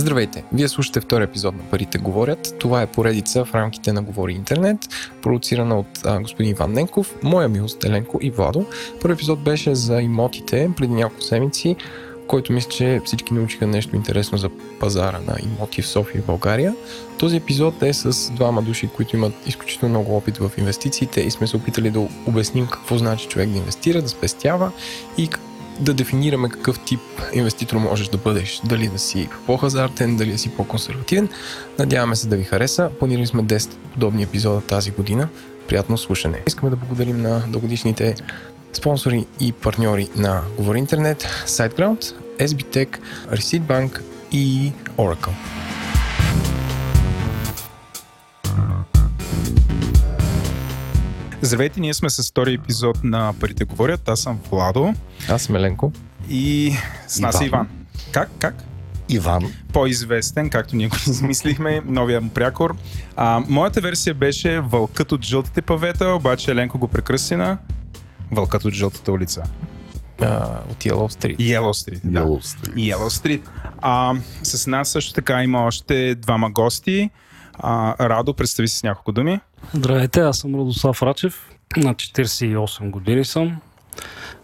Здравейте! Вие слушате втори епизод на Парите говорят. Това е поредица в рамките на Говори Интернет, продуцирана от а, господин Иван Ненков, моя милост Еленко и Владо. Първи епизод беше за имотите преди няколко седмици, който мисля, че всички научиха нещо интересно за пазара на имоти в София и България. Този епизод е с двама души, които имат изключително много опит в инвестициите и сме се опитали да обясним какво значи човек да инвестира, да спестява и да дефинираме какъв тип инвеститор можеш да бъдеш. Дали да си по-хазартен, дали да си по-консервативен. Надяваме се да ви хареса. Планирали сме 10 подобни епизода тази година. Приятно слушане. Искаме да благодарим на догодишните спонсори и партньори на Говори Интернет, SiteGround, SBTech, Receipt и Oracle. Здравейте, ние сме с втори епизод на Парите говорят. Аз съм Владо. Аз съм Еленко. И с нас Иван. е Иван. Как? Как? Иван. По-известен, както ние го измислихме, новия му прякор. А, моята версия беше Вълкът от жълтите павета, обаче Еленко го прекръсти на Вълкът от жълтата улица. А, от Yellow Street. Yellow Street. Да. Yellow Street. Yellow Street. А, с нас също така има още двама гости. А, Радо, представи се с няколко думи. Здравейте, аз съм Радослав Рачев. На 48 години съм.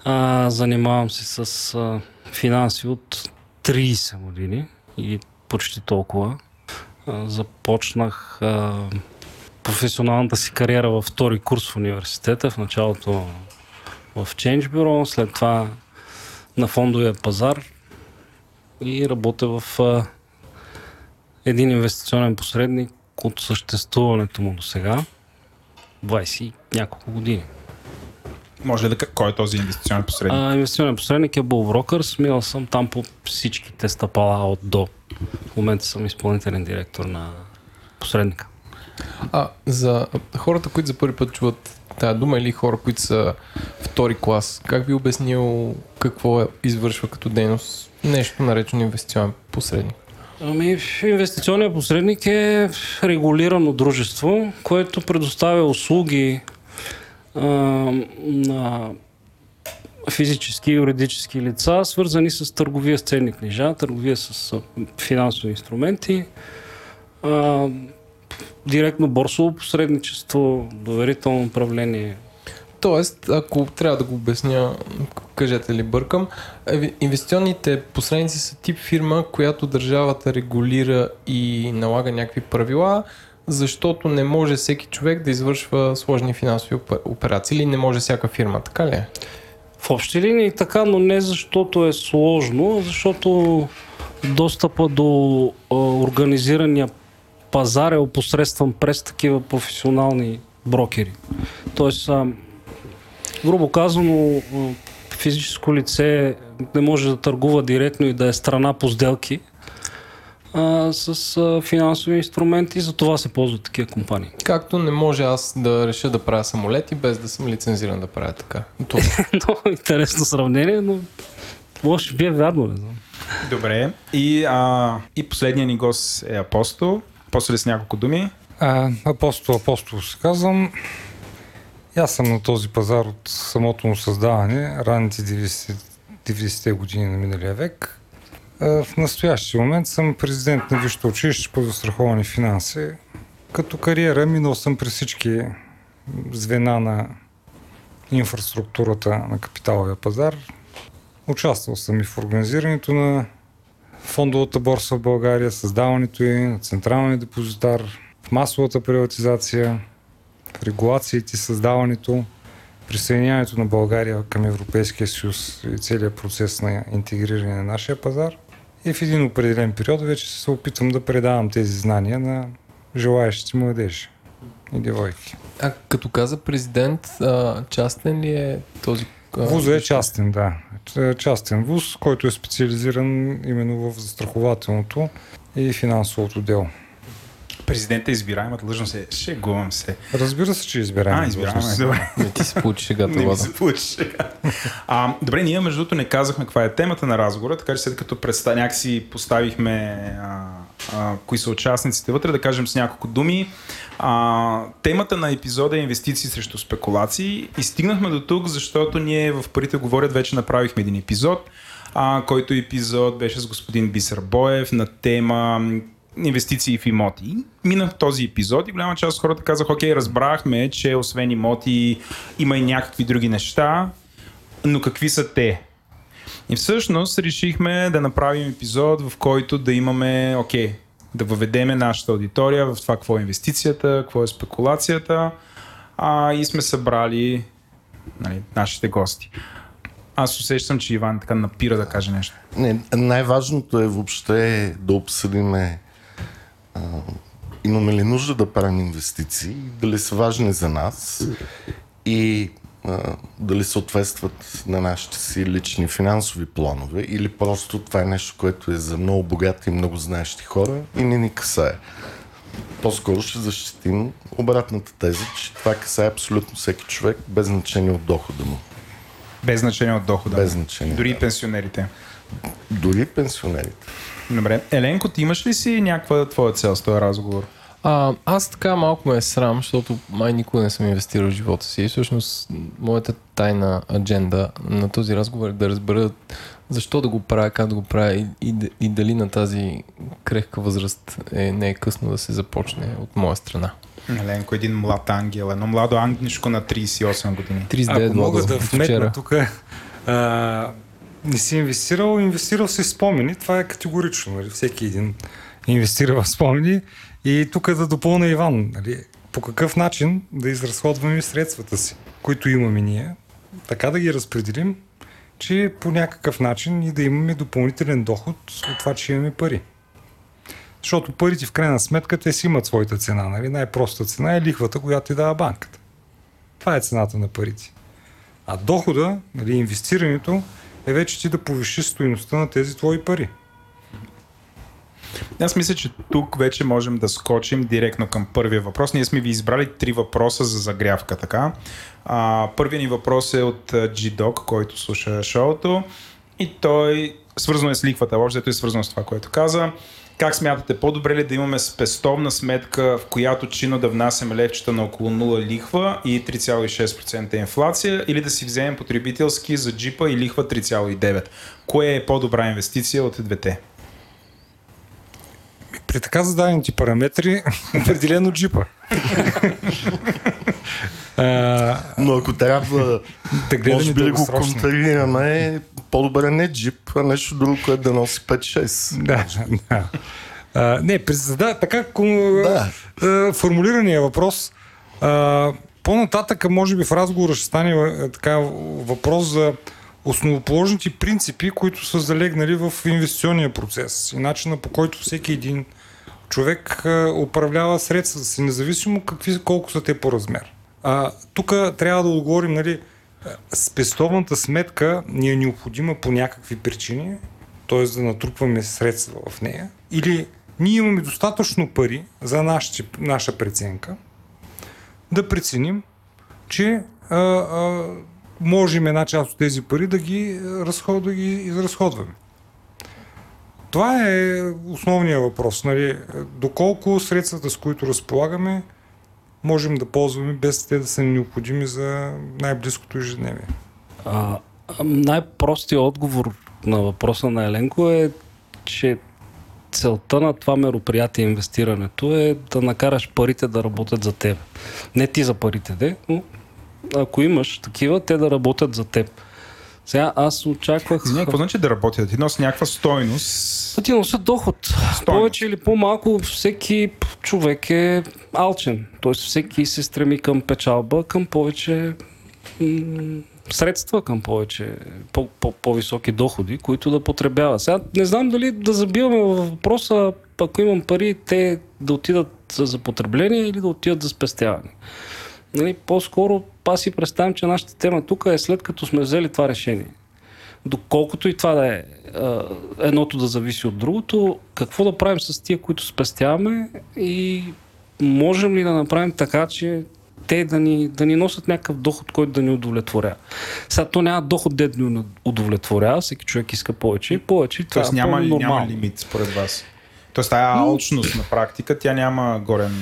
А, занимавам се с а, финанси от 30 години и почти толкова. А, започнах а, професионалната си кариера във втори курс в университета, в началото в Change Bureau, след това на фондовия пазар и работя в а, един инвестиционен посредник от съществуването му до сега. 20 и няколко години. Може ли да... Кой е този инвестиционен посредник? А, инвестиционен посредник е Bull Brokers. Минал съм там по всичките стъпала от до. В момента съм изпълнителен директор на посредника. А, за хората, които за първи път чуват тази дума или хора, които са втори клас, как би обяснил какво е, извършва като дейност нещо наречено инвестиционен посредник? Ами, инвестиционният посредник е регулирано дружество, което предоставя услуги а, на физически и юридически лица, свързани с търговия с ценни книжа, търговия с финансови инструменти, а, директно борсово посредничество, доверително управление. Тоест, ако трябва да го обясня, кажете ли бъркам, еви- инвестиционните посредници са тип фирма, която държавата регулира и налага някакви правила, защото не може всеки човек да извършва сложни финансови опе- операции или не може всяка фирма, така ли е? В общи линии така, но не защото е сложно, а защото достъпа до организирания пазар е опосредстван през такива професионални брокери. Тоест, грубо казано, физическо лице не може да търгува директно и да е страна по сделки а, с а, финансови инструменти, за това се ползват такива компании. Както не може аз да реша да правя самолети без да съм лицензиран да правя така. Много интересно сравнение, но може би е вярно, не знам. Добре. И, а, и последният ни гост е Апостол. После с няколко думи. А, апостол, апостол се казвам. Аз съм на този пазар от самото му създаване, ранните 90, 90-те години на миналия век. В настоящия момент съм президент на Висшето училище по застраховане финанси. Като кариера минал съм през всички звена на инфраструктурата на капиталовия пазар. Участвал съм и в организирането на фондовата борса в България, създаването и на централния депозитар, в масовата приватизация, регулациите, създаването, присъединяването на България към Европейския съюз и целият процес на интегриране на нашия пазар. И в един определен период вече се опитвам да предавам тези знания на желаящите младежи и девойки. а като каза президент, а, частен ли е този... а, Вузът е частен, да. Е Частен вуз, който е специализиран именно в застрахователното и финансовото дело. Президента е избираемата длъжност е. Шегувам се. Разбира се, че избираем. А, избираем. Добре. Не ти се получи шегата, Не ми се получи сега. А, добре, ние между другото не казахме каква е темата на разговора, така че след като представ... някакси поставихме а, а, кои са участниците вътре, да кажем с няколко думи. А, темата на епизода е инвестиции срещу спекулации и стигнахме до тук, защото ние в Парите говорят вече направихме един епизод, а, който епизод беше с господин Бисер Боев на тема инвестиции в имоти. Минах този епизод и голяма част от хората казаха, окей, разбрахме, че освен имоти има и някакви други неща, но какви са те? И всъщност решихме да направим епизод, в който да имаме, окей, да въведеме нашата аудитория в това какво е инвестицията, какво е спекулацията а, и сме събрали нали, нашите гости. Аз усещам, че Иван така напира да каже нещо. Не, най-важното е въобще да обсъдиме а, имаме ли нужда да правим инвестиции, дали са важни за нас и а, дали съответстват на нашите си лични финансови планове или просто това е нещо, което е за много богати и много знаещи хора и не ни касае. По-скоро ще защитим обратната теза, че това касае абсолютно всеки човек, без значение от дохода му. Без значение от дохода. Без значение. Дори да. пенсионерите. Дори пенсионерите. Добре. Еленко, ти имаш ли си някаква твоя цел с този разговор? А, аз така малко ме е срам, защото май никога не съм инвестирал в живота си. И всъщност моята тайна адженда на този разговор е да разбера защо да го правя, как да го правя и, и, и дали на тази крехка възраст е, не е късно да се започне от моя страна. Еленко, един млад ангел, едно младо ангнишко на 38 години. 39 Ако мога да вметна тук, а, не си инвестирал, инвестирал си спомени. Това е категорично. Нали? Всеки един инвестира в спомени. И тук да допълня Иван. Нали? По какъв начин да изразходваме средствата си, които имаме ние, така да ги разпределим, че по някакъв начин и да имаме допълнителен доход от това, че имаме пари. Защото парите в крайна сметка те си имат своята цена. Нали? Най-простата цена е лихвата, която ти дава банката. Това е цената на парите. А дохода, нали, инвестирането, е вече ти да повишиш стоеността на тези твои пари. Аз мисля, че тук вече можем да скочим директно към първия въпрос. Ние сме ви избрали три въпроса за загрявка, така. А, първият ни въпрос е от а, G-Dog, който слуша шоуто и той свързано е с лихвата, още е свързано с това, което каза. Как смятате, по-добре ли да имаме спестовна сметка, в която чинно да внасяме левчета на около 0 лихва и 3,6% инфлация, или да си вземем потребителски за джипа и лихва 3,9%? Кое е по-добра инвестиция от двете? При така зададените параметри, определено джипа. Но ако трябва, да може би да го контролираме, по-добре не джип, а нещо друго, което да носи 5-6. Да, да. А, не, зада, така ком- Да. а, формулирания въпрос. А, по-нататък, може би в разговора ще стане а, така въпрос за основоположните принципи, които са залегнали в инвестиционния процес и начина по който всеки един човек а, управлява средствата си, независимо какви, колко са те по размер. Тук трябва да отговорим, нали, спестовната сметка ни е необходима по някакви причини, т.е. да натрупваме средства в нея, или ние имаме достатъчно пари за нашите, наша преценка, да преценим, че а, а, можем една част от тези пари да ги, разход, да ги изразходваме. Това е основният въпрос. Нали? Доколко средствата, с които разполагаме, можем да ползваме без те да са необходими за най-близкото ежедневие. Най-простият отговор на въпроса на Еленко е, че целта на това мероприятие, инвестирането е да накараш парите да работят за теб. Не ти за парите, де, но ако имаш такива, те да работят за теб. Сега аз очаквах... Извиня, какво значи да работят? Ти носи някаква стойност. Да ти носят доход. Повече или по-малко всеки човек е алчен. Тоест всеки се стреми към печалба, към повече м- средства, към повече по- по- по-високи доходи, които да потребява. Сега не знам дали да забиваме във въпроса, ако имам пари, те да отидат за потребление или да отидат за спестяване. Нали, по-скоро аз си представям, че нашата тема тук е след като сме взели това решение. Доколкото и това да е едното да зависи от другото, какво да правим с тия, които спестяваме и можем ли да направим така, че те да ни, да ни носят някакъв доход, който да ни удовлетворява. Сега то няма доход, да ни удовлетворява, всеки човек иска повече и повече. Това Тоест е няма, няма лимит според вас. Тоест тая алчност на практика, тя няма горен...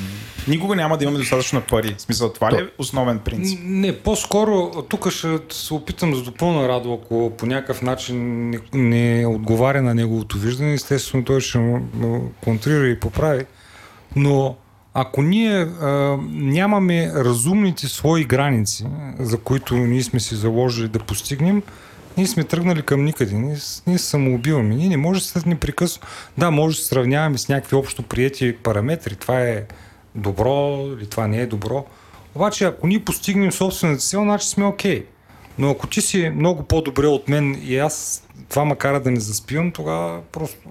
Никога няма да имаме достатъчно пари. В смисъл, това ли е основен принцип? Не, по-скоро тук ще се опитам да допълна Радо, ако по някакъв начин не, не отговаря на неговото виждане, естествено той ще контрира и поправи. Но ако ние а, нямаме разумните свои граници, за които ние сме си заложили да постигнем, ние сме тръгнали към никъде. Ние, ние самоубиваме. Ние не може да се непрекъсно. Да, може да се сравняваме с някакви общо приети параметри. Това е добро или това не е добро. Обаче, ако ние постигнем собствената цел, значи сме окей. Okay. Но ако ти си много по-добре от мен и аз това ма кара да не заспивам, тогава просто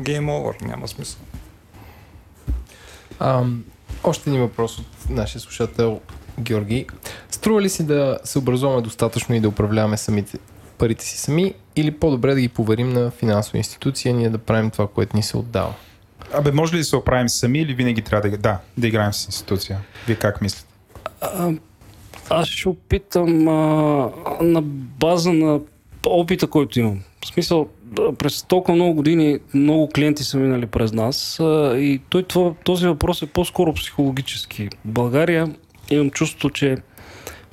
гейм овър, няма смисъл. А, още един въпрос от нашия слушател Георги. Струва ли си да се образуваме достатъчно и да управляваме самите парите си сами или по-добре да ги поверим на финансова институция, ние да правим това, което ни се отдава? Абе, може ли да се оправим сами или винаги трябва да, да, да играем с институция? Вие как мислите? А, аз ще опитам а, на база на опита, който имам. В смисъл, през толкова много години много клиенти са минали през нас а, и той, това, този въпрос е по-скоро психологически. В България имам чувство, че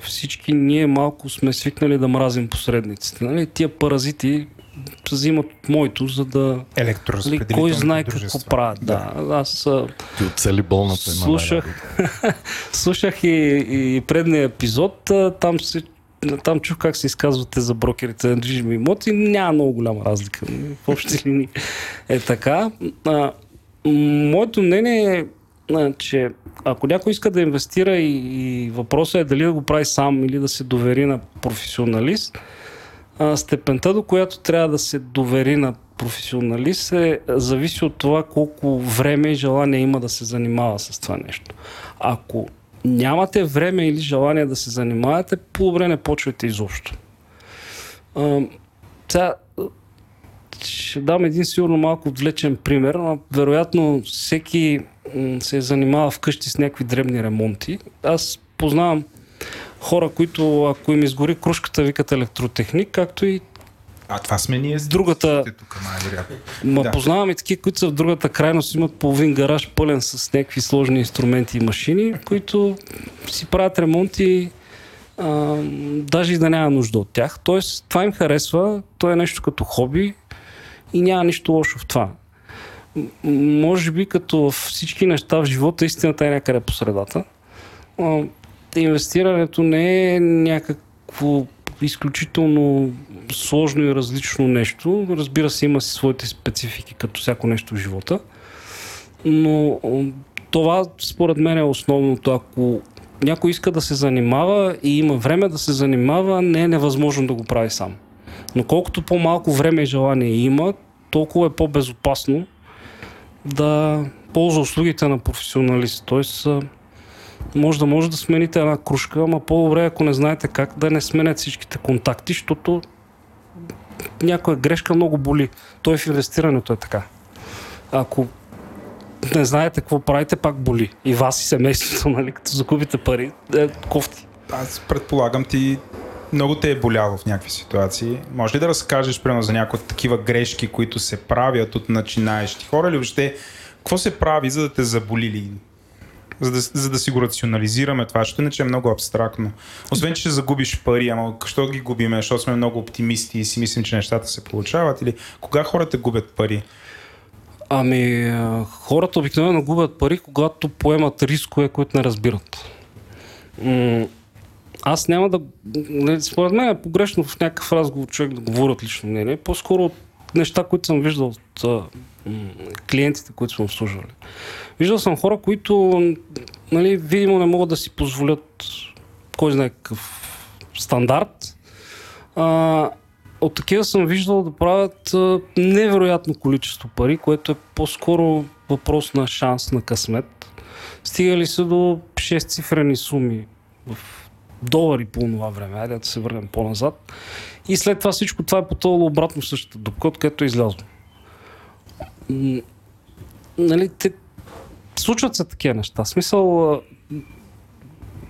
всички ние малко сме свикнали да мразим посредниците. Нали? Тия паразити взимат моето, за да... Нали, кой знае какво правят. Да. да. Аз Ти оцели болната слушах, слушах и, и предния епизод. Там се там чух как се изказвате за брокерите на движими имоти. Няма много голяма разлика. В общи линии е така. А, моето мнение е че ако някой иска да инвестира и, и въпросът е дали да го прави сам или да се довери на професионалист, а, степента до която трябва да се довери на професионалист е, зависи от това колко време и желание има да се занимава с това нещо. Ако нямате време или желание да се занимавате, по-добре не почвайте изобщо. А, сега, ще дам един сигурно малко отвлечен пример. Вероятно всеки се занимава вкъщи с някакви дребни ремонти. Аз познавам хора, които ако им изгори кружката, викат електротехник, както и а това сме ние с другата. Тук, Ма да. познавам и такива, които са в другата крайност, имат половин гараж пълен с някакви сложни инструменти и машини, които си правят ремонти а, даже и да няма нужда от тях. Тоест, това им харесва, то е нещо като хоби и няма нищо лошо в това може би като всички неща в живота, истината е някъде по средата. Инвестирането не е някакво изключително сложно и различно нещо. Разбира се, има си своите специфики, като всяко нещо в живота. Но това, според мен, е основното. Ако някой иска да се занимава и има време да се занимава, не е невъзможно да го прави сам. Но колкото по-малко време и желание има, толкова е по-безопасно да ползва услугите на професионалист. Тоест, може да може да смените една кружка, ама по-добре, ако не знаете как, да не сменят всичките контакти, защото някоя грешка много боли. Той в инвестирането е така. Ако не знаете какво правите, пак боли. И вас и семейството, нали, като загубите пари, е кофти. Аз предполагам ти много те е боляло в някакви ситуации. Може ли да разкажеш, примерно, за някои такива грешки, които се правят от начинаещи хора или въобще какво се прави, за да те заболили? За да, за да си го рационализираме това, защото иначе е много абстрактно. Освен, че ще загубиш пари, ама защо ги губиме? Защото сме много оптимисти и си мислим, че нещата се получават? Или кога хората губят пари? Ами, хората обикновено губят пари, когато поемат рискове, които не разбират аз няма да... Нали, според мен е погрешно в някакъв разговор човек да говори от лично мнение. По-скоро от неща, които съм виждал от а, клиентите, които съм обслужвали. Виждал съм хора, които нали, видимо не могат да си позволят кой знае какъв стандарт. А, от такива съм виждал да правят а, невероятно количество пари, което е по-скоро въпрос на шанс, на късмет. Стигали са до 6 цифрени суми в долари по това време. Айде да се върнем по-назад. И след това всичко това е потълало обратно в същата дупка, откъдето е излязло. Нали, те, случват се такива неща. Смисъл,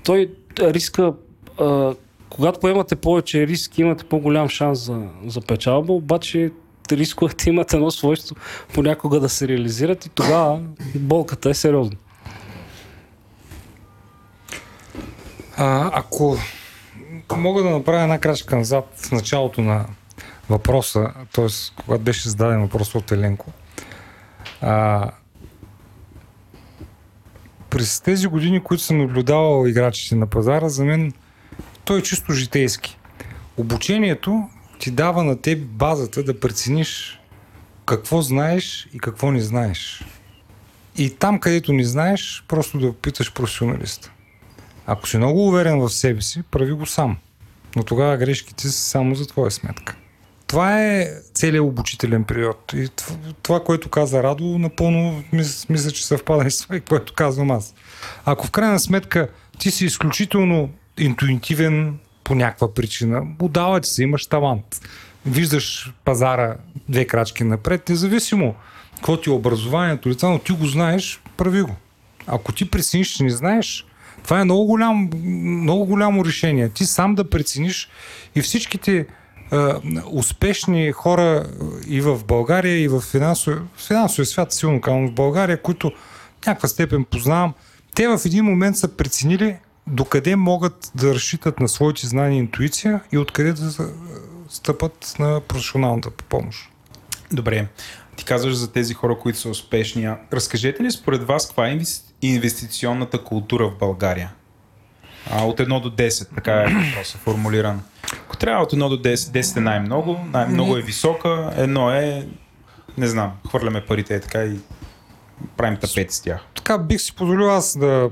той риска, когато поемате повече риск, имате по-голям шанс за, за печалба, обаче рисковете имат едно свойство понякога да се реализират и тогава болката е сериозна. А, ако мога да направя една крачка назад в началото на въпроса, т.е. когато беше зададен въпрос от Еленко, а, през тези години, които съм наблюдавал играчите на пазара, за мен той е чисто житейски. Обучението ти дава на теб базата да прецениш какво знаеш и какво не знаеш. И там, където не знаеш, просто да питаш професионалиста. Ако си много уверен в себе си, прави го сам. Но тогава грешките са само за твоя сметка. Това е целият обучителен период. И това, което каза Радо, напълно мисля, че съвпада и с това, което казвам аз. Ако в крайна сметка ти си изключително интуитивен по някаква причина, удава ти се, имаш талант, виждаш пазара две крачки напред, независимо какво ти е образованието, лица, но ти го знаеш, прави го. Ако ти прецениш, че не знаеш, това е много, голям, много голямо решение. Ти сам да прецениш и всичките е, успешни хора и в България, и в финансовия свят, силно казвам в България, които в някаква степен познавам, те в един момент са преценили докъде могат да разчитат на своите знания и интуиция и откъде да стъпат на професионалната помощ. Добре. Ти казваш за тези хора, които са успешни. Разкажете ли според вас каква е инвестиционната култура в България? А, от 1 до 10, така е въпросът формулиран. Ако трябва от 1 до 10, 10 е най-много, най-много е висока, едно е, не знам, хвърляме парите така и правим тапети с тях. Така бих си позволил аз да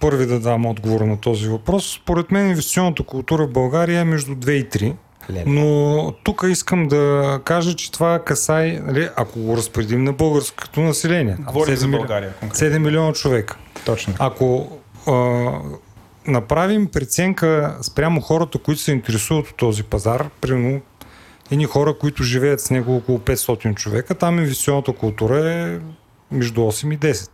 първи да дам отговор на този въпрос. Според мен инвестиционната култура в България е между 2 и 3. Леле. Но тук искам да кажа, че това касай, нали, ако го разпредим на българското население. Говорим за България. Конкретно. 7 милиона човека. Точно. Ако а, направим преценка спрямо хората, които се интересуват от този пазар, примерно едни хора, които живеят с него около 500 човека, там инвестиционната култура е между 8 и 10.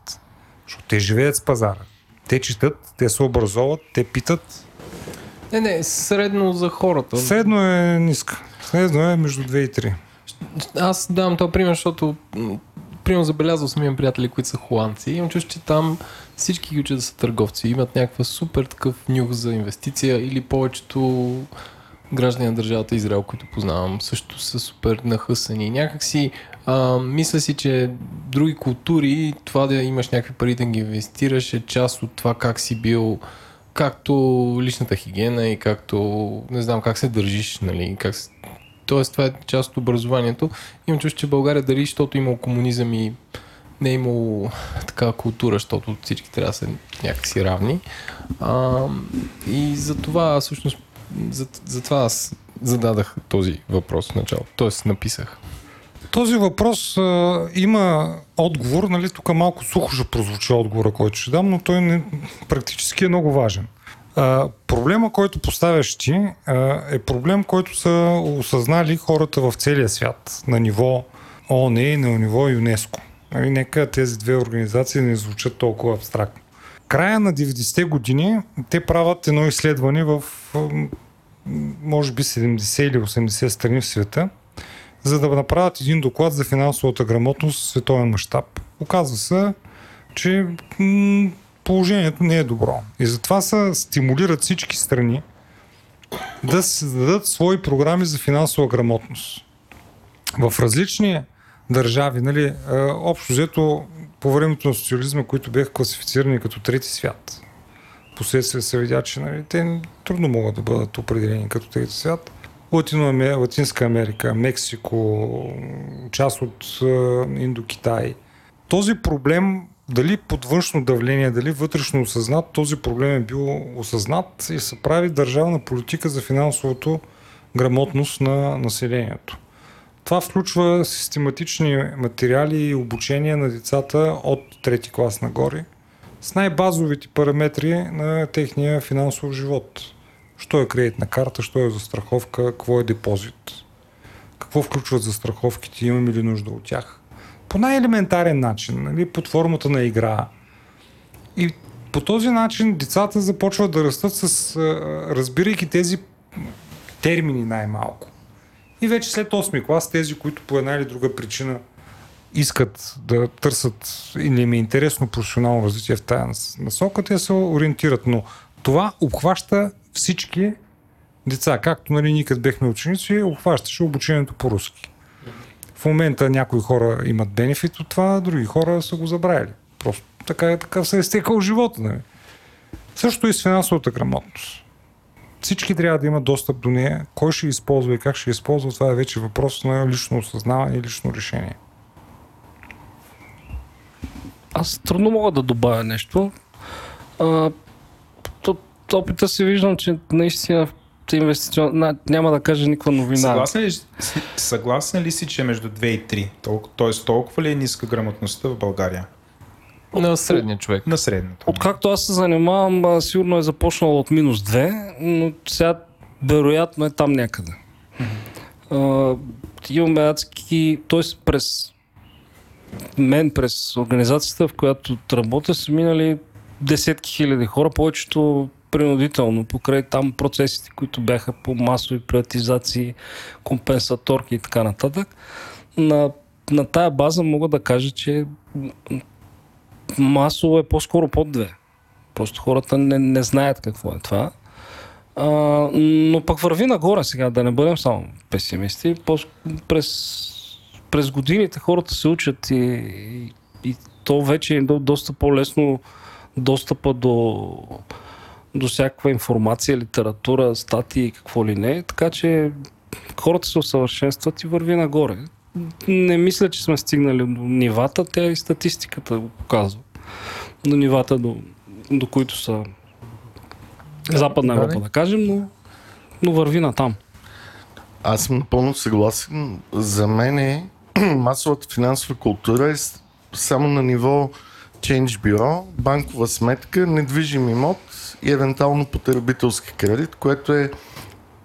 Защото те живеят с пазара. Те четат, те се образоват, те питат, не, не, средно за хората. Средно е ниска. Средно е между 2 и 3. Аз давам този пример, защото примерно забелязвал съм имам приятели, които са холандци. Имам чувство, че там всички ги учат да са търговци. Имат някаква супер такъв нюх за инвестиция или повечето граждани на държавата Израел, които познавам, също са супер нахъсани. Някакси а, мисля си, че други култури, това да имаш някакви пари да ги инвестираш е част от това как си бил както личната хигиена и както не знам как се държиш, нали, как се... Тоест това е част от образованието. Имам чувство, че България дали, защото имал комунизъм и не е имало такава култура, защото всички трябва да са някакси равни. А, и за това всъщност за, за това аз зададах този въпрос в началото. Тоест написах. Този въпрос а, има отговор, нали, тук малко сухо ще прозвучи отговора, който ще дам, но той не, практически е много важен. А, проблема, който поставяш ти, а, е проблем, който са осъзнали хората в целия свят на ниво ООН и на ниво ЮНЕСКО. Нали, нека тези две организации не звучат толкова абстрактно. Края на 90-те години те правят едно изследване в може би 70 или 80 страни в света, за да направят един доклад за финансовата грамотност в световен мащаб. Оказва се, че положението не е добро. И затова се стимулират всички страни да се дадат свои програми за финансова грамотност. В различни държави, нали, общо взето по времето на социализма, които бяха класифицирани като трети свят. Последствие се видя, че нали, те трудно могат да бъдат определени като трети свят. Латино, Латинска Америка, Мексико, част от Индокитай. Този проблем, дали под външно давление, дали вътрешно осъзнат, този проблем е бил осъзнат и се прави държавна политика за финансовото грамотност на населението. Това включва систематични материали и обучение на децата от трети клас нагоре с най-базовите параметри на техния финансов живот – Що е кредитна карта, що е застраховка, какво е депозит, какво включват застраховките, имаме ли нужда от тях. По най-елементарен начин, нали, под формата на игра. И по този начин децата започват да растат с, разбирайки тези термини най-малко. И вече след 8 клас, тези, които по една или друга причина искат да търсят или им е интересно професионално развитие в тази насока, те се ориентират. Но това обхваща всички деца. Както нали, ние като бехме ученици, обхващаше обучението по руски. В момента някои хора имат бенефит от това, други хора са го забравили. Просто така, така се е стекал живота. Нали. Също и с финансовата грамотност. Всички трябва да имат достъп до нея. Кой ще използва и как ще използва, това е вече въпрос на лично осъзнаване и лично решение. Аз трудно мога да добавя нещо. А, опита си виждам, че наистина инвестицион... няма да кажа никаква новина. Съгласен ли, съгласен ли си, че между 2 и 3? Толкова, тоест толкова ли е ниска грамотността в България? На средния човек. На средното. Откакто аз се занимавам, сигурно е започнало от минус 2, но сега вероятно е там някъде. Mm-hmm. имаме адски, т.е. през мен, през организацията, в която работя, са минали десетки хиляди хора, повечето принудително, покрай там процесите, които бяха по масови приватизации, компенсаторки и така нататък. На, на тая база мога да кажа, че масово е по-скоро под две. Просто хората не, не знаят какво е това. А, но пък върви нагоре сега, да не бъдем само песимисти. През, през годините хората се учат и, и, и то вече е доста по-лесно достъпа до, до всякаква информация, литература, статии и какво ли не. Така че хората се усъвършенстват и върви нагоре. Не мисля, че сме стигнали до нивата, тя и статистиката го показва. До нивата, до, до които са Западна Европа, да кажем, но, но върви на там. Аз съм напълно съгласен. За мен е масовата финансова култура е само на ниво Change Bureau, банкова сметка, недвижим имот и евентуално потребителски кредит, което е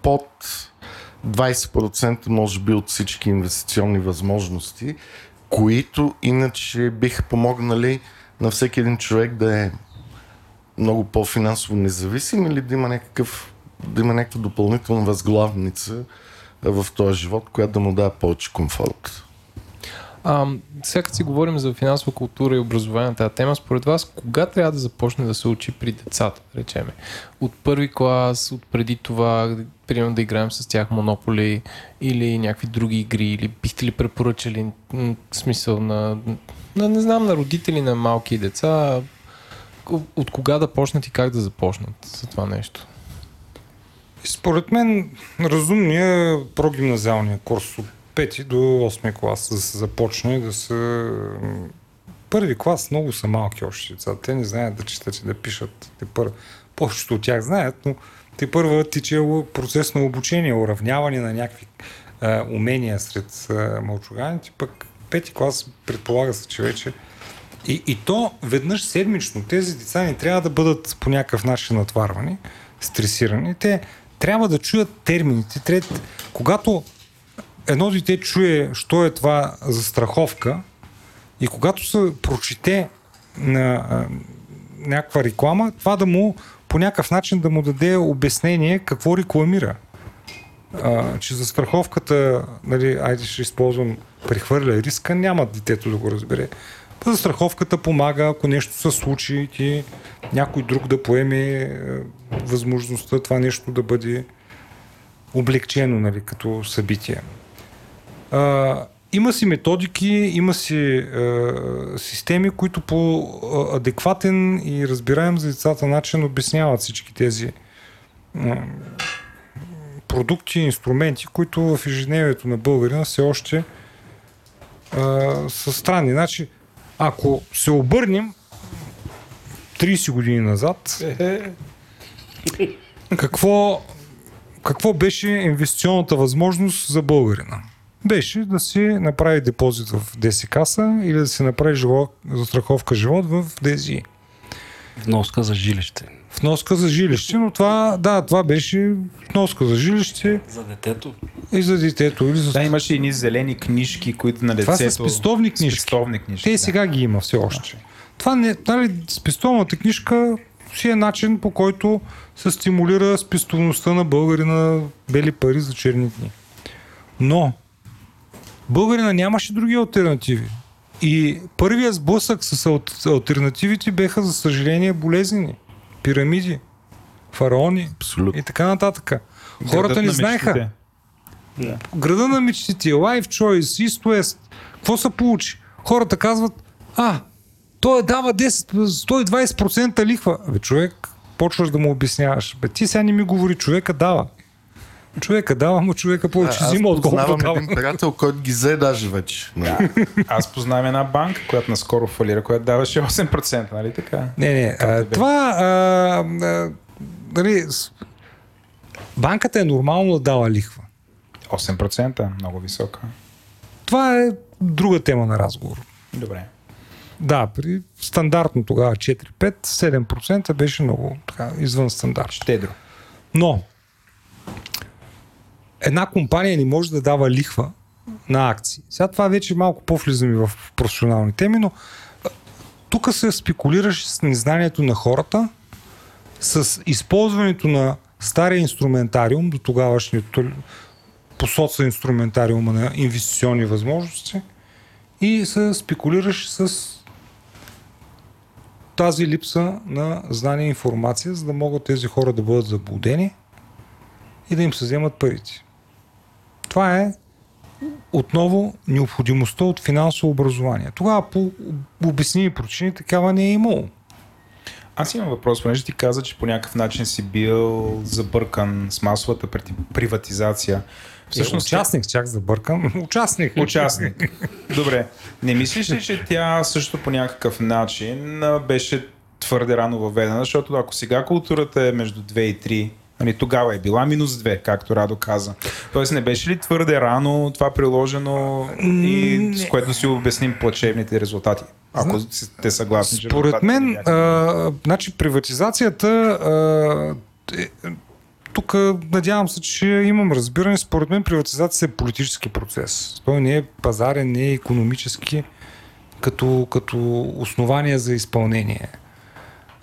под 20% може би от всички инвестиционни възможности, които иначе биха помогнали на всеки един човек да е много по-финансово независим или да има някакъв да има някаква допълнителна възглавница в този живот, която да му дава повече комфорт. А, сега като си говорим за финансова култура и образование на тази тема, според вас, кога трябва да започне да се учи при децата, речеме? От първи клас, от преди това, примерно да играем с тях монополи или някакви други игри, или бихте ли препоръчали смисъл на, на, не знам, на родители на малки деца, от кога да почнат и как да започнат за това нещо? Според мен разумният прогимназиалния курс от 5 до 8 клас да се започне да се... Първи клас много са малки още деца. Те не знаят да четат и да пишат. Те пър... Повечето от тях знаят, но те първа тича процес на обучение, уравняване на някакви а, умения сред а, мълчуганите. Пък пети клас предполага се, че вече и, и то веднъж седмично. Тези деца не трябва да бъдат по някакъв начин натварвани, стресирани. Те трябва да чуят термините. Трябва, когато едно дете чуе, що е това за страховка и когато се прочете на а, някаква реклама, това да му по някакъв начин да му даде обяснение какво рекламира. А, че за страховката, нали, айде ще използвам прехвърля риска, няма детето да го разбере. За страховката помага, ако нещо се случи, ти някой друг да поеме е, възможността това нещо да бъде облегчено нали, като събитие. А, има си методики, има си а, системи, които по адекватен и разбираем за децата начин обясняват всички тези а, продукти, инструменти, които в ежедневието на българина все още а, са странни. Значи, ако се обърнем 30 години назад, какво, какво беше инвестиционната възможност за българина? Беше да си направи депозит в ДС каса или да си направи живот, застраховка живот в ДСИ. Вноска за жилище. Вноска за жилище, но това, да, това беше вноска за жилище. За детето. И за детето. Или за... Да, имаше едни зелени книжки, които на децето... Това са спестовни книжки. Спестовни книжки Те да. сега ги има все още. Това не, нали, спестовната книжка си е начин по който се стимулира спестовността на българи на бели пари за черни дни. Но българина нямаше други альтернативи. И първият сблъсък с ал- альтернативите беха, за съжаление, болезнени. Пирамиди, фараони Абсолютно. и така нататък. Хората Градът не на знаеха. мечтите. Града на мечтите, Life Choice, East West. Какво се получи? Хората казват, а, той дава 10, 120% лихва. Бе, човек, почваш да му обясняваш. Бе, ти сега не ми говори, човека дава. Човека дава, но човека повече Аз взима, отколкото познавам дава. един приятел, който ги взе даже вече. Да. Аз познавам една банка, която наскоро фалира, която даваше 8%, нали така? Не, не, а, това... А, а, нали, банката е нормално да дава лихва. 8%, много висока. Това е друга тема на разговор. Добре. Да, при стандартно тогава 4-5, 7% беше много така, извън стандарт. Щедро. Но една компания не може да дава лихва на акции. Сега това вече малко по-влизаме в професионални теми, но тук се спекулираше с незнанието на хората, с използването на стария инструментариум, до тогавашното посоца инструментариума на инвестиционни възможности и се спекулираше с тази липса на знание и информация, за да могат тези хора да бъдат заблудени и да им се вземат парите. Това е отново необходимостта от финансово образование. Тогава по обясними причини такава не е имало. Аз имам въпрос, понеже ти каза, че по някакъв начин си бил забъркан с масовата приватизация. Всъщност, участник, чак забъркам. Участник. Участник. Добре. Не мислиш ли, че тя също по някакъв начин беше твърде рано въведена, защото ако сега културата е между 2 и 3, нали, тогава е била минус 2, както Радо каза. Тоест не беше ли твърде рано това приложено и с което си обясним плачевните резултати? Ако сте съгласни, Според мен, а, значи приватизацията, а, е, тук надявам се, че имам разбиране, според мен приватизацията е политически процес. Той не е пазарен, не е економически като, като основание за изпълнение.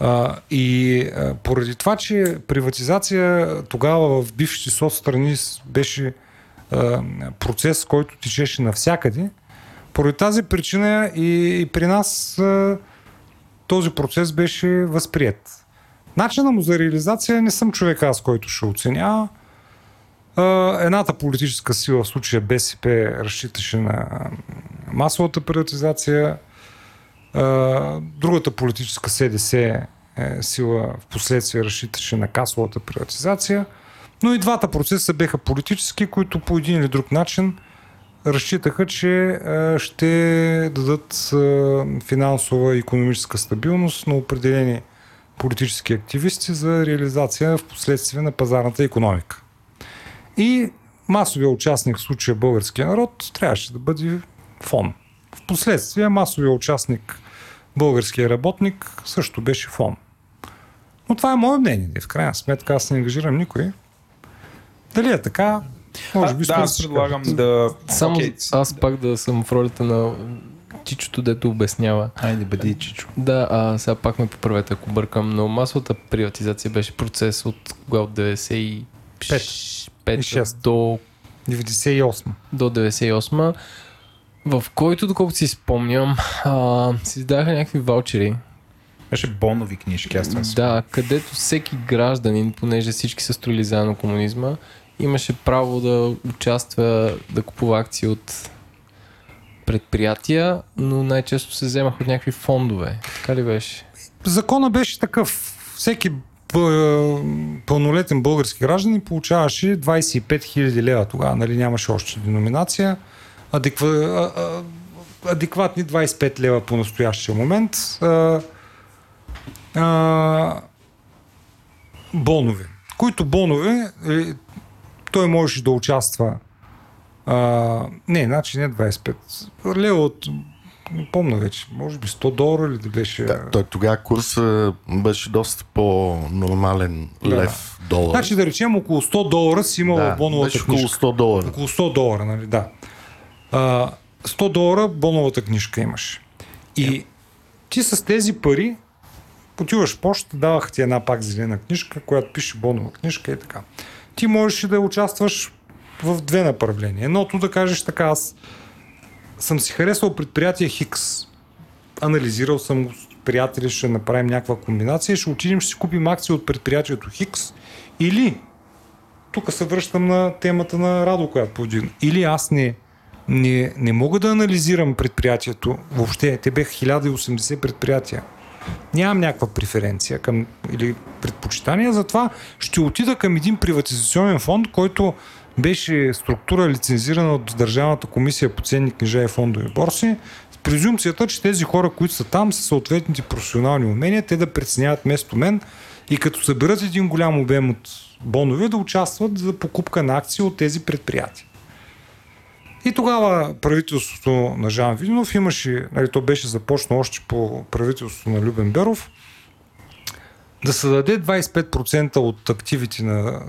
А, и а, поради това, че приватизация тогава в бившите соцстрани беше а, процес, който течеше навсякъде, поради тази причина и, и при нас а, този процес беше възприят. Начина му за реализация не съм човек аз, който ще оценява. Едната политическа сила, в случая БСП, разчиташе на масовата приватизация. Другата политическа СДС е, сила в последствие разчиташе на касовата приватизация. Но и двата процеса беха политически, които по един или друг начин разчитаха, че а, ще дадат а, финансова и економическа стабилност на определени политически активисти за реализация в последствие на пазарната економика. И масовия участник в случая българския народ трябваше да бъде фон. В последствие масовия участник българския работник също беше фон. Но това е мое мнение. В крайна сметка аз не ангажирам никой. Дали е така? Може А, би да, аз предлагам да... Само Окей, аз пак да съм в ролята на чичото, дето обяснява. Айде, бъди чичо. Да, а сега пак ме поправете, ако бъркам, но масовата приватизация беше процес от кога от 95 И шест. до, 98. до 98 в който, доколкото си спомням, а, се издаха някакви ваучери. Беше бонови книжки, аз това си Да, където всеки гражданин, понеже всички са строили заедно комунизма, имаше право да участва, да купува акции от предприятия, но най-често се вземах от някакви фондове. Така ли беше? Закона беше такъв. Всеки бъ- пълнолетен български гражданин получаваше 25 000 лева. Тогава нали, нямаше още деноминация. Адеква, а, а, адекватни 25 лева по настоящия момент. А, а, бонове. Които бонове е, той можеше да участва а, не, значи не 25. Лева от помня вече, може би 100 долара или да беше... Да, той тогава курса беше доста по-нормален Да. лев долар. Значи да речем около 100 долара си имал да, боновата беше около книжка. 100 долара. Около 100 долара, нали, да. А, 100 долара боновата книжка имаш. И ти с тези пари отиваш в почта, давах ти една пак зелена книжка, която пише бонова книжка и така. Ти можеш да участваш в две направления. Едното да кажеш така, аз съм си харесал предприятие Хикс. Анализирал съм го с приятели, ще направим някаква комбинация, ще отидем, ще си купим акции от предприятието Хикс. Или, тук се връщам на темата на Радо, която повдигна. Или аз не, не, не мога да анализирам предприятието въобще. Те бяха 1080 предприятия. Нямам някаква преференция към, или предпочитание, затова ще отида към един приватизационен фонд, който беше структура лицензирана от Държавната комисия по ценни книжа и фондови борси, с презумцията, че тези хора, които са там, са съответните професионални умения, те да преценяват вместо мен и като съберат един голям обем от бонове, да участват за покупка на акции от тези предприятия. И тогава правителството на Жан Видинов имаше, нали, то беше започнало още по правителството на Любен Беров, да се даде 25% от активите на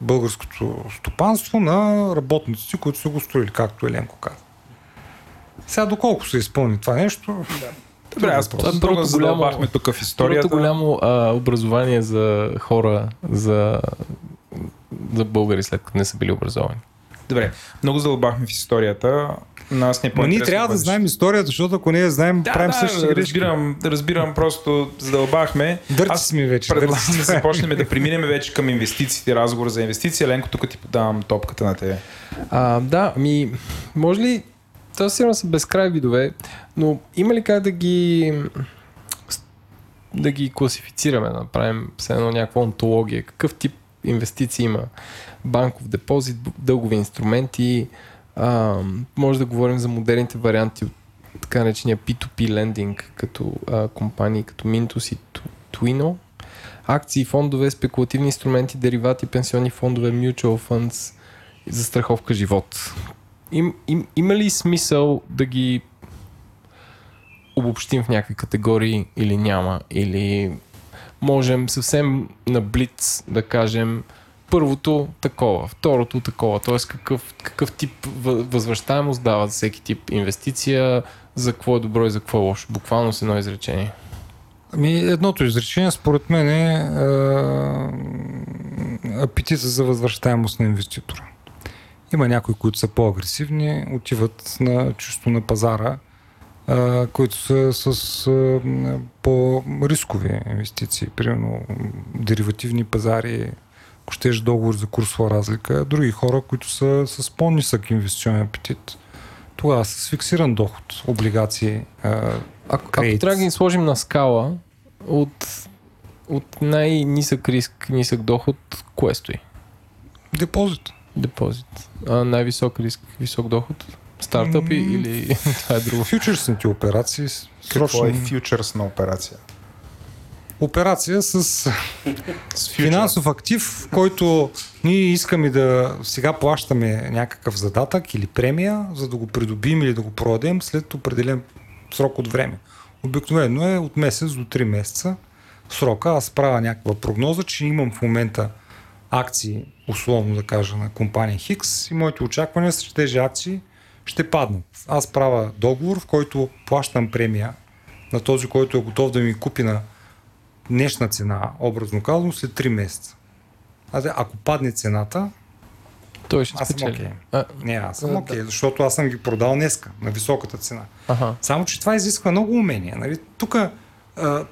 българското стопанство на работниците, които са го строили, както Еленко каза. Сега доколко се изпълни това нещо? Добре, аз Това е просто първото голямо- тук в историята. Първото голямо а, образование за хора, за, за българи, след като не са били образовани. Добре, много задълбахме в историята. Нас не е ние трябва да знаем историята, защото ако не я знаем, Да, правим да, същите грешки. разбирам, разбирам, просто задълбахме. Дърти Аз сме вече. Предлагам да започнем да преминем вече към инвестициите, разговор за инвестиции. Ленко, тук ти подавам топката на тебе. А, да, ми, може ли, това сигурно са безкрай видове, но има ли как да ги да ги класифицираме, да направим все едно някаква онтология, какъв тип инвестиции има, банков депозит, дългови инструменти, а, може да говорим за модерните варианти от така наречения P2P лендинг, като а, компании като Mintos и Tw- Twino, акции, фондове, спекулативни инструменти, деривати, пенсионни фондове, mutual funds, за страховка живот. Им, им, има ли смисъл да ги обобщим в някакви категории или няма? Или можем съвсем на блиц да кажем първото такова, второто такова, т.е. Какъв, какъв тип въ- възвръщаемост дава за всеки тип инвестиция, за какво е добро и за какво е лошо. Буквално с едно изречение. Ами, едното изречение, според мен е а, апетита за възвръщаемост на инвеститора. Има някои, които са по-агресивни, отиват на чисто на пазара, а, които са с а, по-рискови инвестиции. Примерно деривативни пазари, ако щеш договор за курсова разлика. Други хора, които са с по-нисък инвестиционен апетит, тогава с фиксиран доход, облигации, а, Ако, ако трябва да ги сложим на скала от, от най-нисък риск, нисък доход, кое стои? депозит. Депозит. А най-висок риск, висок доход? Стартъпи М, или това е друго? Фьючерсните операции, Какво срочно е фьючерсна операция? Операция с С финансов актив, който ние искаме да сега плащаме някакъв задатък или премия, за да го придобием или да го продадем след определен срок от време. Обикновено е от месец до 3 месеца срока. Аз правя някаква прогноза, че имам в момента акции, условно да кажа, на компания Хикс и моите очаквания са, че тези акции ще паднат. Аз правя договор, в който плащам премия на този, който е готов да ми купи на днешна цена, образно казано, след 3 месеца. А де, ако падне цената, Той ще аз съм окей. А, Не, аз съм Да. окей, защото аз съм ги продал днеска на високата цена. Аха. Само, че това изисква много умения. Нали? Тук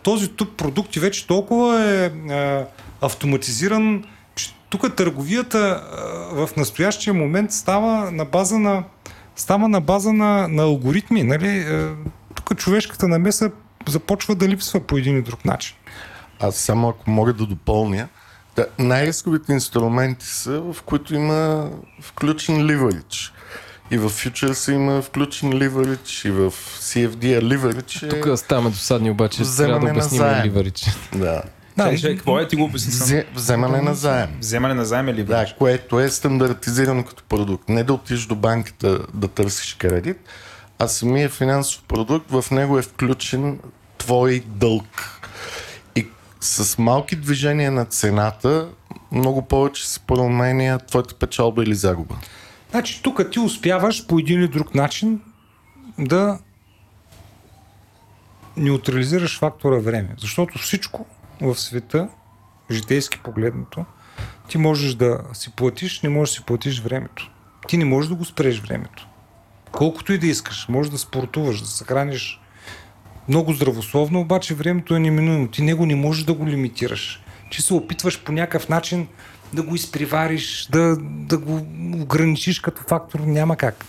този туп продукти вече толкова е а, автоматизиран, че тук търговията а, в настоящия момент става на база на, става на, база на, на алгоритми. Нали? Тук човешката намеса започва да липсва по един и друг начин. Аз само ако мога да допълня, да, най-рисковите инструменти са, в които има включен ливарич. И в фьючерса има включен ливарич, и в CFD ливарич е... Тук ставаме досадни, обаче трябва да на обясним заем. ливарич. Да. Да, какво е? Ти го обясни вземане на заем. Вземане на заем или Да, което е стандартизирано като продукт. Не да отидеш до банката да търсиш кредит, а самия финансов продукт, в него е включен твой дълг. С малки движения на цената, много повече се променя твоята печалба или загуба. Значи тук ти успяваш по един или друг начин да неутрализираш фактора време. Защото всичко в света, житейски погледнато, ти можеш да си платиш, не можеш да си платиш времето. Ти не можеш да го спреш времето. Колкото и да искаш, можеш да спортуваш, да се храниш много здравословно, обаче времето е неминуемо. Ти него не можеш да го лимитираш. Ти се опитваш по някакъв начин да го изпревариш, да, да го ограничиш като фактор, няма как.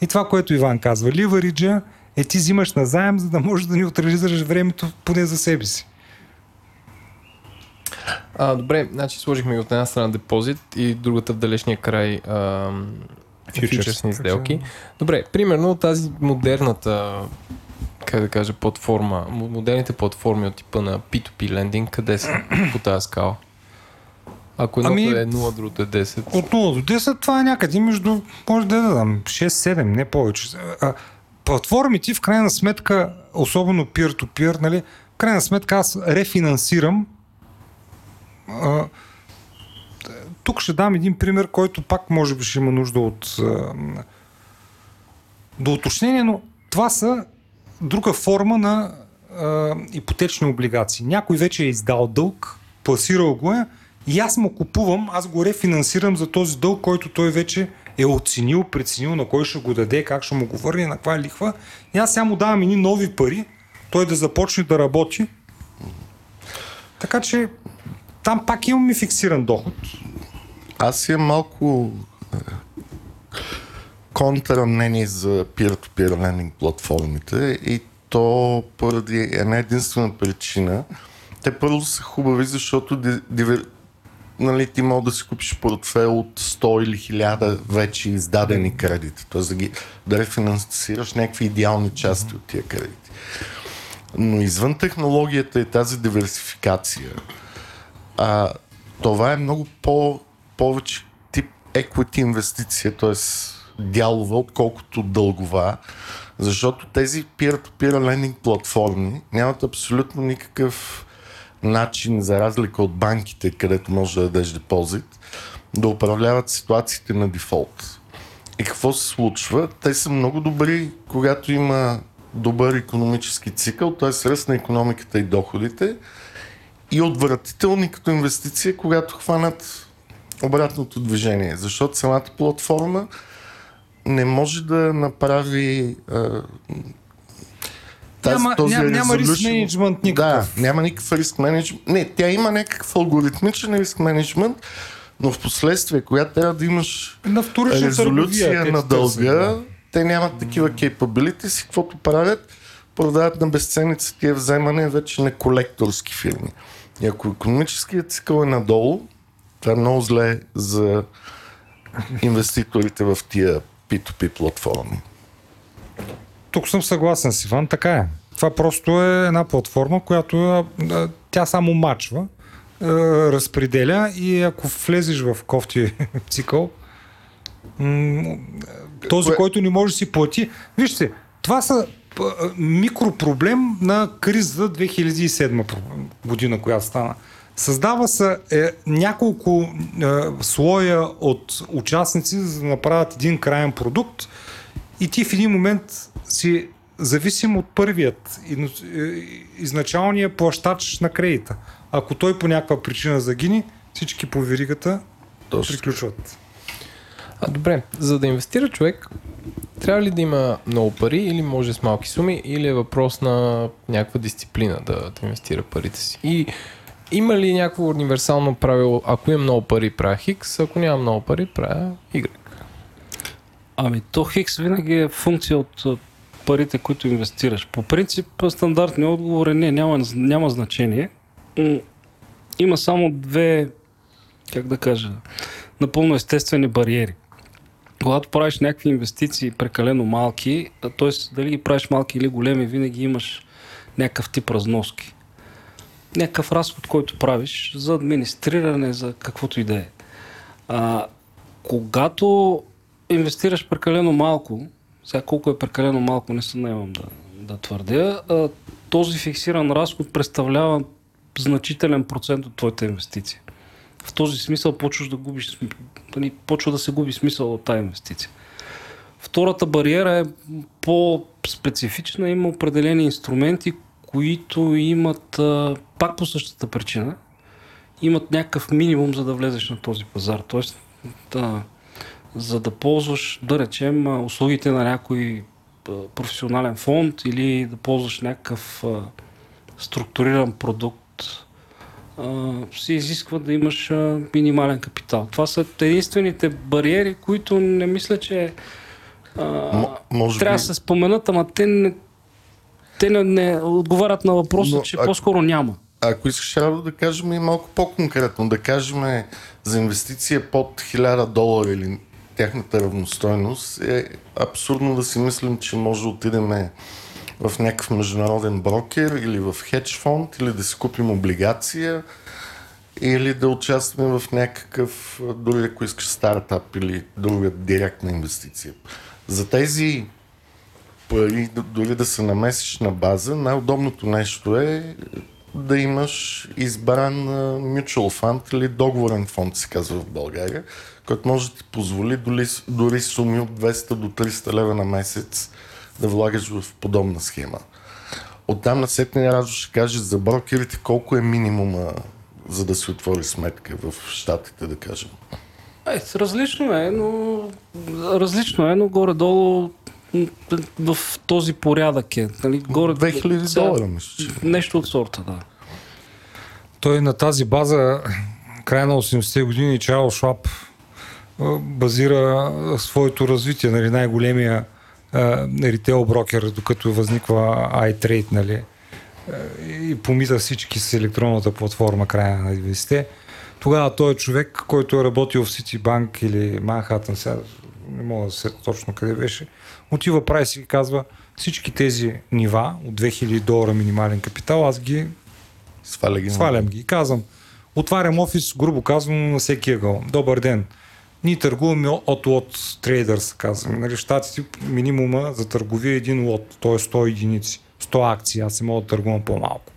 И това, което Иван казва, ливариджа е ти взимаш назаем, за да можеш да неутрализираш времето поне за себе си. А, добре, значи сложихме от една страна депозит и другата в далечния край ам, фьючерсни сделки. Добре, примерно тази модерната как да кажа, платформа, модерните платформи от типа на P2P лендинг, къде са по тази скала? Ако едното ами, е 0, другото е 10. От 0 до 10 това е някъде между, може да дадам, 6-7, не повече. А, платформите в крайна сметка, особено peer-to-peer, нали, в крайна сметка аз рефинансирам а, тук ще дам един пример, който пак може би ще има нужда от а, до уточнение, но това са друга форма на а, ипотечни облигации. Някой вече е издал дълг, пласирал го е и аз му купувам, аз го рефинансирам за този дълг, който той вече е оценил, преценил на кой ще го даде, как ще му го върне, на каква лихва. И аз сега му давам едни нови пари, той да започне да работи. Така че там пак имаме фиксиран доход. Аз имам малко е, контра мнение за peer-to-peer lending платформите и то поради една единствена причина. Те първо са хубави, защото дивер... нали, ти мога да си купиш портфел от 100 или 1000 вече издадени кредити. Т.е. да, ги, да рефинансираш някакви идеални части от тия кредити. Но извън технологията и тази диверсификация, а, това е много по, повече тип equity инвестиция, т.е. дялова, отколкото дългова, защото тези peer-to-peer lending платформи нямат абсолютно никакъв начин, за разлика от банките, където може да дадеш депозит, да управляват ситуациите на дефолт. И какво се случва? Те са много добри, когато има добър економически цикъл, т.е. ръст на економиката и доходите, и отвратителни като инвестиция, когато хванат обратното движение. Защото самата платформа не може да направи а, тази, няма, този няма, няма риск менеджмент никакъв. Да, няма никакъв риск менеджмент. Не, тя има някакъв алгоритмичен риск менеджмент, но в последствие, когато трябва да имаш на резолюция търговия, на дълга, да. те нямат такива capabilities и каквото правят, продават на безценица тия вземане вече на колекторски фирми. И ако економическият цикъл е надолу, това е много зле за инвеститорите в тия P2P платформи. Тук съм съгласен с Иван, така е. Това просто е една платформа, която тя само мачва, разпределя и ако влезеш в кофти цикъл, този, който не може да си плати. Вижте, това са микропроблем на криза 2007 година, която стана. Създава се е, няколко е, слоя от участници, за да направят един крайен продукт и ти в един момент си зависим от първият е, изначалния плащач на кредита. Ако той по някаква причина загини, всички по веригата приключват. А, добре, за да инвестира човек, трябва ли да има много пари или може с малки суми, или е въпрос на някаква дисциплина да, да инвестира парите си? И има ли някакво универсално правило, ако имам много пари, правя Хикс, ако нямам много пари, правя Y? Ами то Хикс винаги е функция от парите, които инвестираш. По принцип, стандартният отговор е не, няма, няма значение. Има само две, как да кажа, напълно естествени бариери когато правиш някакви инвестиции прекалено малки, т.е. дали ги правиш малки или големи, винаги имаш някакъв тип разноски. Някакъв разход, който правиш за администриране, за каквото и да е. Когато инвестираш прекалено малко, сега колко е прекалено малко, не наемам да, да твърдя, а, този фиксиран разход представлява значителен процент от твоята инвестиция в този смисъл почваш да губиш, нали, почва да се губи смисъл от тази инвестиция. Втората бариера е по-специфична. Има определени инструменти, които имат пак по същата причина, имат някакъв минимум, за да влезеш на този пазар. Тоест, да, за да ползваш, да речем, услугите на някой професионален фонд или да ползваш някакъв а, структуриран продукт, а, се изисква да имаш а, минимален капитал. Това са единствените бариери, които не мисля, че а, М- може трябва би... да се споменат, ама те не, те не, не отговарят на въпроса, Но, че а... по-скоро няма. Ако искаш Радо да кажем и малко по-конкретно, да кажем за инвестиция под 1000 долара или тяхната равностойност, е абсурдно да си мислим, че може да отидем в някакъв международен брокер или в хедж фонд, или да си купим облигация, или да участваме в някакъв, дори ако искаш стартап или друга директна инвестиция. За тези пари, дори да намесиш на база, най-удобното нещо е да имаш избран mutual fund или договорен фонд, се казва в България, който може да ти позволи дори, дори суми от 200 до 300 лева на месец да влагаш в подобна схема. Оттам на сетния Радо ще каже за брокерите колко е минимума за да се отвори сметка в Штатите, да кажем. Е, различно е, но различно е, но горе-долу в този порядък е. Нали? Горе, 2000 долара, мисля. Нещо от сорта, да. Той на тази база, края на 80-те години, Чарл Шваб базира своето развитие, нали, най-големия ритейл брокер, докато възниква iTrade, нали, и помита всички с електронната платформа края на 90-те. Тогава той е човек, който е работил в Citibank или Манхатън, сега не мога да се точно къде беше, отива прави си и казва всички тези нива от 2000 долара минимален капитал, аз ги Сваля ги. свалям ги. И казвам, отварям офис, грубо казвам, на всеки ъгъл. Добър ден. Ние търгуваме от лот трейдърс, казваме. Нали, щатите минимума за търговия е един лот, т.е. 100 единици, 100 акции. Аз се мога да търгувам по-малко.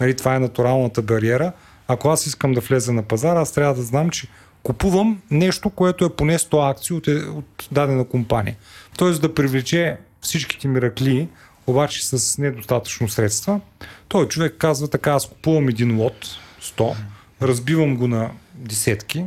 Нали, това е натуралната бариера. Ако аз искам да влеза на пазара, аз трябва да знам, че купувам нещо, което е поне 100 акции от, от дадена компания. Тоест да привлече всичките миракли, обаче с недостатъчно средства. Той човек казва така, аз купувам един лот, 100, разбивам го на десетки,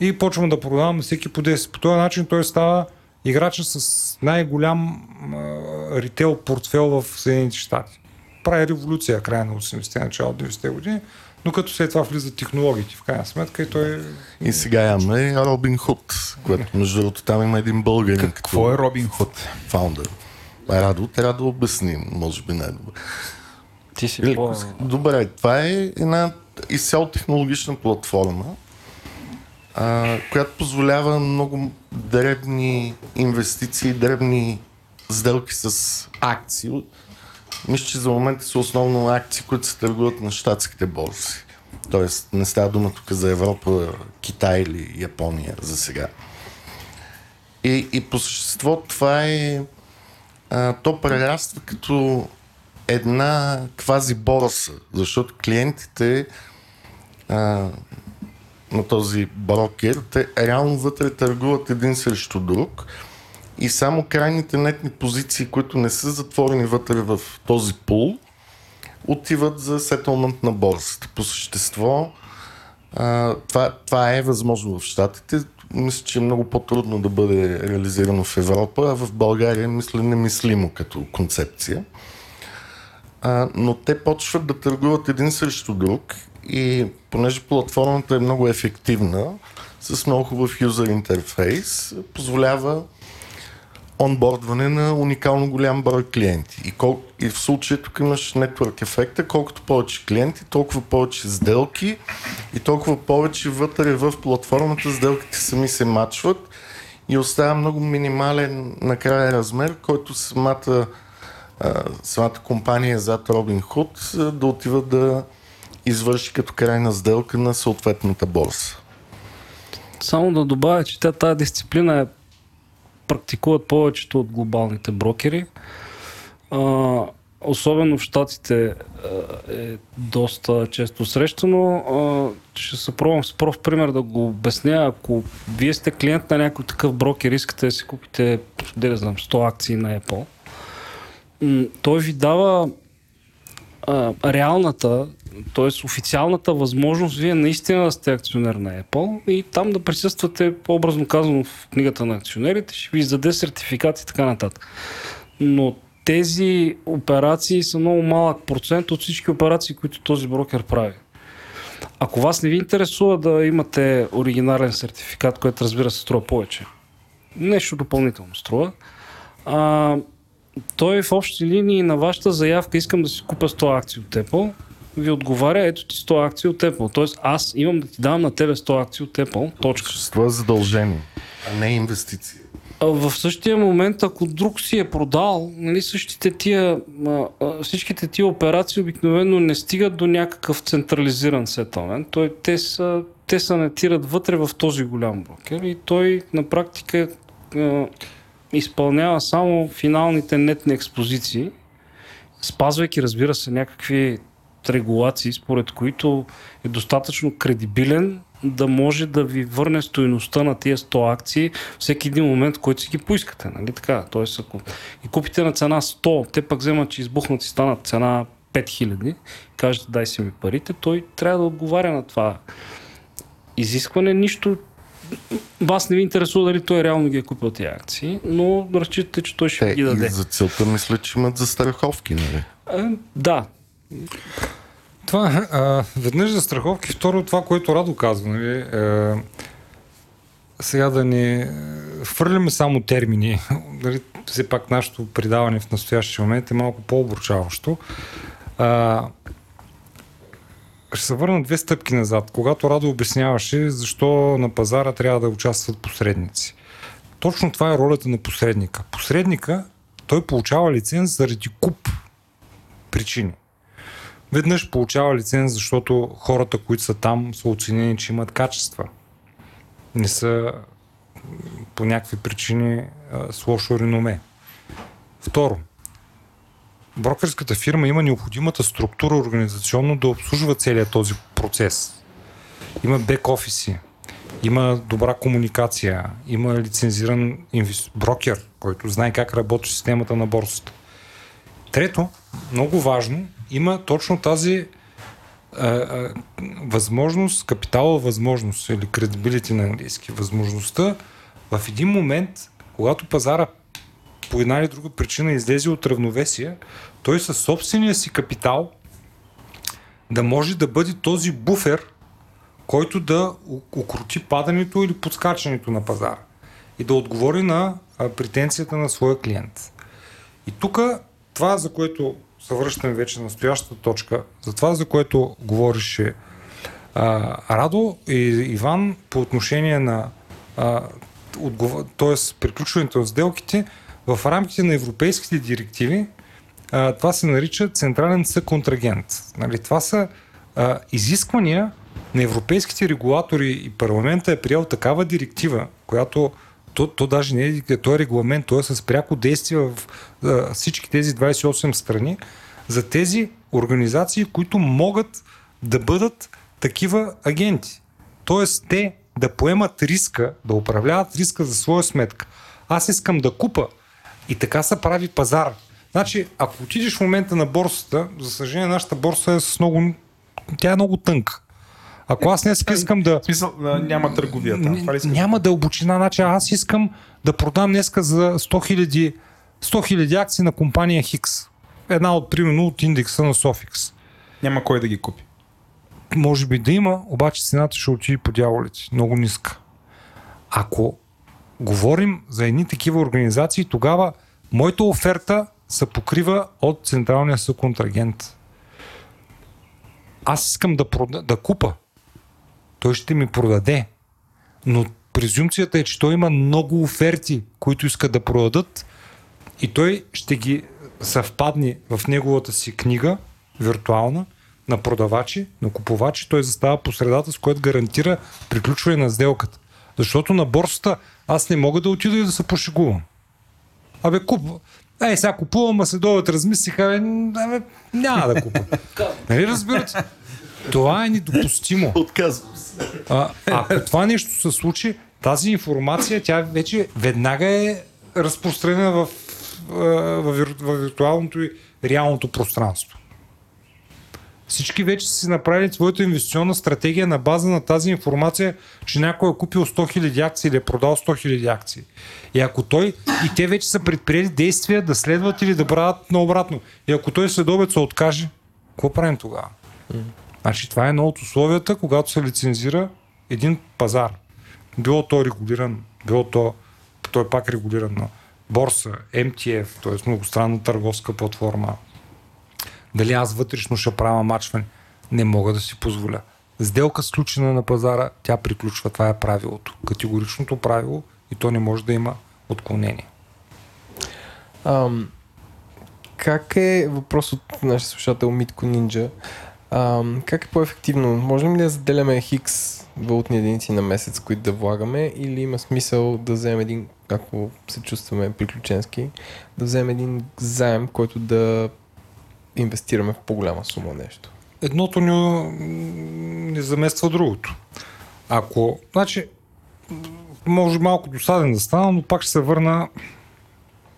и почвам да продавам всеки по 10. По този начин той става играча с най-голям а, ритейл портфел в Съединените щати. Прави революция края на 80-те, начало 90-те години, но като след това влизат технологиите в крайна сметка и той... И сега имаме Робин Худ, което между другото там има един българин. Какво е Робин Худ? Фаундър. Радо трябва да обясним, може би най-добре. Ти си по... Добре, това е една изцяло технологична платформа, а, която позволява много дребни инвестиции, дребни сделки с акции. Мисля, че за момента са основно акции, които се търгуват на щатските борси. Тоест не става дума тук за Европа, Китай или Япония за сега. И, и по същество това е... А, то прераства като една квази борса, защото клиентите а, на този брокер, те реално вътре търгуват един срещу друг и само крайните нетни позиции, които не са затворени вътре в този пул, отиват за сетълмент на борсата. По същество, това, това е възможно в Штатите. Мисля, че е много по-трудно да бъде реализирано в Европа, а в България мисля немислимо като концепция. Но те почват да търгуват един срещу друг и понеже платформата е много ефективна, с много хубав юзер интерфейс, позволява онбордване на уникално голям брой клиенти. И, кол... и в случая тук имаш нетворк ефекта, колкото повече клиенти, толкова повече сделки и толкова повече вътре в платформата сделките сами се мачват и остава много минимален накрая размер, който самата, самата компания зад Robinhood да отива да извърши като крайна сделка на съответната борса. Само да добавя, че тя тази дисциплина е практикуват повечето от глобалните брокери. А, особено в Штатите е доста често срещано. А, ще се пробвам с проф пример да го обясня. Ако вие сте клиент на някой такъв брокер, искате да си купите, да знам, 100 акции на Apple, той ви дава а, реалната Тоест официалната възможност вие наистина да сте акционер на Apple и там да присъствате, по-образно казано в книгата на акционерите, ще ви издаде сертификат и така нататък. Но тези операции са много малък процент от всички операции, които този брокер прави. Ако вас не ви интересува да имате оригинален сертификат, който разбира се струва повече, нещо допълнително струва, а, той в общи линии на вашата заявка искам да си купя 100 акции от Apple, ви отговаря, ето ти 100 акции от Apple. Тоест аз имам да ти давам на тебе 100 акции от Apple, точка. Това е задължение, а не инвестиция. В същия момент, ако друг си е продал, нали, същите тия, всичките тия операции обикновено не стигат до някакъв централизиран сетълмент. Той, те, са, те се натират вътре в този голям брокер и той на практика изпълнява само финалните нетни експозиции, спазвайки, разбира се, някакви регулации, според които е достатъчно кредибилен да може да ви върне стоеността на тия 100 акции всеки един момент, в който си ги поискате. Нали? Така, Тоест, ако и купите на цена 100, те пък вземат, че избухнат и станат цена 5000, кажете дай си ми парите, той трябва да отговаря на това изискване. Нищо вас не ви интересува дали той реално ги е купил тези акции, но разчитате, че той ще Те ги даде. и за целта мисля, че имат застраховки, нали? А, да, Това е, а, веднъж за страховки, второ това, което Радо казва. Нали, а, сега да не хвърляме само термини. Нали, все пак нашето предаване в настоящия момент е малко по-обручаващо. А, ще се върна две стъпки назад. Когато Радо обясняваше защо на пазара трябва да участват посредници. Точно това е ролята на посредника. Посредника, той получава лиценз заради куп причини. Веднъж получава лиценз, защото хората, които са там, са оценени, че имат качества. Не са по някакви причини с лошо реноме. Второ, брокерската фирма има необходимата структура организационно да обслужва целият този процес. Има бек-офиси, има добра комуникация, има лицензиран инвес... брокер, който знае как работи системата на борсата. Трето, много важно, има точно тази а, а, възможност, капиталова възможност или кредибилити на английски, възможността в един момент, когато пазара по една или друга причина излезе от равновесие, той със собствения си капитал да може да бъде този буфер, който да укрути падането или подскачането на пазара и да отговори на претенцията на своя клиент. И тук това, за което се връщаме вече на настоящата точка, за това, за което говорише а, Радо и Иван по отношение на т.е. приключването на сделките, в рамките на европейските директиви а, това се нарича централен съконтрагент. Нали, това са а, изисквания на европейските регулатори и парламента е приел такава директива, която то, то даже не е, то е регламент, то е с пряко действие в а, всички тези 28 страни за тези организации, които могат да бъдат такива агенти. Тоест те да поемат риска, да управляват риска за своя сметка. Аз искам да купа и така се прави пазар. Значи, ако отидеш в момента на борсата, за съжаление, нашата борса е с много... Тя е много тънка. Ако аз днес искам да... В смисъл, няма търговия там. Искаш? Няма дълбочина. Значи аз искам да продам днеска за 100 000, 100 000 акции на компания Хикс. Една от, примерно, от индекса на Софикс. Няма кой да ги купи. Може би да има, обаче цената ще отиде по дяволите. Много ниска. Ако говорим за едни такива организации, тогава моята оферта се покрива от централния съконтрагент. Аз искам да, прода, да купа. Той ще ми продаде. Но презумцията е, че той има много оферти, които искат да продадат и той ще ги съвпадне в неговата си книга, виртуална, на продавачи, на купувачи, той застава по средата, с което гарантира приключване на сделката. Защото на борсата аз не мога да отида и да се пошегувам. Абе, куп. Ей, сега купувам, а се довед размислиха, няма да купа. нали разбирате? Това е недопустимо. Отказвам се. А, ако това нещо се случи, тази информация, тя вече веднага е разпространена в, в, в, вир- в виртуалното и реалното пространство. Всички вече си направили своята инвестиционна стратегия на база на тази информация, че някой е купил 100 000 акции или е продал 100 000 акции. И ако той, и те вече са предприели действия да следват или да правят наобратно. И ако той следобед се откаже, какво правим тогава? Значи това е едно от условията, когато се лицензира един пазар. Било то регулиран, било то той е пак регулиран на борса, MTF, т.е. многостранна търговска платформа. Дали аз вътрешно ще правя мачване? Не мога да си позволя. Сделка сключена на пазара, тя приключва. Това е правилото. Категоричното правило и то не може да има отклонение. Ам, как е въпрос от нашия слушател Митко Нинджа? Ам, как е по-ефективно? Можем ли да заделяме хикс валутни единици на месец, които да влагаме или има смисъл да вземем един, ако се чувстваме приключенски, да вземем един заем, който да инвестираме в по-голяма сума нещо? Едното не, не замества другото. Ако, значи, може малко досаден да стана, но пак ще се върна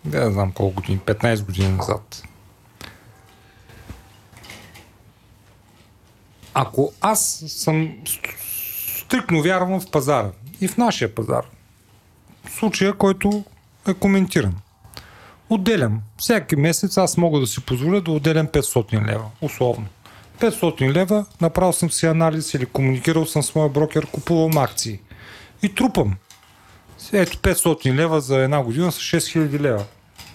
не знам колко години, 15 години назад. Ако аз съм стрикно вярвам в пазара и в нашия пазар, случая, който е коментиран, отделям. Всеки месец аз мога да си позволя да отделям 500 лева, условно. 500 лева, направил съм си анализ или комуникирал съм с моя брокер, купувам акции. И трупам. Ето 500 лева за една година са 6000 лева.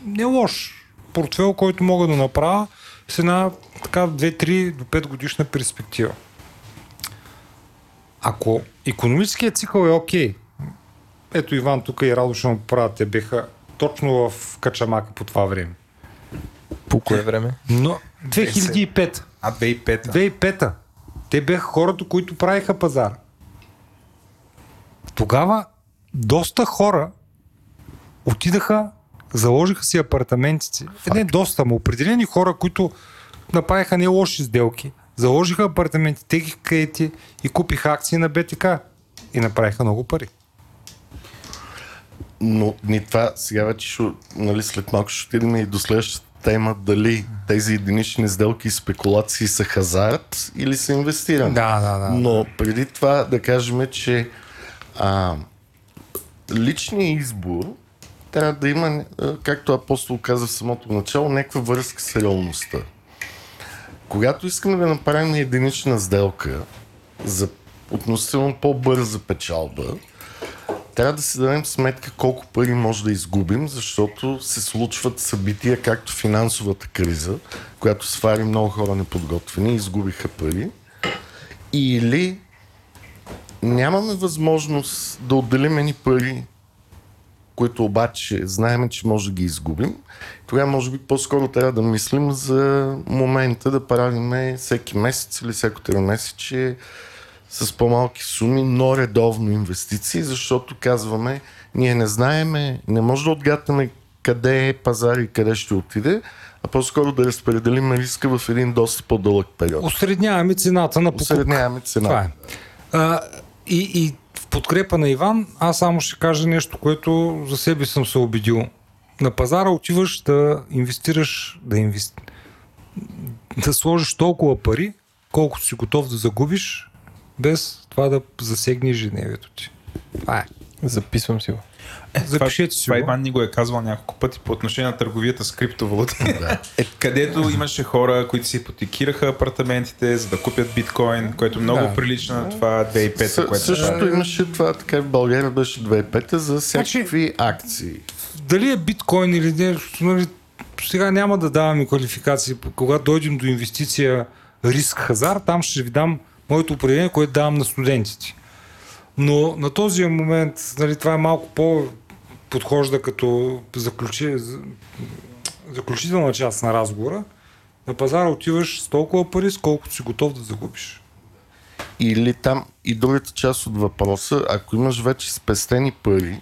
Не лош портфел, който мога да направя с една така 2-3 до 5 годишна перспектива. Ако економическият цикъл е окей, ето Иван тук и Радо ще му поправят, те беха точно в качамака по това време. По кое време? Но 2005. А 2005. 2005. Те бяха хората, които правиха пазар. Тогава доста хора отидаха, заложиха си апартаментите. Е, не доста, но определени хора, които направиха не лоши сделки, заложиха апартаменти, теги кредити и купиха акции на БТК и направиха много пари. Но ни това сега вече ще, нали, след малко ще отидем и до следващата тема дали тези единични сделки и спекулации са хазарт или са инвестирани. Да, да, да. Но преди това да кажем, че а, личният избор трябва да има, както апостол каза в самото начало, някаква връзка с реалността. Когато искаме да направим единична сделка за относително по-бърза печалба, трябва да си дадем сметка колко пари може да изгубим, защото се случват събития, както финансовата криза, която свари много хора неподготвени и изгубиха пари. Или нямаме възможност да отделим ни пари, които обаче знаем, че може да ги изгубим. Тогава може би по-скоро трябва да мислим за момента да правим всеки месец или всеко три месече с по-малки суми, но редовно инвестиции, защото казваме, ние не знаеме, не може да отгатаме къде е пазар и къде ще отиде, а по-скоро да разпределим риска в един доста по-дълъг период. Осредняваме цената на покупка. Осредняваме цената. Това е. А, и, и в подкрепа на Иван, аз само ще кажа нещо, което за себе съм се убедил. На пазара отиваш да инвестираш, да, инвести... да сложиш толкова пари, колкото си готов да загубиш, без това да засегне ежедневието ти. Това е. Записвам си го. Запишете си Това. Иван ни го е казвал няколко пъти по отношение на търговията с криптовалути. е, където имаше хора, които си ипотекираха апартаментите, за да купят биткоин, което много Да. прилича на това 2005, Съ- което Същото имаше това, така в България беше 2005 за всякакви акции. Дали е биткоин или не, нали, сега няма да даваме квалификации. Когато дойдем до инвестиция риск хазар, там ще ви дам моето определение, което давам на студентите. Но на този момент, нали, това е малко по подхожда като заключи, за- заключителна част на разговора. На пазара отиваш с толкова пари, с колкото си готов да загубиш. Или там и другата част от въпроса, ако имаш вече спестени пари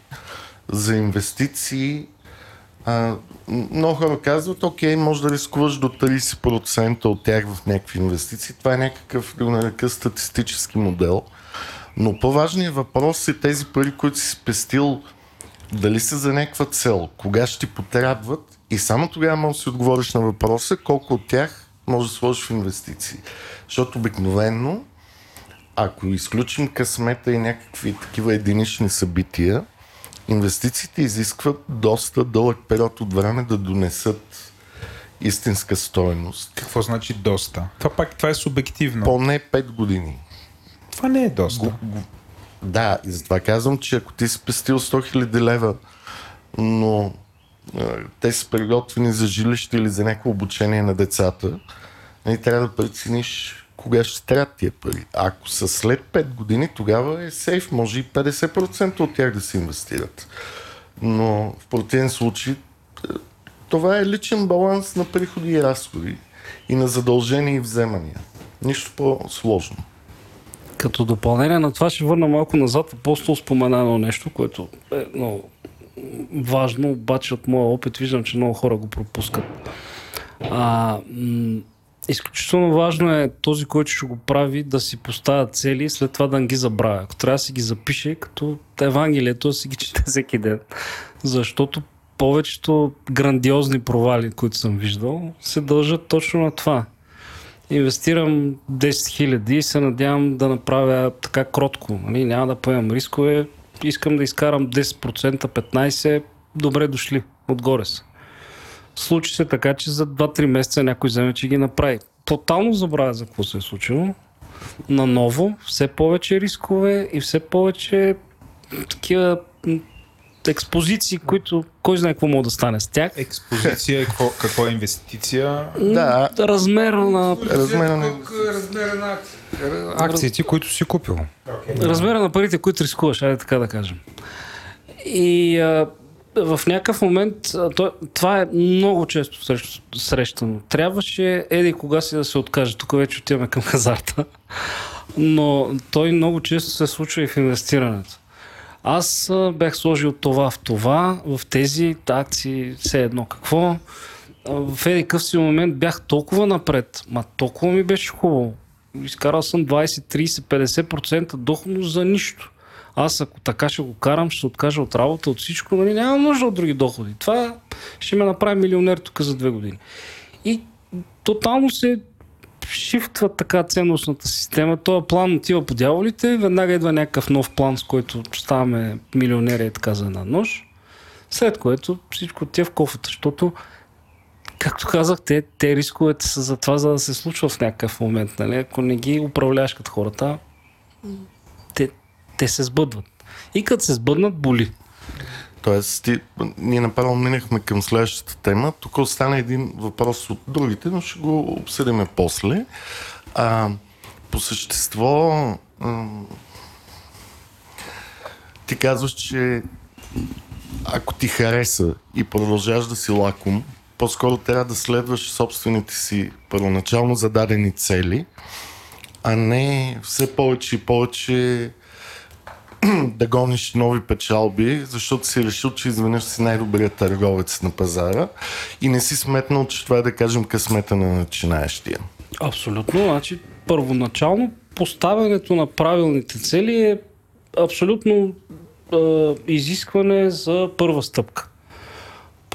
за инвестиции, а, много хора казват, окей, може да рискуваш до 30% от тях в някакви инвестиции. Това е някакъв, нарека, статистически модел. Но по-важният въпрос е тези пари, които си спестил, дали са за някаква цел, кога ще ти потребват и само тогава можеш да си отговориш на въпроса колко от тях може да сложиш в инвестиции. Защото обикновено, ако изключим късмета и някакви такива единични събития, инвестициите изискват доста дълъг период от време да донесат истинска стоеност. Какво значи доста? Това пак това е субективно. Поне 5 години. Това не е доста. Да, и затова казвам, че ако ти си пестил 100 000 лева, но те са приготвени за жилище или за някакво обучение на децата, нали, трябва да прецениш кога ще трябва тия пари. Ако са след 5 години, тогава е сейф, може и 50% от тях да се инвестират. Но в противен случай това е личен баланс на приходи и разходи и на задължения и вземания. Нищо по-сложно. Като допълнение на това ще върна малко назад. Апостол спомена едно нещо, което е много важно, обаче от моя опит виждам, че много хора го пропускат. А, м- изключително важно е този, който ще го прави, да си поставя цели и след това да не ги забравя. Ако трябва да си ги запише, като Евангелието си ги чете всеки ден. Защото повечето грандиозни провали, които съм виждал, се дължат точно на това. Инвестирам 10 хиляди и се надявам да направя така кротко. Нали? Няма да поемам рискове. Искам да изкарам 10%, 15%. Добре дошли. Отгоре са. Случи се така, че за 2-3 месеца някой вземе, че ги направи. Тотално забравя за какво се е случило. Наново, все повече рискове и все повече такива експозиции, които кой знае какво мога да стане с тях. Експозиция, какво, какво е инвестиция? Да. Размер на, Размера на... размера на акциите, които си купил. размера на парите, които рискуваш, айде така да кажем. И а, в някакъв момент, а, то, това е много често срещ, срещано. Трябваше еди кога си да се откаже. Тук вече отиваме към хазарта. Но той много често се случва и в инвестирането. Аз бях сложил това в това, в тези акции, все едно какво. В един къв си момент бях толкова напред, ма толкова ми беше хубаво. Изкарал съм 20, 30, 50% доходност за нищо. Аз ако така ще го карам, ще откажа от работа, от всичко, нали, нямам нужда от други доходи. Това ще ме направи милионер тук за две години. И тотално се шифтва така ценностната система. Този план отива по дяволите, веднага идва някакъв нов план, с който ставаме милионери и така за една нощ. След което всичко отива в кофата, защото както казах, те, те рисковете са за това, за да се случва в някакъв момент. Нали? Ако не ги управляваш като хората, те, те се сбъдват. И като се сбъднат, боли. Тоест, ти, ние направо минахме към следващата тема. Тук остана един въпрос от другите, но ще го обсъдим после. А, по същество, а, ти казваш, че ако ти хареса и продължаваш да си лаком, по-скоро трябва да следваш собствените си първоначално зададени цели, а не все повече и повече да гониш нови печалби, защото си решил, че изведнъж си най-добрият търговец на пазара и не си сметнал, че това е да кажем късмета на начинаещия. Абсолютно. Значи, първоначално поставянето на правилните цели е абсолютно е, изискване за първа стъпка.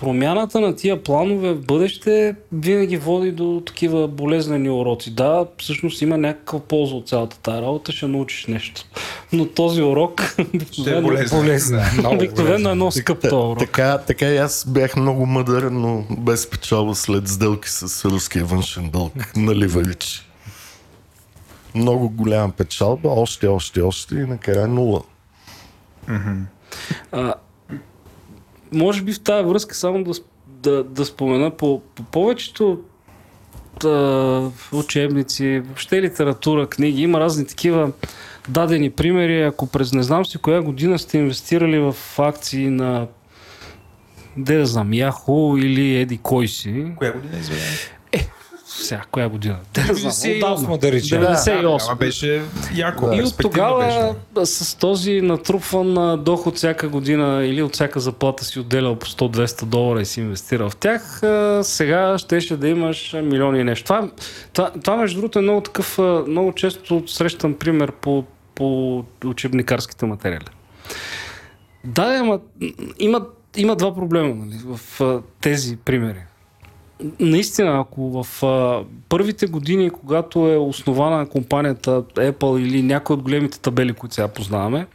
Промяната на тия планове в бъдеще винаги води до такива болезнени уроци. Да, всъщност има някаква полза от цялата тази работа, ще научиш нещо. Но този урок Ще е обикновено, болезнен. Болезнен. Много обикновено е много скъп този урок. Така, така и аз бях много мъдър, но без печалба след сделки с руския външен дълг на Ливарич. Много голяма печалба, още, още, още и накрая нула. А, може би в тази връзка само да, да, да спомена по, по повечето а, учебници, въобще литература, книги, има разни такива дадени примери. Ако през не знам си коя година сте инвестирали в акции на де да знам, Яхо или Еди кой си. Коя година извинявай? Сега, коя година? Де да знам, 98 отдавна. да речем. 98. Ама беше яко. И от тогава беше. с този натрупван доход всяка година или от всяка заплата си отделял по 100-200 долара и си инвестирал в тях, сега щеше да имаш милиони нещо. Това, това, това между другото е много такъв, много често срещан пример по, по учебникарските материали. Да, ама има, има два проблема нали, в тези примери. Наистина, ако в а, първите години, когато е основана компанията Apple или някой от големите табели, които сега познаваме,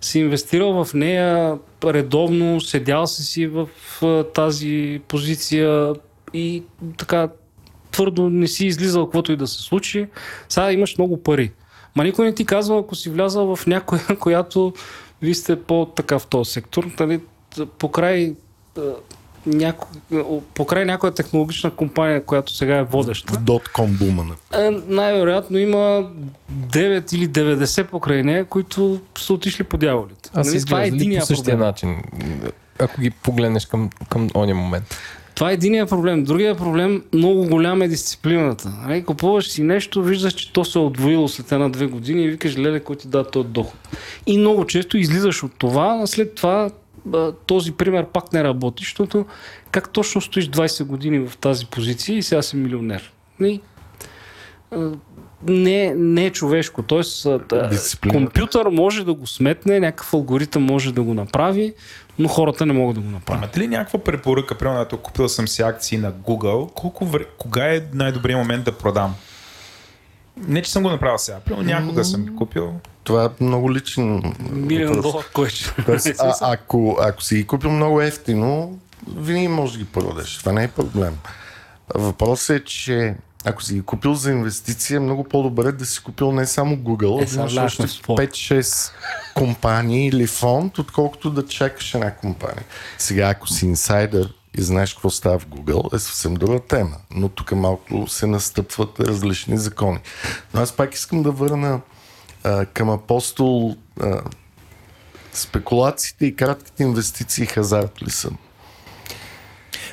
си инвестирал в нея редовно, седял си си в а, тази позиция и така твърдо не си излизал каквото и да се случи. Сега имаш много пари. Ма никой не ти казва, ако си влязал в някоя, която вие сте по-така в този сектор, нали, покрай няко, покрай някоя технологична компания, която сега е водеща. В дотком бума. Е, най-вероятно има 9 или 90 покрай нея, които са отишли по дяволите. Аз Нали, това е единия по същия проблем. начин, ако ги погледнеш към, към ония момент. Това е единия проблем. Другия проблем, много голям е дисциплината. Нали, купуваш си нещо, виждаш, че то се е отвоило след една-две години и викаш, леле, кой ти дава този доход. И много често излизаш от това, а след това този пример пак не работи, защото как точно стоиш 20 години в тази позиция и сега си милионер. А, не, не е човешко. Тоест, а, да, Дисциплината. компютър може да го сметне, някакъв алгоритъм може да го направи, но хората не могат да го направят. Имате ли някаква препоръка, примерно, ако купил съм си акции на Google, колко вре... кога е най-добрият момент да продам? Не, че съм го направил сега. Примерно някога съм ги купил. Това е много личен Милион долар, кой ще? Тоест, а, ако, ако си ги купил много ефтино, винаги можеш да ги продадеш. Това не е проблем. Въпросът е, че ако си ги купил за инвестиция, е много по-добре да си купил не само Google, Е, а да още ляжна в спор. 5-6 компании или фонд, отколкото да чакаш една компания. Сега, ако си инсайдър и знаеш какво става в Google, е съвсем друга тема. Но тук малко се настъпват различни закони. Но аз пак искам да върна а, към апостол а, спекулациите и кратките инвестиции хазарт ли са?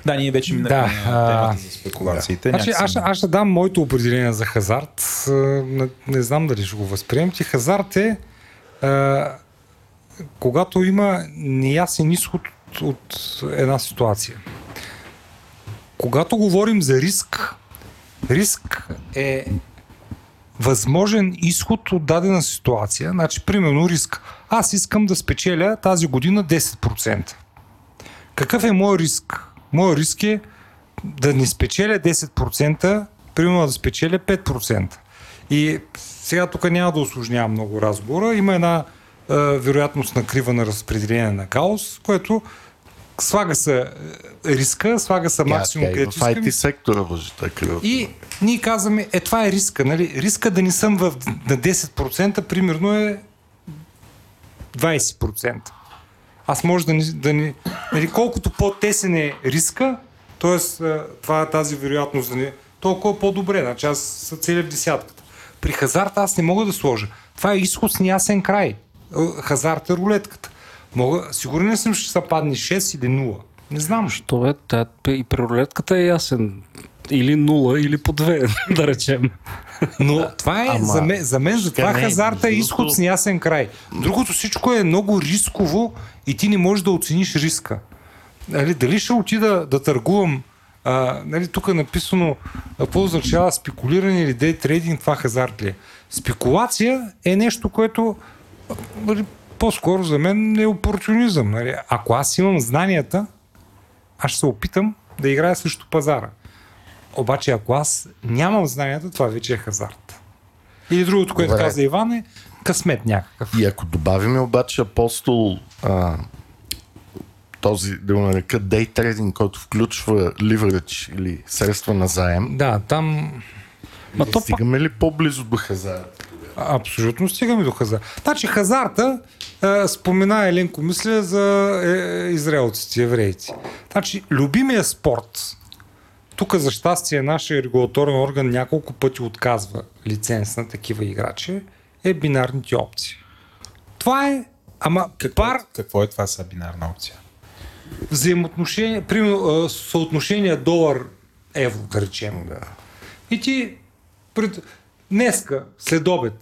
Да, ние вече минахме Да, на темата за спекулациите. Значи, Някак аз, аз ще дам моето определение за хазарт. Не, не знам дали ще го възприемете. Хазарт е а, когато има неясен изход от, една ситуация. Когато говорим за риск, риск е възможен изход от дадена ситуация. Значи, примерно риск. Аз искам да спечеля тази година 10%. Какъв е моят риск? Моят риск е да не спечеля 10%, примерно да спечеля 5%. И сега тук няма да осложнявам много разговора. Има една е, вероятност на крива на разпределение на Гаус, което слага се е, риска, слага се максимум, тя и където в IT искаме. сектора лъжи така. И ние казваме, е това е риска. Нали? Риска да не съм в, на 10%, примерно е 20%. Аз може да ни... Да ни нали, колкото по-тесен е риска, т.е. това е тази вероятност, да не, толкова по-добре. Значи аз са целя в десятката. При хазарта аз не мога да сложа. Това е изход с неясен край. Е, Хазарт е рулетката. Мога, сигурен не съм, ще се падне 6 или 0. Не знам. Що е? Тя, и при рулетката е ясен. Или нула, или по две, да речем. Но това е Ама, за мен, за мен за това не, хазарта е изход с неясен край. Другото всичко е много рисково и ти не можеш да оцениш риска. Нали, дали ще отида да търгувам а, нали, тук е написано какво означава спекулиране или дей трейдинг, това хазарт ли е. Спекулация е нещо, което нали, по-скоро за мен е опортунизъм. Нали. Ако аз имам знанията, аз ще се опитам да играя срещу пазара. Обаче ако аз нямам знанията, това вече е хазарт. Или другото, което Добре. каза Иван е късмет някакъв. И ако добавиме обаче апостол а, този, да го нарека, трейдинг, който включва ливърич или средства на заем, Да, там Ма то пак, стигаме ли по-близо до хазарт? Абсолютно стигаме до хазарт. Значи хазарта, е, спомена Еленко, мисля за е, израелците, евреите. Значи, любимия спорт, тук за щастие нашия регулаторен орган няколко пъти отказва лиценз на такива играчи, е бинарните опции. Това е, ама Какво, пар, е, какво е това са бинарна опция? взаимоотношение, примерно съотношение долар-евро, да речем. Да. И ти пред... днеска, след обед,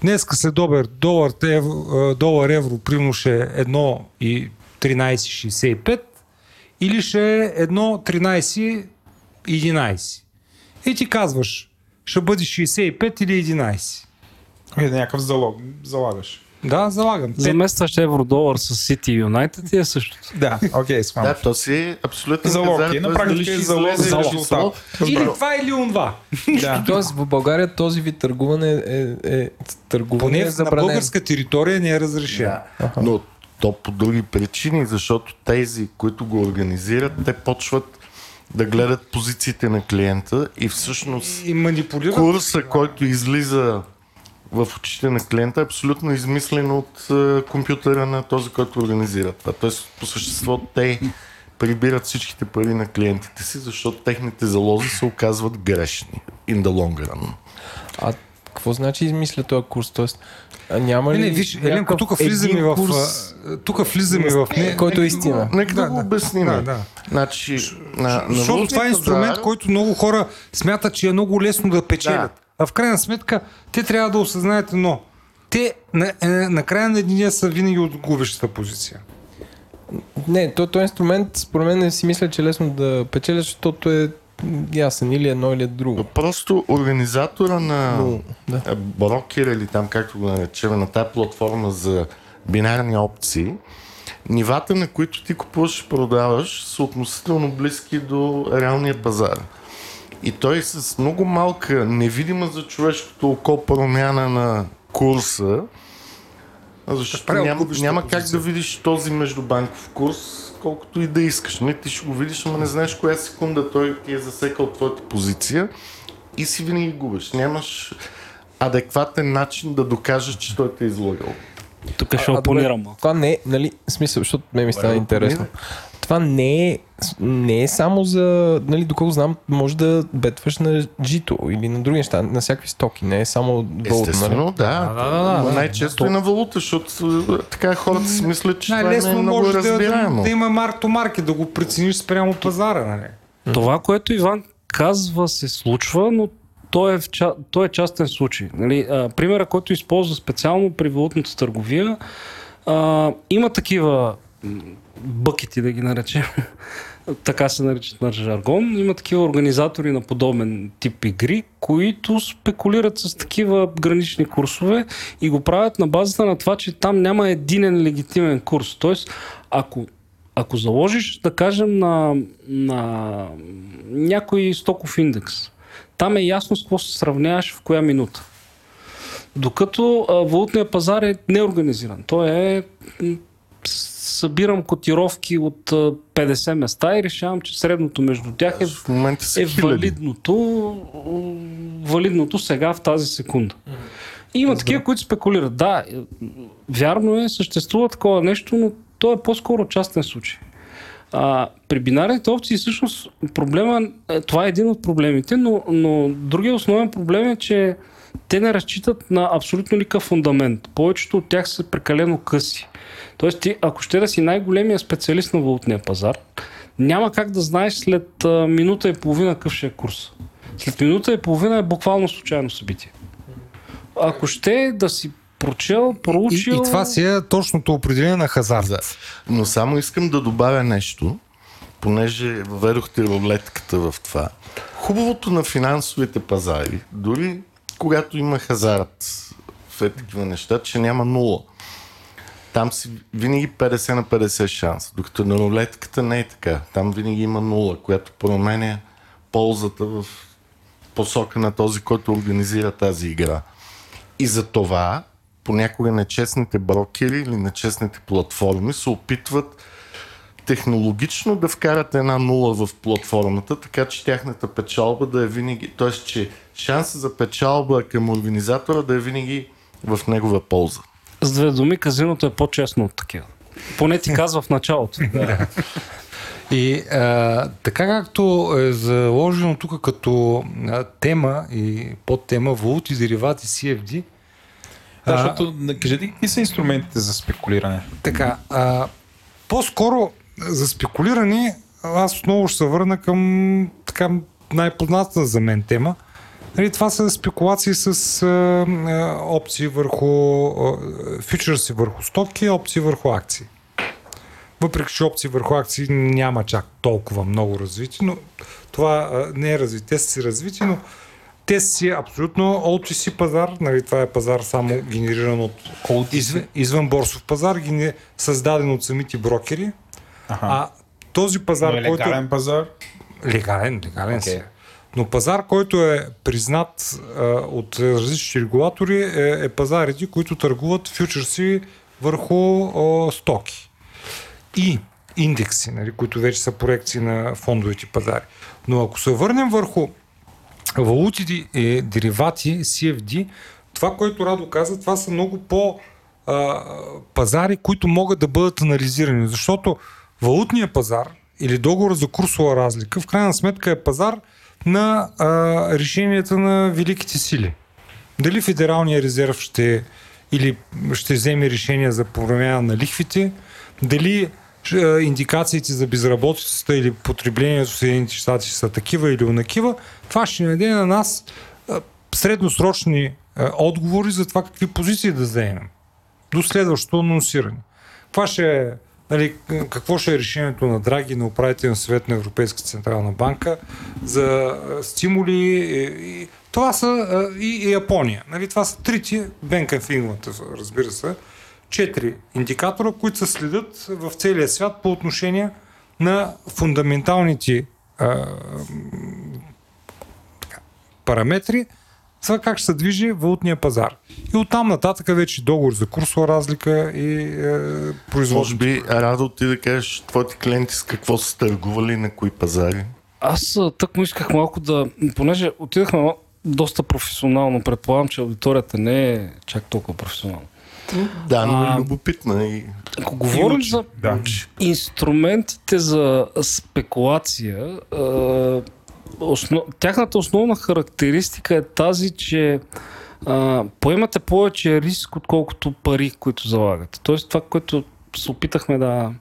днеска след обед, долар, евро, долар евро примерно ще е 1 и 13,65 или ще е 1, 13,11. И ти казваш, ще бъде 65 или 11. Е, някакъв залог, залагаш. Да, залагам. Заместваш евро-долар с City United и е същото. Да, окей, okay, Да, то си е абсолютно Залог е, на практика е залог за резултат. Или това, или онва. Да. Тоест в България този вид търгуване е, е търгуване Поне е на забранен. българска територия не е разрешено. Да. Но то по други причини, защото тези, които го организират, те почват да гледат позициите на клиента и всъщност И манипулират. курса, който излиза в очите на клиента е абсолютно измислен от е, компютъра на този, който организира това. Тоест, по същество, те прибират всичките пари на клиентите си, защото техните залози се оказват грешни. In the long run. А какво значи измисля този курс? Тоест, няма ли Не, не, виж, Еленко, тук влизаме в... курс, а, Тук влизаме в... Не, който е истина? Нека да, Да, го да. обясним. Да, да. Значи, на, на Защото това е инструмент, пазар- който много хора смятат, че е много лесно да печелят. А в крайна сметка, те трябва да осъзнаят едно. Те на, е, на края на деня са винаги от губещата позиция. Не, то, този инструмент, според мен, не си мисля, че е лесно да печеля, защото е ясен или едно или друго. Просто организатора на Но, да. брокер или там както го наречем на тази платформа за бинарни опции, нивата на които ти купуваш и продаваш са относително близки до реалния пазар. И той с много малка, невидима за човешкото око промяна на курса, защото Прави няма, няма как да видиш този междубанков курс, колкото и да искаш. Не, ти ще го видиш, ама не знаеш коя секунда той ти е засекал твоята позиция и си винаги губиш. Нямаш адекватен начин да докажеш, че той те е излагал. Тук ще А, опонирам. Това не е, нали, смисъл, защото ме ми стана интересно. Това не е, не е само за, нали, доколко знам, може да бетваш на жито или на други неща, на всякакви стоки, не е само валута, нали? Естествено, да. Да, да, да, да. Най-често е на валута, защото е, така хората си мислят, че това не е много може да, да, разбираемо. да има марк-то маркет, да го прецениш спрямо пазара. Нали? Това, което Иван казва, се случва, но той е, в ча... той е частен случай. Нали, а, примера, който използва специално при валутната търговия, а, има такива бъкети, да ги наречем, така се наричат на жаргон, има такива организатори на подобен тип игри, които спекулират с такива гранични курсове и го правят на базата на това, че там няма единен легитимен курс. Тоест, ако ако заложиш, да кажем, на, на някой стоков индекс, там е ясно с какво се сравняваш в коя минута. Докато а, валутният пазар е неорганизиран. Той е събирам котировки от а, 50 места и решавам, че средното между тях е, В момента е валидното, валидното сега в тази секунда. Има такива, които спекулират. Да, е, вярно е, съществува такова нещо, но то е по-скоро частен случай. А, при бинарните опции всъщност проблема, е, това е един от проблемите, но, но другия основен проблем е, че те не разчитат на абсолютно никакъв фундамент. Повечето от тях са прекалено къси. Тоест ти, ако ще да си най-големия специалист на валутния пазар, няма как да знаеш след а, минута и половина какъв ще е курс. След минута и половина е буквално случайно събитие. Ако ще да си прочел, И, проучил... и това си е точното определение на хазарт. Но само искам да добавя нещо, понеже въведохте рулетката в това. Хубавото на финансовите пазари, дори когато има хазарт в е такива неща, че няма нула. Там си винаги 50 на 50 шанс, докато на рулетката не е така. Там винаги има нула, която променя ползата в посока на този, който организира тази игра. И за това понякога нечестните брокери или нечестните платформи се опитват технологично да вкарат една нула в платформата, така че тяхната печалба да е винаги, т.е. че шанса за печалба към организатора да е винаги в негова полза. С две думи, казиното е по-честно от такива. Поне ти казва в началото. И а, така както е заложено тук като а, тема и подтема валути, деривати, CFD, Да, А, защото, да, кажете, какви са инструментите за спекулиране? Така, а, по-скоро за спекулиране, аз отново ще се върна към така най-познатата за мен тема. Нали, това са спекулации с а, опции върху а, фьючерси върху стоки, опции върху акции. Въпреки, че опции върху акции няма чак толкова много развити, но това а, не е развити. Те са си развити, но те си абсолютно OTC пазар, нали, това е пазар само генериран от извън, извън борсов пазар, гене, създаден от самите брокери. Аха. А този пазар, Но е който... легален пазар. Легален, легален Окей. си. Но пазар, който е признат а, от различни регулатори, е, е пазарите, които търгуват фьючерси върху а, стоки. И индекси, нали, които вече са проекции на фондовите пазари. Но ако се върнем върху валутите и деривати, CFD, това, което Радо каза, това са много по а, пазари, които могат да бъдат анализирани, защото валутния пазар или договор за курсова разлика в крайна сметка е пазар на а, решенията на великите сили. Дали Федералния резерв ще или ще вземе решение за промяна на лихвите, дали а, индикациите за безработицата или потреблението в Съединените щати са такива или онакива, това ще даде на нас а, средносрочни а, отговори за това какви позиции да заемем до следващото анонсиране. Това ще е, нали, какво ще е решението на Драги на управителен съвет на Европейска централна банка за стимули и, и това са и, и Япония. Нали, това са трите, Бенка в Ингланд, разбира се, четири индикатора, които се следят в целия свят по отношение на фундаменталните а, така, параметри за как ще се движи валутния пазар. И оттам нататък вече договор за курсова разлика и е, Може производство. би, Радо, ти да кажеш, твоите клиенти с какво са търгували, на кои пазари? Аз а, тък му исках малко да... Понеже отидахме доста професионално, предполагам, че аудиторията не е чак толкова професионална. Да, но е любопитна и Ако говорим учи, за да. инструментите за спекулация, а, основ... тяхната основна характеристика е тази, че а, поемате повече риск, отколкото пари, които залагате. Тоест това, което се опитахме да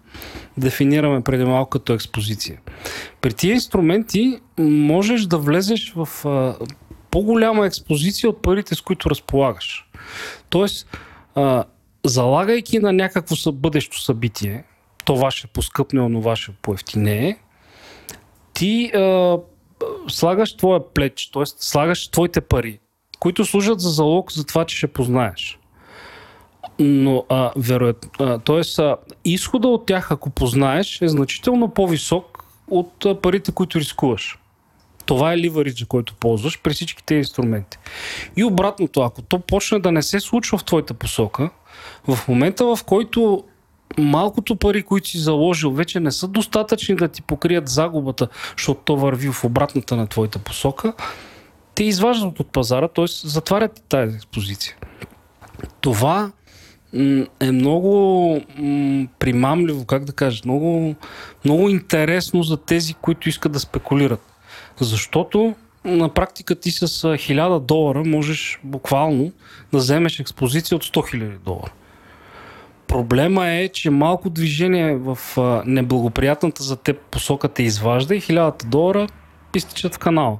дефинираме преди малко като експозиция. При тия инструменти можеш да влезеш в а, по-голяма експозиция от парите, с които разполагаш. Тоест, а, залагайки на някакво бъдещо събитие, това ще поскъпне, онова ще поевтинее, ти а, слагаш твоя плеч, т.е. слагаш твоите пари, които служат за залог за това, че ще познаеш. Но, а, вероятно, т.е. изхода от тях, ако познаеш, е значително по-висок от а, парите, които рискуваш. Това е ливариджа, който ползваш при всички тези инструменти. И обратното, ако то почне да не се случва в твоята посока, в момента в който малкото пари, които си заложил, вече не са достатъчни да ти покрият загубата, защото то върви в обратната на твоята посока, те изваждат от пазара, т.е. затварят тази експозиция. Това е много примамливо, как да кажа, много, много интересно за тези, които искат да спекулират. Защото на практика ти с а, 1000 долара можеш буквално да вземеш експозиция от 100 000 долара. Проблема е, че малко движение в неблагоприятната за теб посока те изважда и 1000 долара изтичат в канала.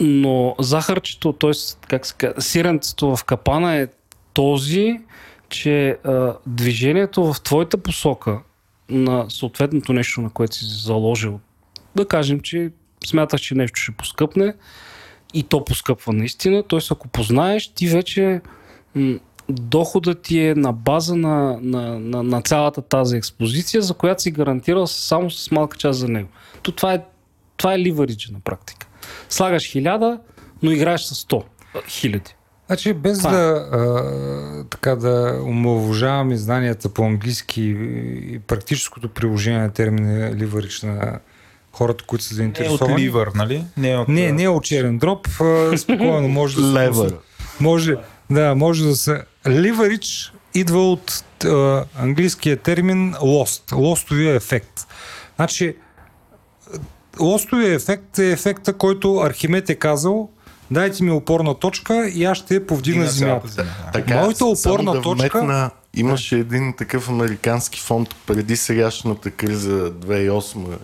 Но захарчето, т.е. как се казва, сиренцето в капана е този, че движението в твоята посока на съответното нещо, на което си заложил, да кажем, че смяташ, че нещо ще поскъпне и то поскъпва наистина, т.е. ако познаеш, ти вече доходът ти е на база на, на, на, на цялата тази експозиция, за която си гарантирал само с малка част за него. То това е, това е ливариджа на практика. Слагаш хиляда, но играеш с 100 хиляди. Значи, без Това е. да, а, така да омалуважаваме знанията по английски и, практическото приложение на термина ливарич на хората, които са Не е от заинтересовани. ливър, нали? Не е от... Не, не е от черен дроп, а, спокойно може да се... левър. Може, да, може да се... Ливарич идва от а, английския термин lost, лостовия ефект. Значи, лостовия ефект е ефекта, който Архимед е казал, дайте ми опорна точка и аз ще повдигна земята. земя, да. Така, Моята опорна да точка- вметна, имаше един такъв американски фонд преди сегашната криза 2008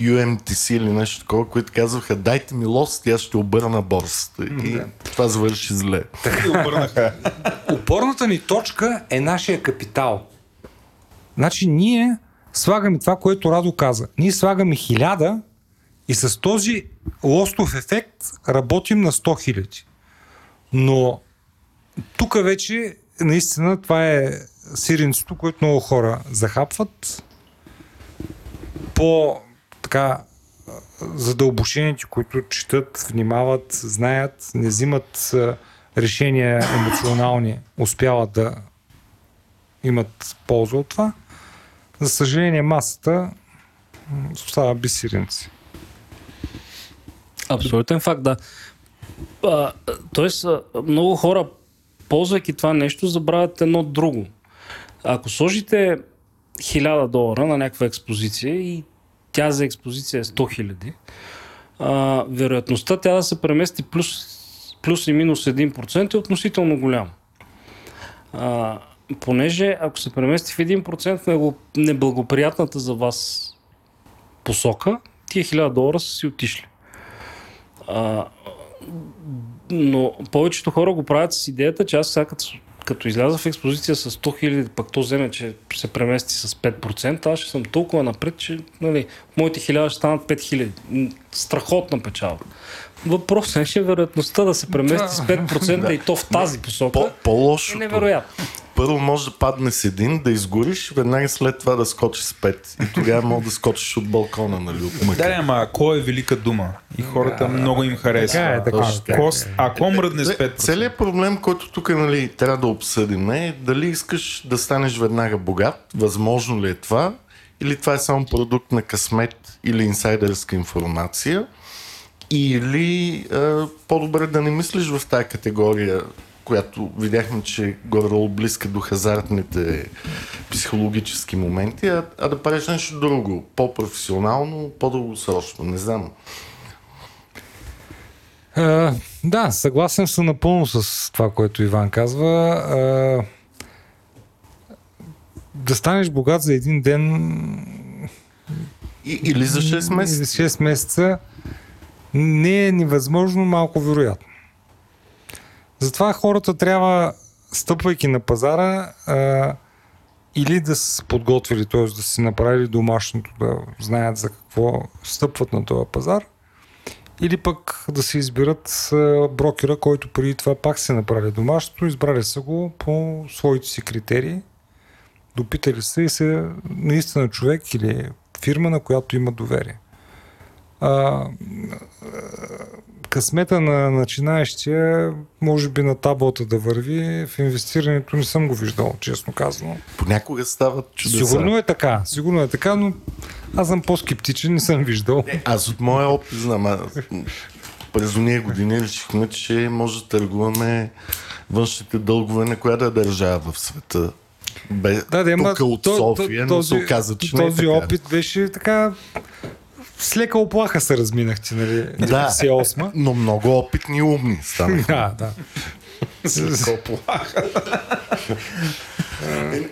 UMTC или нещо такова, които казваха дайте ми лост и аз ще обърна борсата. И това завърши зле. И обърнаха. Опорната ни точка е нашия капитал. Значи ние слагаме това, което Радо каза. Ние слагаме хиляда И с този лостов ефект работим на 100 хиляди. Но тук вече наистина това е сиренцето, което много хора захапват. По така задълбошените, които четат, внимават, знаят, не взимат решения емоционални, успяват да имат полза от това. За съжаление, масата остава без сиренци. Абсолютен факт, да. А, тоест, много хора, ползвайки това нещо, забравят едно друго. Ако сложите 1000 долара на някаква експозиция и тя за експозиция е 100 хиляди, вероятността тя да се премести плюс, плюс и минус 1% е относително голяма. Понеже ако се премести в 1% в неблагоприятната за вас посока, тия 1000 долара са си отишли. А, но повечето хора го правят с идеята, че аз сега като, като изляза в експозиция с 100 хиляди, пък то вземе, че се премести с 5%, аз ще съм толкова напред, че нали, моите 1000 ще станат 5000. Страхотна печалба. Въпросът е, че вероятността да се премести с 5% и то в тази посока По, по-лошо. е невероятно първо може да падне с един, да изгориш, веднага след това да скочиш с пет. И тогава може да скочиш от балкона, нали, от мъка. Да, ама кой е велика дума? И хората да, много им харесва. Така е, така, ако, ако мръдне с 5%. Целият проблем, който тук нали, трябва да обсъдим е дали искаш да станеш веднага богат, възможно ли е това, или това е само продукт на късмет или инсайдерска информация, или е, по-добре да не мислиш в тази категория която видяхме, че горе близка до хазартните психологически моменти, а, а да правиш нещо друго, по-професионално, по-дългосрочно, не знам. А, да, съгласен съм напълно с това, което Иван казва. А, да станеш богат за един ден и, или за 6 месеца. Или 6 месеца не е невъзможно, малко вероятно. Затова хората трябва, стъпвайки на пазара, а, или да са подготвили, т.е. да си направили домашното, да знаят за какво стъпват на този пазар, или пък да се изберат брокера, който преди това пак се направи домашното, избрали са го по своите си критерии, допитали се и се наистина човек или фирма, на която има доверие. А, късмета на начинаещия, може би на таблата да върви, в инвестирането не съм го виждал, честно казано. Понякога стават чудеса. Сигурно е така, сигурно е така, но аз съм по-скептичен, не съм виждал. Не, аз от моя опит знам, през уния години решихме, че може да търгуваме външните дългове на коя да държава в света. Бе, да, да, тук от София, но се оказа, че този не е опит беше така с лека оплаха се разминахте, нали? Да, 98 но много опитни и умни станаха. да, да. С лека оплаха.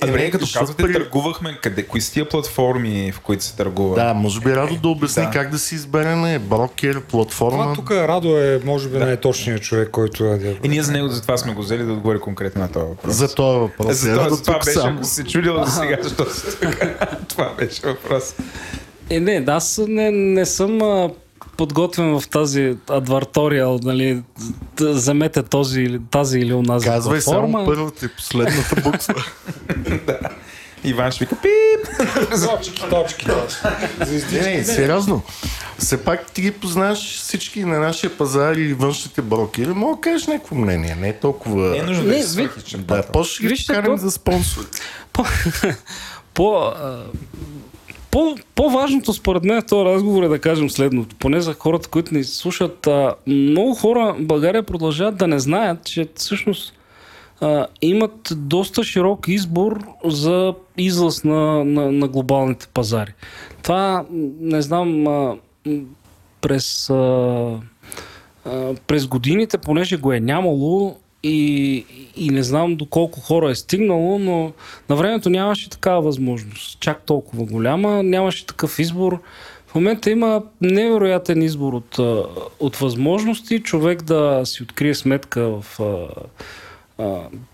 А добре, като казвате, при... търгувахме, къде, кои са тия платформи, в които се търгува? Да, може би Радо да обясни да. как да си избереме брокер, платформа. Това тук Радо е, може би, да. най-точният човек, който е... И ние за него за това сме го взели да отговори конкретно на този въпрос. За този въпрос. За, това, за това беше, само. ако се чудил до сега, защото това беше въпрос. Е, не, да, аз не, не съм а, подготвен в тази адвартория, нали, да замете този, тази или онази Казвай платформа. само първата и последната буква. да. Иван ще вика пип! точки, точки. не, не, сериозно. Все пак ти ги познаваш всички на нашия пазар и външните брокери. Мога да кажеш някакво мнение. Не е толкова... Не е нужно да, е да, после ги покарам за спонсори. По, по, по, по-важното според мен в този разговор е да кажем следното, поне за хората, които ни слушат. А, много хора в България продължават да не знаят, че всъщност а, имат доста широк избор за излъз на, на, на глобалните пазари. Това, не знам, а, през, а, през годините, понеже го е нямало, и, и не знам доколко хора е стигнало, но на времето нямаше такава възможност. Чак толкова голяма, нямаше такъв избор. В момента има невероятен избор от, от възможности човек да си открие сметка в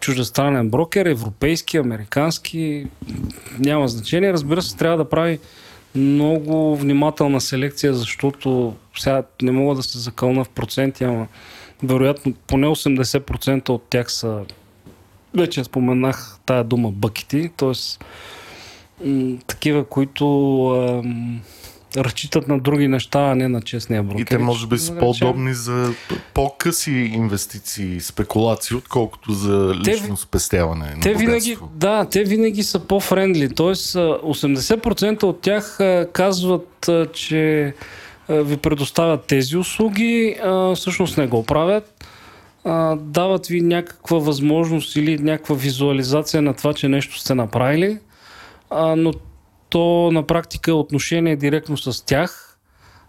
чуждестранен брокер, европейски, американски, няма значение. Разбира се, трябва да прави много внимателна селекция, защото сега не мога да се закълна в проценти, ама вероятно поне 80% от тях са вече споменах тая дума бъкити, т.е. такива, които м- разчитат на други неща, а не на честния брокер. И те може би са по-удобни за по-къси инвестиции, спекулации, отколкото за лично те, спестяване. Те винаги, да, те винаги са по-френдли. Тоест 80% от тях казват, че ви предоставят тези услуги, всъщност не го правят. Дават ви някаква възможност или някаква визуализация на това, че нещо сте направили, но то на практика е отношение директно с тях.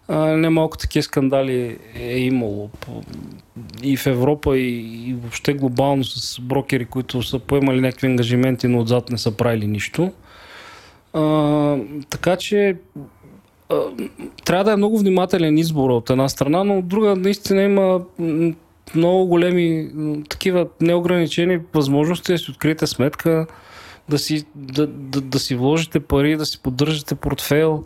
Немалко такива скандали е имало и в Европа, и, и въобще глобално с брокери, които са поемали някакви ангажименти, но отзад не са правили нищо. А, така че а, трябва да е много внимателен избор от една страна, но от друга наистина има много големи такива неограничени възможности да си откриете сметка, да си, да, да, да си вложите пари, да си поддържате портфейл,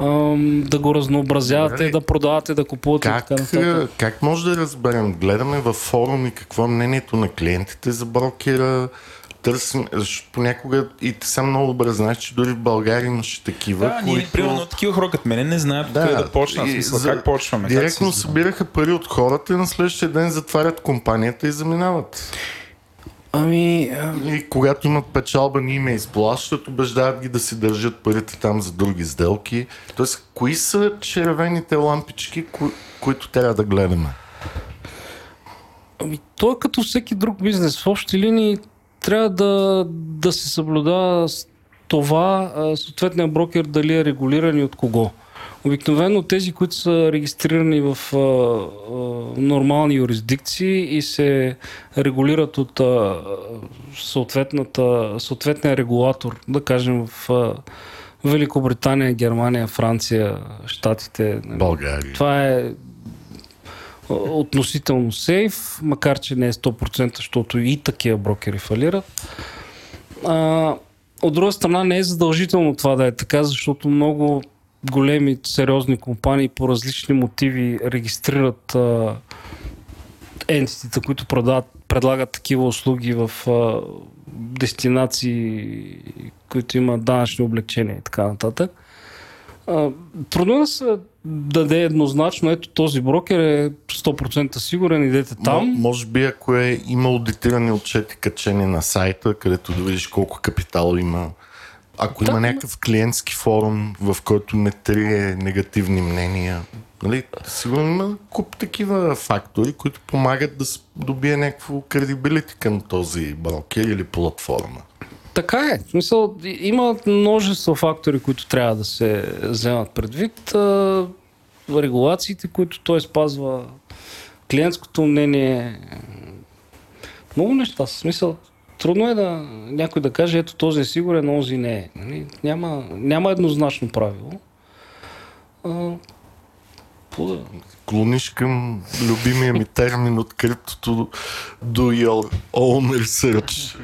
ам, да го разнообразявате, Добре. да продавате, да купувате. Как, така нататък. как може да разберем? Гледаме във форуми какво е мнението на клиентите за брокера, търсим, защото понякога и ти сам много добре знаеш, че дори в България имаше такива. Да, които... ние, примерно, такива хора като мене не знаят да, да почнат. Смисъл, за... как почваме? Директно как събираха пари от хората и на следващия ден затварят компанията и заминават. Ами... И когато имат печалба, ние ме изплащат, убеждават ги да си държат парите там за други сделки. Тоест, кои са червените лампички, кои, които трябва да гледаме? Ами, то е като всеки друг бизнес. В общи линии трябва да, да се съблюдава това съответния брокер дали е регулиран и от кого. Обикновено тези, които са регистрирани в а, а, нормални юрисдикции и се регулират от а, съответната, съответния регулатор, да кажем в а, Великобритания, Германия, Франция, Штатите. Нали. България. Това е относително сейф, макар че не е 100%, защото и такива брокери фалират. А, от друга страна не е задължително това да е така, защото много големи, сериозни компании по различни мотиви регистрират ентитите, които предлагат, предлагат такива услуги в а, дестинации, които имат данъчни облегчения и така нататък. А, трудно да се даде еднозначно, ето този брокер е 100% сигурен, идете там. М- може би ако е има аудитирани отчети качени на сайта, където да видиш колко капитал има ако да, има някакъв клиентски форум, в който не трие негативни мнения, нали, сигурно има куп такива фактори, които помагат да добие някакво кредибилити към този брокер или платформа. Така е. В смисъл, има множество фактори, които трябва да се вземат предвид. Регулациите, които той спазва, клиентското мнение, много неща. В смисъл, трудно е да някой да каже, ето този е сигурен, онзи не е. Нали? Няма, няма еднозначно правило. А, Клониш към любимия ми термин от криптото do your own research.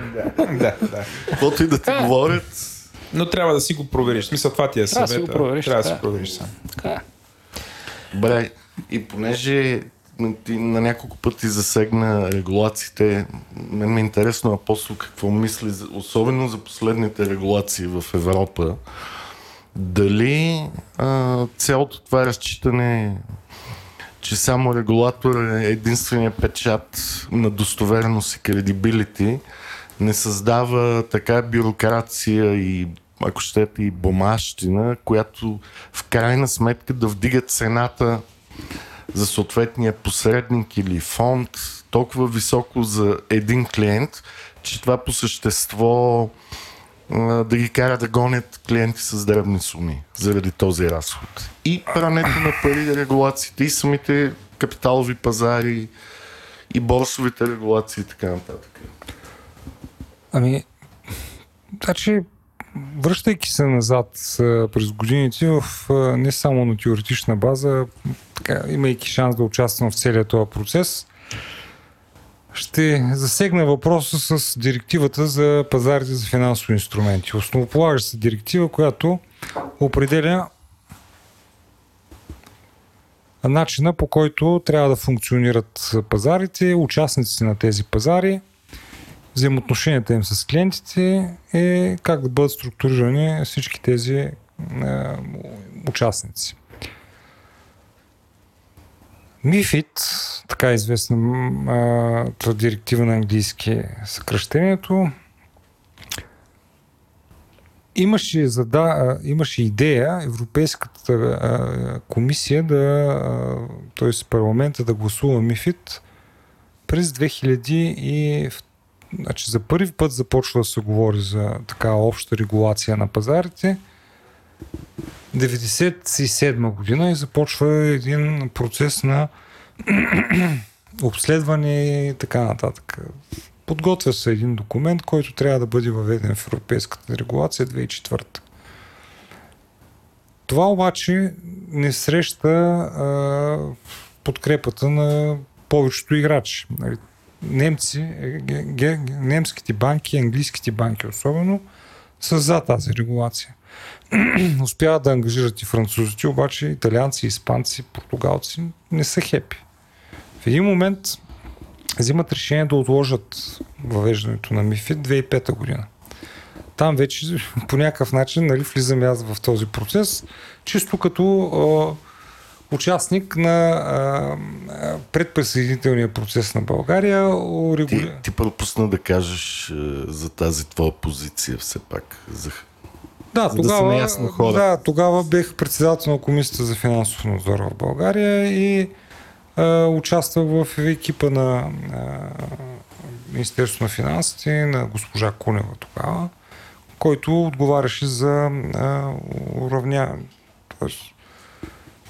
да, да. Каквото и да ти говорят. Но трябва да си го провериш. В смисъл, това ти е съвета. Трябва да си го провериш. Трябва да си го провериш сам. Така е. Добре, и понеже ти на няколко пъти засегна регулациите. Мен ми е интересно апостол какво мисли, особено за последните регулации в Европа. Дали а, цялото това разчитане, че само регулатор е единствения печат на достоверност и кредибилити, не създава така бюрокрация и ако щете и бумащина, която в крайна сметка да вдига цената за съответния посредник или фонд толкова високо за един клиент, че това по същество да ги кара да гонят клиенти с древни суми заради този разход. И прането на пари, регулациите, и самите капиталови пазари, и борсовите регулации и така нататък. Ами, значи, връщайки се назад през годините, в, не само на теоретична база, така, имайки шанс да участвам в целия този процес, ще засегна въпроса с директивата за пазарите за финансови инструменти. Основополагаща се директива, която определя начина по който трябва да функционират пазарите, участниците на тези пазари, взаимоотношенията им с клиентите и как да бъдат структурирани всички тези е, участници. MIFID, така известна е, директива на английски съкръщението, имаше, зада, имаше идея Европейската комисия да, т.е. парламента да гласува МИФИД през 2000 и значи за първи път започва да се говори за така обща регулация на пазарите 97 година и започва един процес на обследване и така нататък. Подготвя се един документ, който трябва да бъде въведен в европейската регулация 2004. Това обаче не среща а, подкрепата на повечето играчи. Нали, немци, ге, немските банки, английските банки особено, са за тази регулация. Успяват да ангажират и французите, обаче италианци, испанци, португалци не са хепи. В един момент взимат решение да отложат въвеждането на МИФИД 2005 година. Там вече по някакъв начин нали, влизам аз в този процес, чисто като а, участник на а, предприсъединителния процес на България. Регули... Ти, ти пропусна да кажеш а, за тази твоя позиция все пак. За... Да, тогава, да, да, тогава бех председател на Комисията за финансов надзор в България и участвах в екипа на Министерството на финансите, на госпожа Кунева тогава, който отговаряше за уравняване, т.е.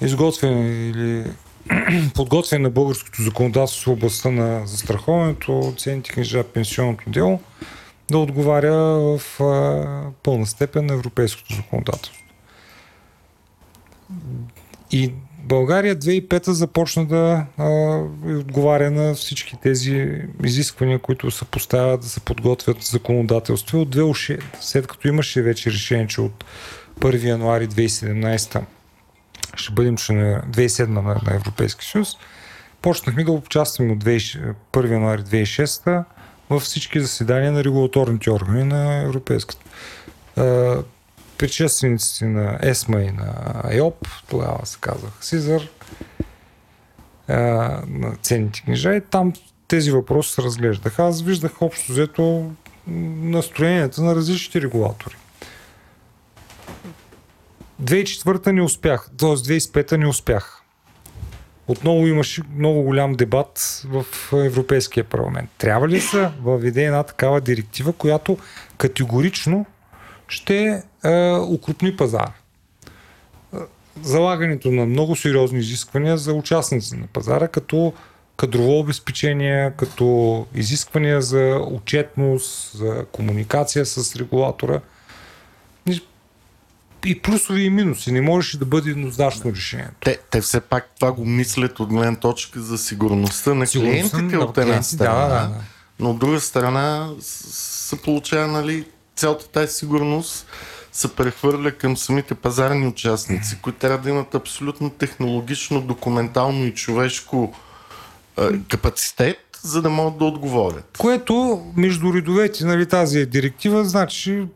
изготвяне или подготвяне на българското законодателство в областта на застраховането, ценните книжа, пенсионното дело, да отговаря в пълна степен на европейското законодателство. И България 2005 започна да а, отговаря на всички тези изисквания, които се поставят да се подготвят законодателство. От 2006, след като имаше вече решение, че от 1 януари 2017 ще бъдем на 2007 на, на Европейски съюз, почнахме да участваме от 1 януари 2006 във всички заседания на регулаторните органи на Европейската предшествениците на ЕСМА и на АЙОП, тогава се казах Сизър, на ценните книжа и там тези въпроси се разглеждаха. Аз виждах общо взето настроенията на различните регулатори. 2004 не успях, т.е. 2005 не успях. Отново имаше много голям дебат в Европейския парламент. Трябва ли се въведе една такава директива, която категорично ще е, укрупни пазар. Залагането на много сериозни изисквания за участници на пазара, като кадрово обезпечение, като изисквания за отчетност, за комуникация с регулатора. И плюсови и минуси. Не можеше да бъде еднозначно решение. Те, те все пак това го мислят от гледна точка за сигурността на сигурността клиентите на от една страна. Да, да, да. Но от друга страна се получава нали, цялата тази сигурност се прехвърля към самите пазарни участници, които трябва да имат абсолютно технологично, документално и човешко е, капацитет, за да могат да отговорят. Което между редовете, нали, тази директива, значи,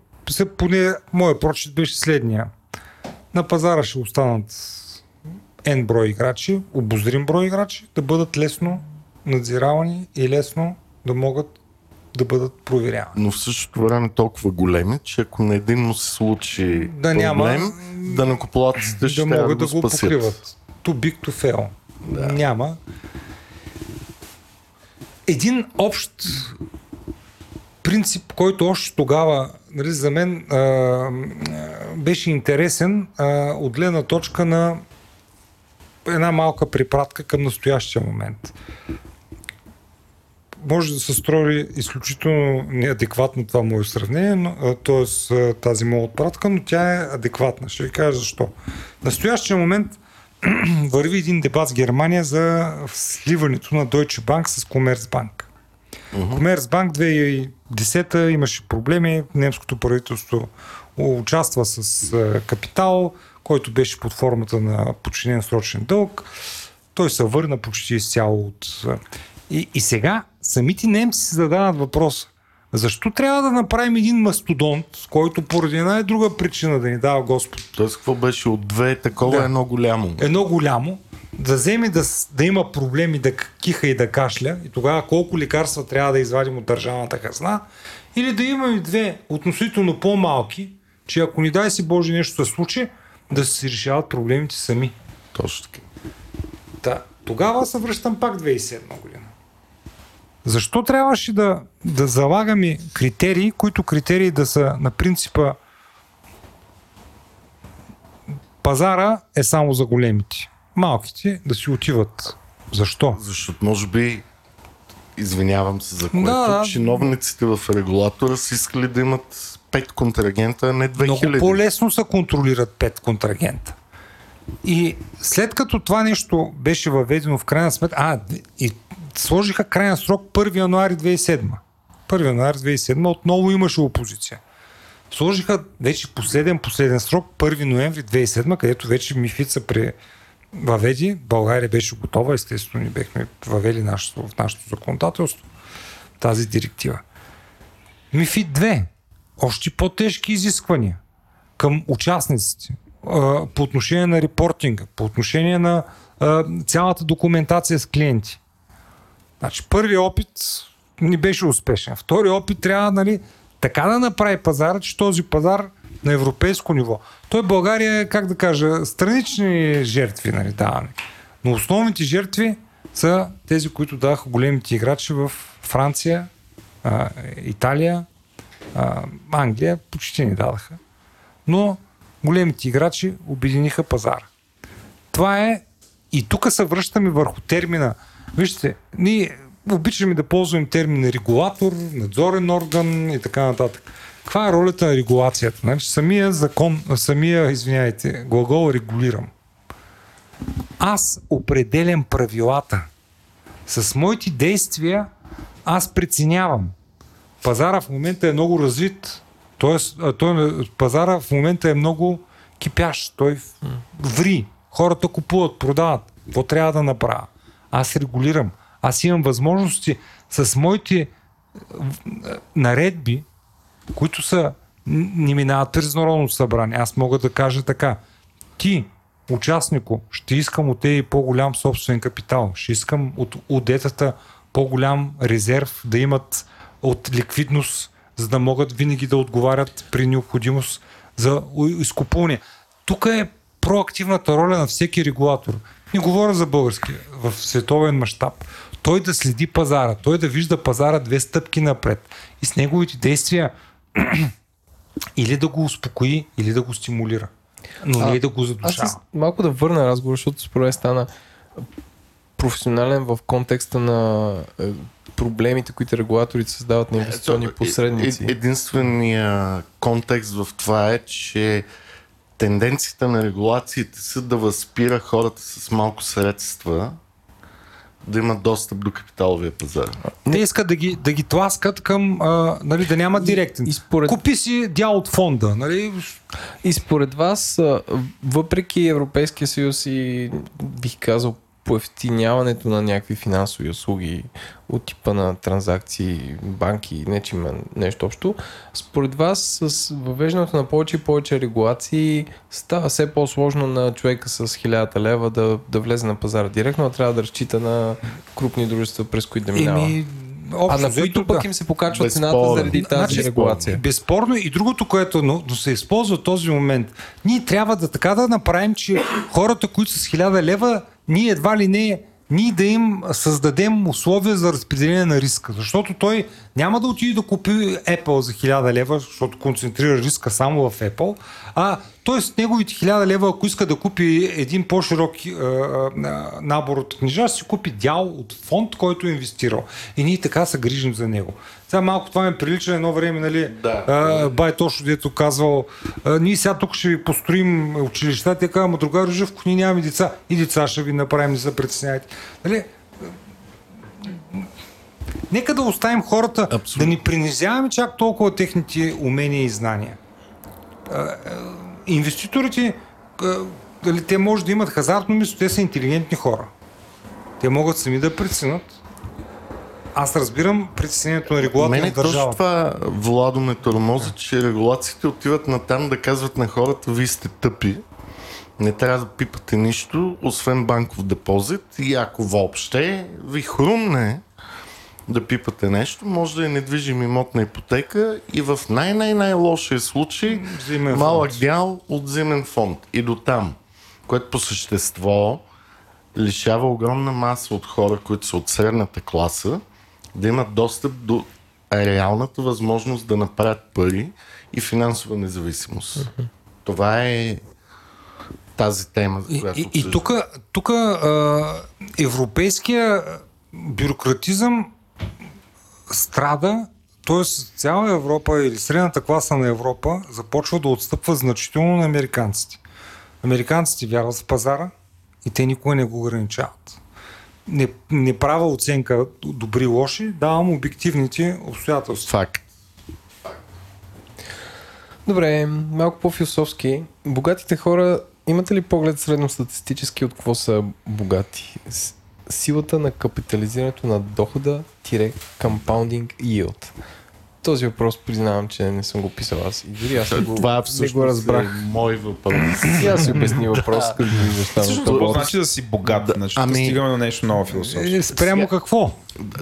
поне моят прочит беше следния. На пазара ще останат N брой играчи, обозрим брой играчи, да бъдат лесно надзиравани и лесно да могат да бъдат проверявани. Но в същото време толкова големи, че ако на един му се случи да проблем, няма, да накоплатците ще да могат да, да го спасят. покриват. Too big to fail. Да. Няма. Един общ принцип, който още тогава нали, за мен а, беше интересен а, от гледна точка на една малка припратка към настоящия момент може да се строи изключително неадекватно това мое сравнение, т.е. тази моя отпратка, но тя е адекватна. Ще ви кажа защо. В настоящия момент върви един дебат с Германия за сливането на Deutsche Bank с Commerzbank. Uh-huh. Commerzbank 2010 имаше проблеми, немското правителство участва с а, капитал, който беше под формата на подчинен срочен дълг. Той се върна почти изцяло от... И, и сега самите немци се задават въпроса. Защо трябва да направим един мастодонт, който поради една и друга причина да ни дава Господ? Тоест, какво беше от две, такова Да. е едно голямо. Едно голямо, да вземе да, да има проблеми, да киха и да кашля, и тогава колко лекарства трябва да извадим от държавната хазна, или да имаме две относително по-малки, че ако ни дай си Боже нещо се случи, да се решават проблемите сами. Точно така. Да, тогава се връщам пак 2007 година. Защо трябваше да, да залагаме критерии, които критерии да са на принципа пазара е само за големите. Малките да си отиват. Защо? Защото може би извинявам се за което, Да, да. чиновниците в регулатора са искали да имат 5 контрагента, а не 2000. Много по-лесно се контролират пет контрагента. И след като това нещо беше въведено в крайна сметка, а, и сложиха крайен срок 1 януари 2007. 1 януари 2007 отново имаше опозиция. Сложиха вече последен, последен срок 1 ноември 2007, където вече МИФИД се пре въведи. България беше готова, естествено, ни бехме въвели нашето, в нашето законодателство тази директива. МИФИД 2. Още по-тежки изисквания към участниците по отношение на репортинга, по отношение на цялата документация с клиенти. Значи, първият опит не беше успешен. Втори опит трябва нали, така да направи пазара, че този пазар на европейско ниво. Той България как да кажа, странични жертви нали, даваме. Но основните жертви са тези, които даваха големите играчи в Франция, а, Италия, а, Англия почти ни дадаха. Но големите играчи обединиха пазара. Това е и тук се връщаме върху термина. Вижте, ние обичаме да ползваме термина регулатор, надзорен орган и така нататък. Каква е ролята на регулацията? Значи, самия закон, самия, извиняйте, глагол регулирам. Аз определям правилата. С моите действия аз преценявам. Пазара в момента е много развит. А, той, пазара в момента е много кипящ. Той ври. Хората купуват, продават. Какво трябва да направя? Аз регулирам. Аз имам възможности с моите наредби, които са не минават през Народното събрание. Аз мога да кажа така. Ти, участнико, ще искам от тебе по-голям собствен капитал. Ще искам от удетата по-голям резерв да имат от ликвидност, за да могат винаги да отговарят при необходимост за изкупуване. Тук е проактивната роля на всеки регулатор. Не говоря за български, в световен мащаб. Той да следи пазара, той да вижда пазара две стъпки напред и с неговите действия или да го успокои, или да го стимулира. Но А, не и да го Аз задушава. с- малко да върна разговор, защото според мен стана професионален в контекста на е, проблемите, които регулаторите създават на инвестиционни Ето, посредници. е- е- Единственият контекст в това е, че тенденцията на регулациите са да възпира хората с малко средства да имат достъп до капиталовия пазар. Те искат да ги, да ги тласкат към, а, нали, да няма директен. и според- Купи си дял от фонда, нали? И според вас, въпреки Европейския съюз и бих казал поевтиняването на някакви финансови услуги от типа на транзакции, банки, не че има нещо общо, според вас с въвеждането на повече и повече регулации става все по-сложно на човека с хилядата лева да, да влезе на пазара директно, а трябва да разчита на крупни дружества, през които да минава. Еми, а общо на взето, които пък да. им се покачва Безспорно. цената заради тази Значи, регулация. Безспорно и другото, което но, но се използва в този момент. Ние трябва да така да направим, че хората, които са с 1000 лева, ние едва ли не ние да им създадем условия за разпределение на риска. Защото той няма да отиде да купи Apple за 1000 лева, защото концентрира риска само в Apple, а с неговите 1000 лева, ако иска да купи един по-широк е, е, набор от книжа, си купи дял от фонд, който е инвестирал. И ние така се грижим за него. Сега малко това ми прилича едно време, нали? Да. А, бай точно дето казвал, а, ние сега тук ще ви построим училища, те казват, ама другар Живко, ние нямаме деца. И деца ще ви направим, не се притесняйте. Нали? Нека да оставим хората Абсолютно. да ни принизяваме чак толкова техните умения и знания. а, инвеститорите, а, дали, те може да имат хазартно мисъл, те са интелигентни хора. Те могат сами да преценят. Аз разбирам притеснението на регулатора Мене в точно държавата. това Владо ме тормози, че регулациите отиват на там да казват на хората, вие сте тъпи, не трябва да пипате нищо, освен банков депозит и ако въобще ви хрумне да пипате нещо, може да е недвижим имот на ипотека и в най-най-най-лошия случай Взаимен малък фонд. дял от взаимен фонд. И до там, което по същество лишава огромна маса от хора, които са от средната класа, да имат достъп до реалната възможност да направят пари и финансова независимост. Това е тази тема, за И, която и, и обсъждаме. тук, европейския бюрократизъм страда, т.е. цяла Европа или средната класа на Европа започва да отстъпва значително на американците. Американците вярват в пазара и те никога не го ограничават. Не, не правя оценка добри лоши, давам обективните обстоятелства. Факт. Добре, малко по-философски. Богатите хора, имате ли поглед средностатистически от какво са богати? Силата на капитализирането на дохода тире compounding yield. Този въпрос признавам, че не съм го писал аз. И дори аз го, Това не го разбрах. е мой въпрос. И аз си обясни въпрос, като виждаш там. Всъщност, на какво значи да си богат? Да, Значи, ами- да стигаме до нещо много философско. Е, спрямо какво?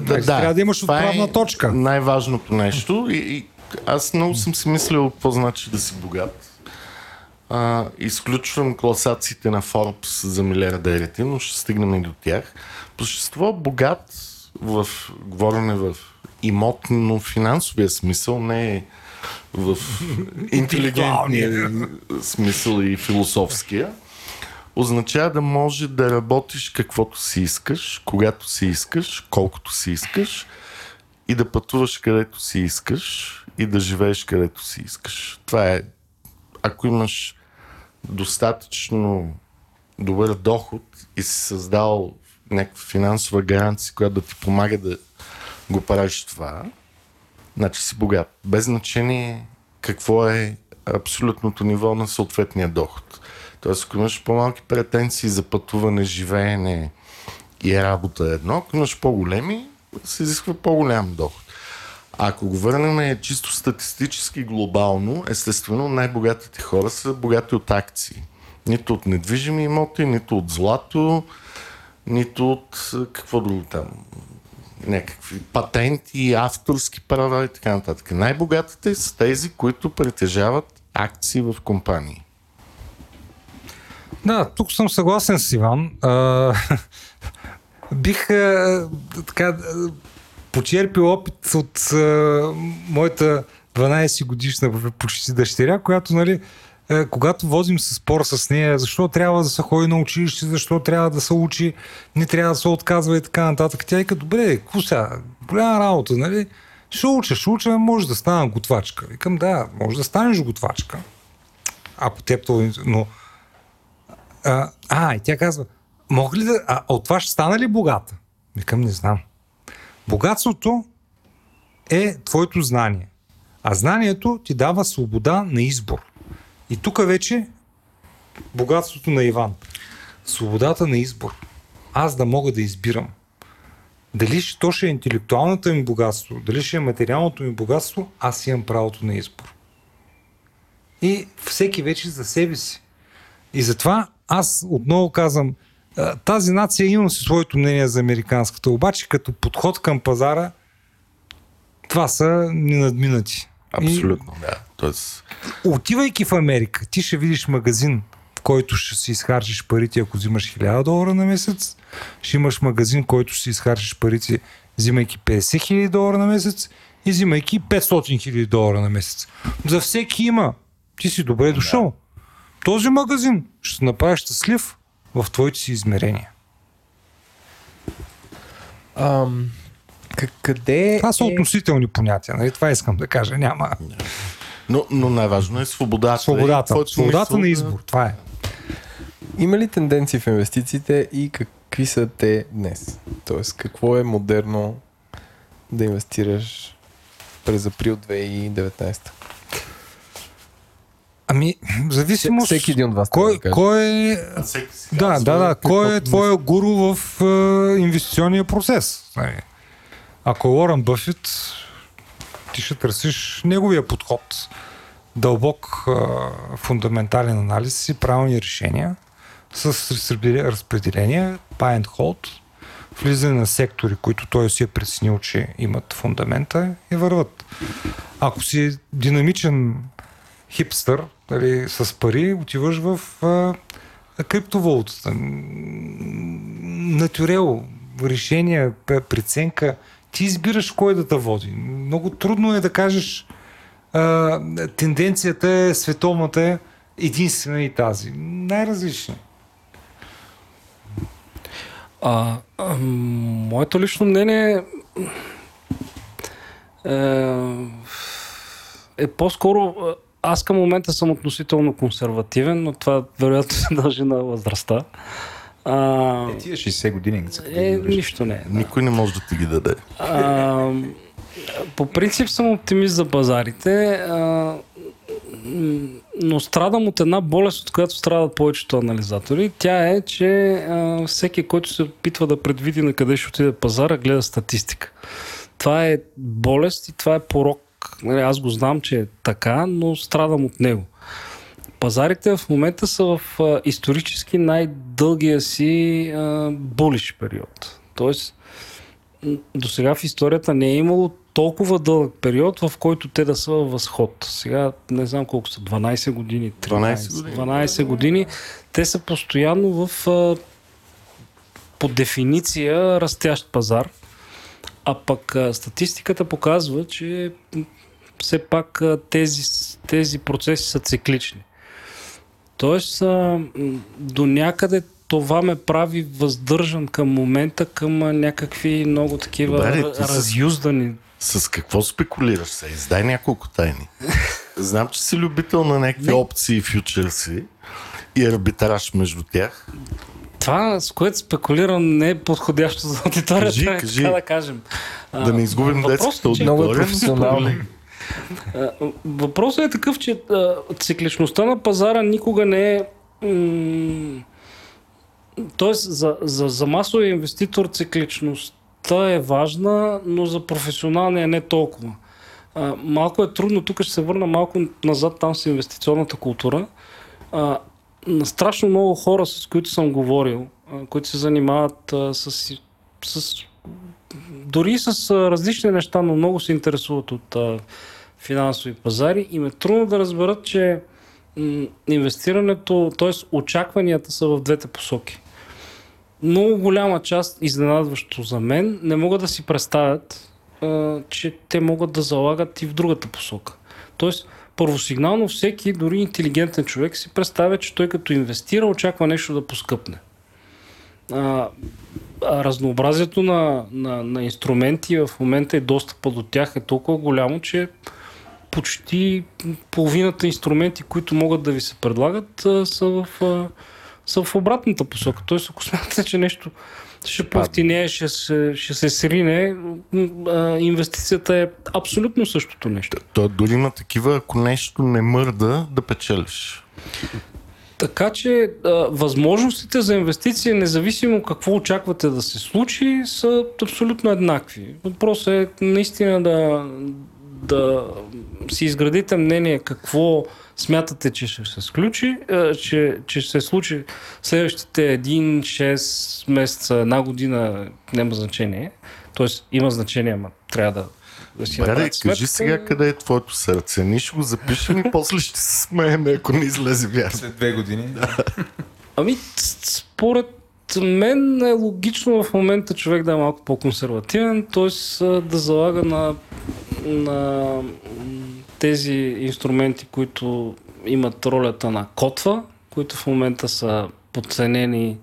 Да, трябва да имаш това отправна е точка. Най-важното нещо. И, и аз много съм си мислил какво значи да си богат. А, изключвам класациите на Forbes за милиардерите, но ще стигнем и до тях. По същество богат в говорене в имотно-финансовия смисъл, не е в интелигентния смисъл и философския, означава да може да работиш каквото си искаш, когато си искаш, колкото си искаш и да пътуваш където си искаш и да живееш където си искаш. Това е, ако имаш достатъчно добър доход и си създал някаква финансова гаранция, която да ти помага да го правиш това, значи си богат. Без значение какво е абсолютното ниво на съответния доход. Тоест, ако имаш по-малки претенции за пътуване, живеене и работа едно, ако имаш по-големи, се изисква по-голям доход. Ако го върнем чисто статистически глобално, естествено най-богатите хора са богати от акции. Нито от недвижими имоти, нито от злато, нито от какво друго там. Някакви патенти, авторски права и така нататък. Най-богатите са тези, които притежават акции в компании. Да, тук съм съгласен с Иван. А, бих а, така почерпил опит от а, моята 12 годишна почти дъщеря, която, нали, а, когато возим с спор с нея, защо трябва да се ходи на училище, защо трябва да се учи, не трябва да се отказва и така нататък. Тя вика, добре, какво сега? Голяма работа, нали? Ще уча, ще уча, може да стана готвачка. Викам, да, може да станеш готвачка. Ако теб то... Но а, а, и тя казва, мога ли да... А, от това ще стана ли богата? Викам, не знам. Богатството е твоето знание. А знанието ти дава свобода на избор. И тук вече богатството на Иван. Свободата на избор. Аз да мога да избирам. Дали то ще е интелектуалната ми богатство, дали ще е материалното ми богатство, аз имам правото на избор. И всеки вече за себе си. И затова аз отново казвам, тази нация имам си своето мнение за американската, обаче като подход към пазара, това са ненадминати. Абсолютно, да. Тоест, И, отивайки в Америка, ти ще видиш магазин, в който ще си изхарчиш парите, ако взимаш 1000 долара на месец. Ще имаш магазин, в който ще си изхарчиш парите, взимайки 50 000 долара на месец и взимайки 500 000 долара на месец. За всеки има. Ти си добре дошъл. Този магазин ще се направи щастлив в твоите си измерения. Ам, къде Това са е... относителни понятия. Нали? Това искам да кажа. Няма. но, но най-важно е свободата. Свободата. Твоето Свободата мисъл на да- избор. Това е. Има ли тенденции в инвестициите и какви са те днес? Тоест, какво е модерно да инвестираш през април 2019? Ами, в зависимост... Всеки един от вас. Кой, да кой е... Да, да, да. Кой е твоя гуру в е, инвестиционния процес? Нали? Ако е Уорън Бъфет, ти ще търсиш неговия подход. Дълбок фундаментален анализ и правилни решения с разпределение, buy and hold, влизане на сектори, които той си е преценил, че имат фундамента и върват. Ако си динамичен хипстър нали, с пари, отиваш в а, криптовалутата. Натюрел, решения, преценка. Ти избираш кой да те води. Много трудно е да кажеш а, тенденцията е световната е единствена и тази. Най-различни. А, а, моето лично мнение е, е по-скоро аз към момента съм относително консервативен, но това вероятно се дължи на възрастта. А, Е, тия 60 години. са е, нищо не е. да. Никой не може да ти ги даде. А, по принцип съм оптимист за пазарите, а, но страдам от една болест, от която страдат повечето анализатори. Тя е, че а, всеки, който се опитва да предвиди на къде ще отиде пазара, гледа статистика. Това е болест и това е порок. Нали, Аз го знам, че е така, но страдам от него. Пазарите в момента са в исторически най-дългия си булиш период. Тоест, до сега в историята не е имало толкова дълъг период, в който те да са във възход. Сега не знам колко са, 12 години, 13, 12 години. 12 години. Те са постоянно в по дефиниция растящ пазар. А пък статистиката показва, че все пак тези, тези процеси са циклични. Тоест, а, до някъде това ме прави въздържан към момента към а, някакви много такива Добре, ти с- разюздани. С какво спекулираш се? Издай няколко тайни. Знам, че си любител на някакви Не. опции и фьючерси и арбитраж между тях. Това, с което спекулирам, не е подходящо за аудиторията, Кажи, кажи. така да кажем. Да не изгубим детската е, че- Много е аудитория. професионално. Въпросът е такъв, че цикличността на пазара никога не е. Тоест, за, за, за масовия инвеститор цикличността е важна, но за професионалния не толкова. Малко е трудно, тук ще се върна малко назад там с инвестиционната култура. На страшно много хора, с които съм говорил, които се занимават с, с дори с различни неща, но много се интересуват от финансови пазари, им е трудно да разберат, че инвестирането, т.е. очакванията са в двете посоки. Много голяма част, изненадващо за мен, не могат да си представят, че те могат да залагат и в другата посока. Тоест, първосигнално всеки, дори интелигентен човек си представя, че той като инвестира, очаква нещо да поскъпне. А разнообразието на, на, на инструменти в момента и достъпа до тях е толкова голямо, че почти половината инструменти, които могат да ви се предлагат, са в, са в обратната посока. Тоест, ако смятате, че нещо ще повтине, ще се, ще се срине, инвестицията е абсолютно същото нещо. То дори има такива, ако нещо не мърда, да печелиш. Така че а, възможностите за инвестиция, независимо какво очаквате да се случи, са абсолютно еднакви. Въпросът е наистина да, да си изградите мнение какво смятате, че ще се случи, че, че ще се случи следващите 1, 6 месеца, една година, няма значение. Тоест има значение, ама трябва да, да си направите кажи сметка. сега къде е твоето сърце. Ние ще го запишем и после ще се смеем, ако не излезе вярно. След две години. Ами, ц- според мен е логично в момента човек да е малко по-консервативен, т.е. да залага на, на тези инструменти, които имат ролята на котва, които в момента са подценени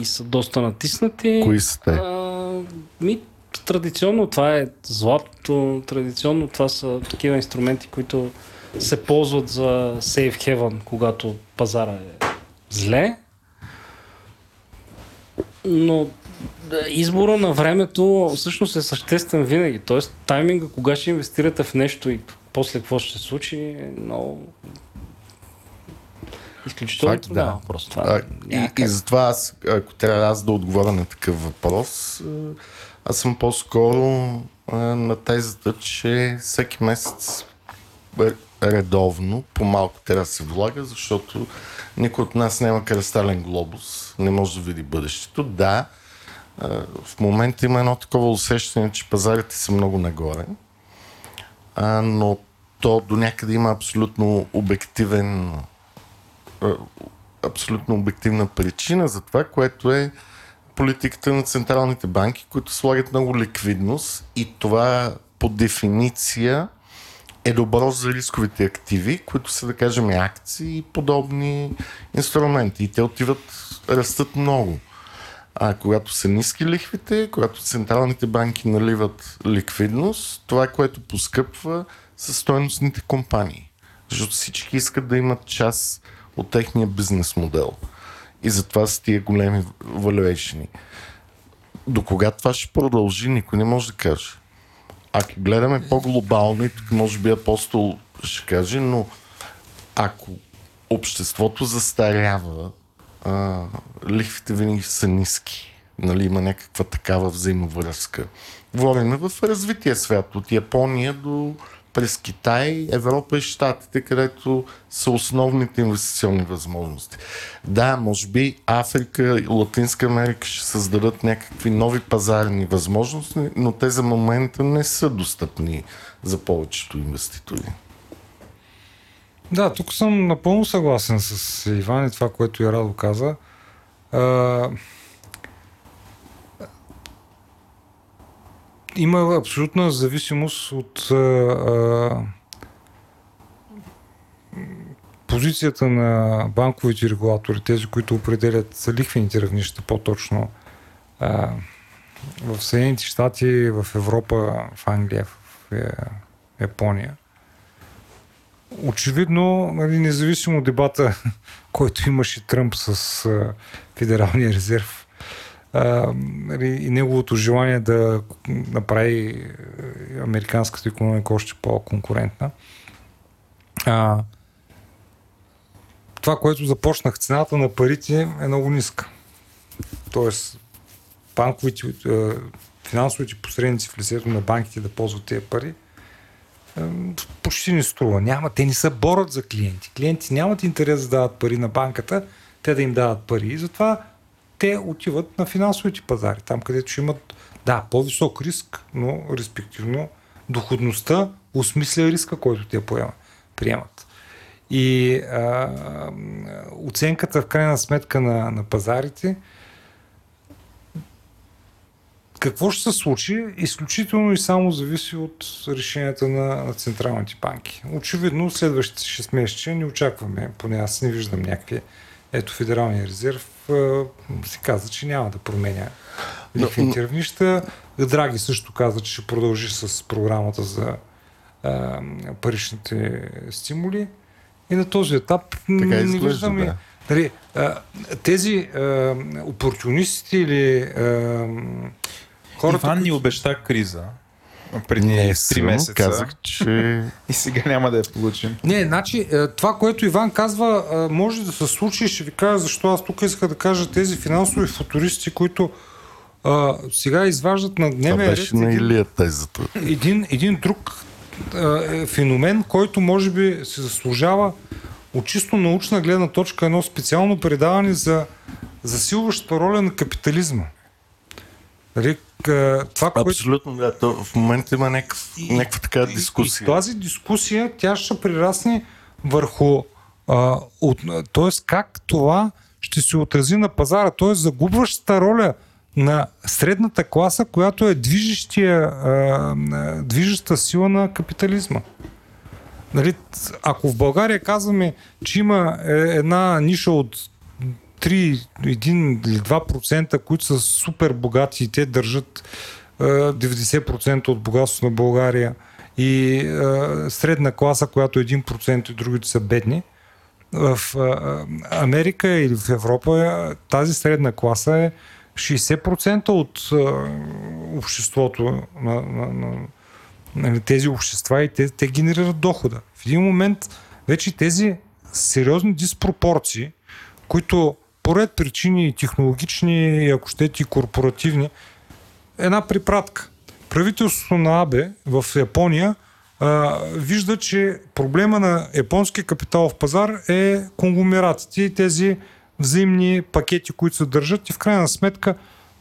и са доста натиснати. Кои са те? А, ми, традиционно това е златото, традиционно това са такива инструменти, които се ползват за safe haven, когато пазара е зле. Но избора на времето всъщност е съществен винаги. Тоест тайминга, кога ще инвестирате в нещо и после какво ще се случи, е много Изключително Факт, да. въпрос. Това А, няма и, и затова аз, ако трябва аз да отговоря на такъв въпрос, а, аз съм по-скоро а, на тезата, че всеки месец е редовно, по-малко трябва да се влага, защото никой от нас няма кръстален глобус, не може да види бъдещето. Да, в момента има едно такова усещане, че пазарите са много нагоре, но то до някъде има абсолютно обективен абсолютно обективна причина за това, което е политиката на централните банки, които слагат много ликвидност и това по дефиниция е добро за рисковите активи, които са, да кажем, акции и подобни инструменти. И те отиват, растат много. А когато са ниски лихвите, когато централните банки наливат ликвидност, това, което поскъпва, са стойностните компании. Защото всички искат да имат част от техния бизнес модел. И затова са тия големи valuation. До кога това ще продължи, никой не може да каже. Ако гледаме по-глобално, и тук може би апостол ще каже, но ако обществото застарява, а, лихвите винаги са ниски. Нали, има някаква такава взаимовръзка. Говорим в развития свят, от Япония до през Китай, Европа и Штатите, където са основните инвестиционни възможности. Да, може би Африка и Латинска Америка ще създадат някакви нови пазарни възможности, но те за момента не са достъпни за повечето инвеститори. Да, тук съм напълно съгласен с Иван и това, което и Радо каза. А, има абсолютна зависимост от а, а, позицията на банковите регулатори, тези, които определят лихвените равнища по-точно а, в Съединените щати, в Европа, в Англия, в е, Япония. Очевидно, нали, независимо от дебата, който имаше Тръмп с Федералния резерв нали, и неговото желание да направи американската економика още по-конкурентна. Това, което започнах, цената на парите е много ниска. Тоест, банковите, финансовите посредници в лицето на банките да ползват тези пари, почти не струва. Няма, те не са борят за клиенти. Клиенти нямат интерес да дават пари на банката, те да им дават пари. И затова те отиват на финансовите пазари, там където ще имат, да, по-висок риск, но респективно доходността осмисля риска, който те поема, приемат. И а, оценката в крайна сметка на, на пазарите какво ще се случи, изключително и само зависи от решенията на, на централните банки. Очевидно, следващите 6 месеца не очакваме, поне аз не виждам някакви. Ето Федералния резерв се каза, че няма да променя лихвените равнища. Драги също каза, че ще продължи с програмата за а, паричните стимули. И на този етап Така не виждаме. да. Нали, а, тези а, опортунистите или а, хората, Иван ни обеща криза преди Не 3 съм, месеца казах, че и сега няма да я получим. Не, значи е, това, което Иван казва, е, може да се случи, ще ви кажа защо аз тук исках да кажа тези финансови футуристи, които а, сега изваждат на дневен ред беше на един, Илия тезата. един, един друг а, е, феномен, който може би се заслужава от чисто научна гледна точка едно специално предаване за засилващата роля на капитализма. Нали, това, което Абсолютно, да. То в момента има някакъв, някаква така дискусия. И, и тази дискусия, тя ще прерасне върху а, от, т.е. как това ще се отрази на пазара, т.е. загубващата роля на средната класа, която е движещия, а, движеща сила на капитализма. Нали, ако в България казваме, че има е, една ниша от 3, 1 или 2%, които са супер богати и те държат е, 90% от богатството на България и е, средна класа, която е 1% и другите са бедни. В е, Америка или в Европа е, тази средна класа е 60% от е, обществото на, на, на, на тези общества и те, те генерират дохода. В един момент вече тези сериозни диспропорции, които поред причини технологични ако щете и корпоративни, една припратка. Правителството на АБЕ в Япония а, вижда, че проблема на японския капиталов пазар е конгломератите и тези взаимни пакети, които се държат и в крайна сметка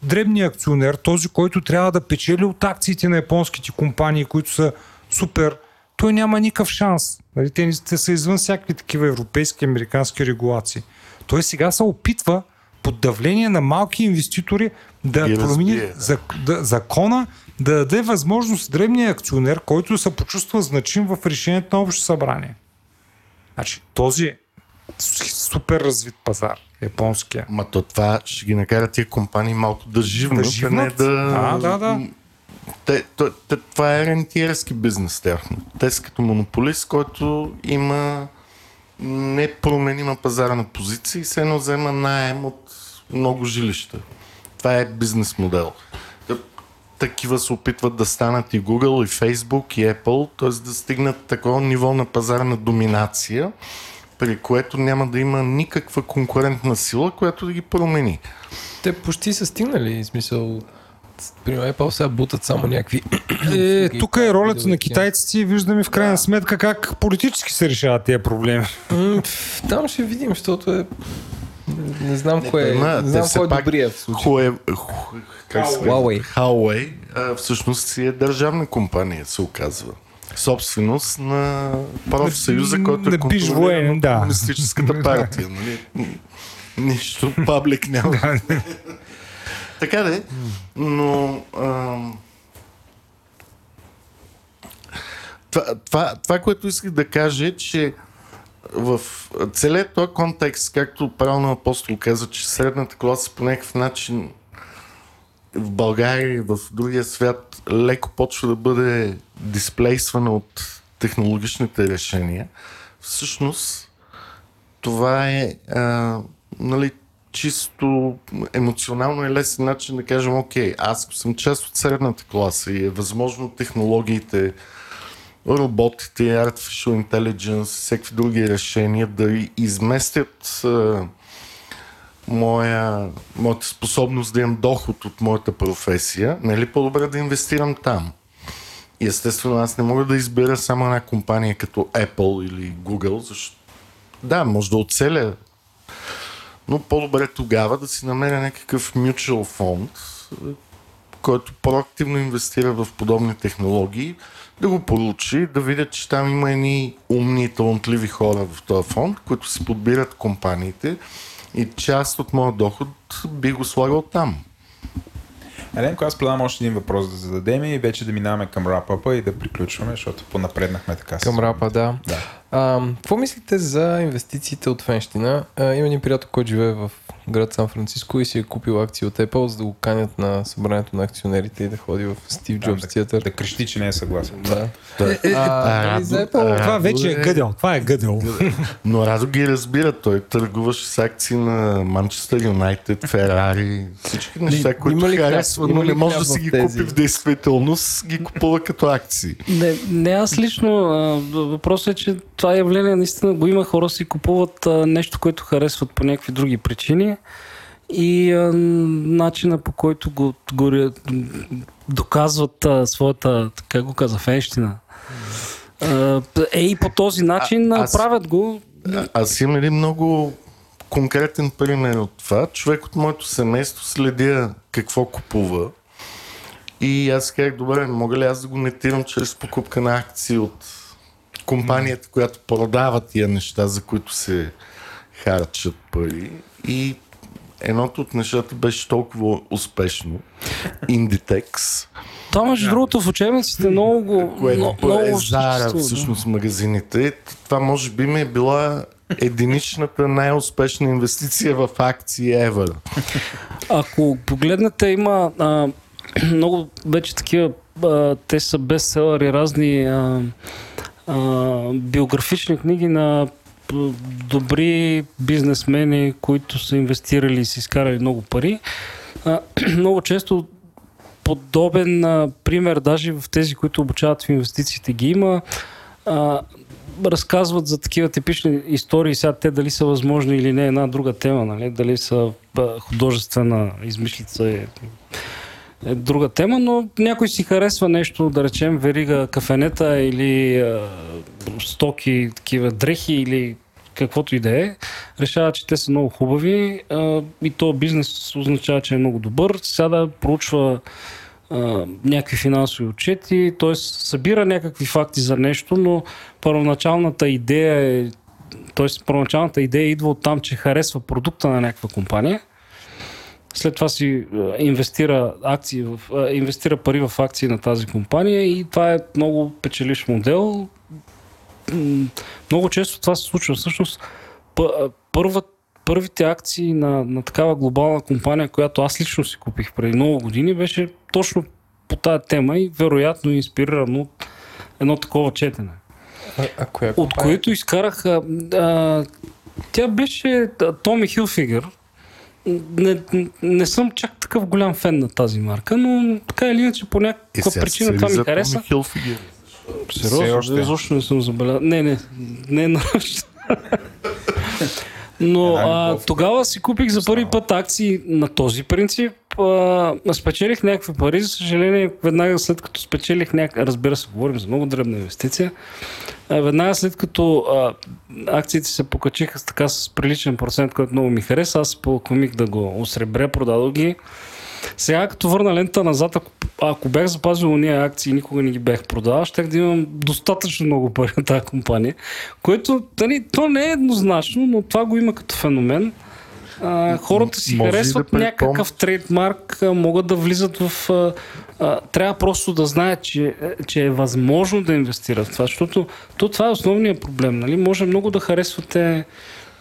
дребният акционер, този, който трябва да печели от акциите на японските компании, които са супер, той няма никакъв шанс. Нали, те, те са извън всякакви такива европейски, американски регулации. Той сега се опитва под давление на малки инвеститори да Ги промени да. да, закона, да даде възможност древния акционер, който се почувства значим в решението на общо събрание. Значи, този супер развит пазар, японския. Ма то това ще ги накара тия компании малко да живнат, Да живнат. не да... А, да, да. Те, то, те, това е рентиерски бизнес тяхно. Те са като монополист, който има непроменима пазарна позиция и се едно взема найем от много жилища. Това е бизнес модел. Та- Такива се опитват да станат и Google, и Facebook, и Apple, т.е. да стигнат такова ниво на пазарна доминация, при което няма да има никаква конкурентна сила, която да ги промени. Те почти са стигнали, в смисъл... Примерно Apple сега бутат само някакви... Е, тук е ролята на китайците и виждаме в крайна сметка как политически се решават тези проблеми. Там ще видим, защото е... Не знам кое е, Има, не знам кой е добрия в случая. Huawei, Ху- как се казва? Huawei. Huawei а, всъщност си е държавна компания, се оказва. Собственост на профсъюза, който е контролиран от да. комунистическата партия. Нали? Нищо паблик няма. Така де, но това, това, това, което исках да кажа е, че в целият този контекст, както правилно апостол каза, че средната класа по някакъв начин в България и в другия свят леко почва да бъде дисплейсвана от технологичните решения, всъщност това е а, нали, чисто емоционално е лесен начин да кажем, окей, аз съм част от средната класа и е възможно технологиите, роботите, artificial intelligence, всеки други решения да изместят моя, моята способност да имам доход от моята професия, нали по-добре да инвестирам там? И естествено аз не мога да избера само една компания като Apple или Google, защото да, може да оцеля, но по-добре тогава да си намеря някакъв mutual фонд, който проактивно инвестира в подобни технологии, да го получи, да видят, че там има едни умни и талантливи хора в този фонд, които си подбират компаниите и част от моят доход би го слагал там. Еленко, аз предавам още един въпрос да зададем и вече да минаваме към рапъпа и да приключваме, защото понапреднахме така. Към рапа, да. Да. А, какво мислите за инвестициите от фенщина? А, има един приятел, който живее в град Сан Франциско и си е купил акции от Apple, за да го канят на събранието на акционерите и да ходи в Стив Джобс да, театър. да крещи, че не е съгласен. Да. Той- А, нали, за Apple? Това вече е гъдел. Това е гъдел. Но Радо ги разбира. Той търгуваше с акции на Манчестър Юнайтед, Ферари, всички неща, които има ли хляб? харесва, но не може да си ги тези? купи в действителност, ги купува като акции. Не, не аз лично. А, въпросът е, че това явление наистина го има. Хора си купуват а, нещо, което харесват по някакви други причини. И а, начина по който го, го доказват а, своята, как го каза, фенщина. А, е и по този начин А- а, аз- правят го. А- Аз имам един много конкретен пример от това. Човек от моето семейство следя какво купува. И аз казах, добре, мога ли аз да го нетирам чрез покупка на акции от компанията, която продава тия неща, за които се харчат пари. И едното от нещата беше толкова успешно. Inditex, Това, между другото, в учебниците много го. което много, много е да. всъщност магазините. Това може би ми е била единичната най-успешна инвестиция в акции ever. Ако погледнете, има а, много вече такива, а, те са бестселъри, разни а, а, биографични книги на добри бизнесмени, които са инвестирали и са изкарали много пари. Много често подобен пример, даже в тези, които обучават в инвестициите, ги има. Разказват за такива типични истории, сега те дали са възможни или не, е една друга тема, нали? дали са художествена измислица е, е друга тема, но някой си харесва нещо, да речем верига кафенета или а, стоки, такива дрехи или каквото и да е, решава, че те са много хубави а, и то бизнес означава, че е много добър. Сега да проучва а, някакви финансови отчети, т.е. събира някакви факти за нещо, но първоначалната идея е т.е. първоначалната идея идва от там, че харесва продукта на някаква компания. След това си а, инвестира, акции в, а, инвестира пари в акции на тази компания и това е много печелиш модел. Много често това се случва. Всъщност, пъ- а, първа, първите акции на, на такава глобална компания, която аз лично си купих преди много години, беше точно по тази тема и вероятно инспирирано от едно такова четене. А, а коя От които изкарах. А, а, тя беше Томи Хилфигър. Не, не, съм чак такъв голям фен на тази марка, но така или иначе по Е, някаква причина се това ми хареса. Сериозно, още. изобщо не съм забелязал. Не, не, не е нарочно. Но а, тогава си купих за първи път акции на този принцип. А, спечелих някакви пари, за съжаление, веднага след като спечелих някакви, разбира се, говорим за много дребна инвестиция, веднага след като а, акциите се покачиха с така с приличен процент, който много ми хареса, аз се поклоних да го осребря, продадох ги. Сега, като върна лента назад, ако, ако бях запазил уния акции и никога не ги бях продавал, щях да имам достатъчно много пари от тази компания, което нали, то не е еднозначно, но това го има като феномен. А, хората си Може да харесват припомня- някакъв трейдмарк, а, могат да влизат в... А, трябва просто да знаят, че, че е възможно да инвестират в това, защото то това е основният проблем. Нали? Може много да харесвате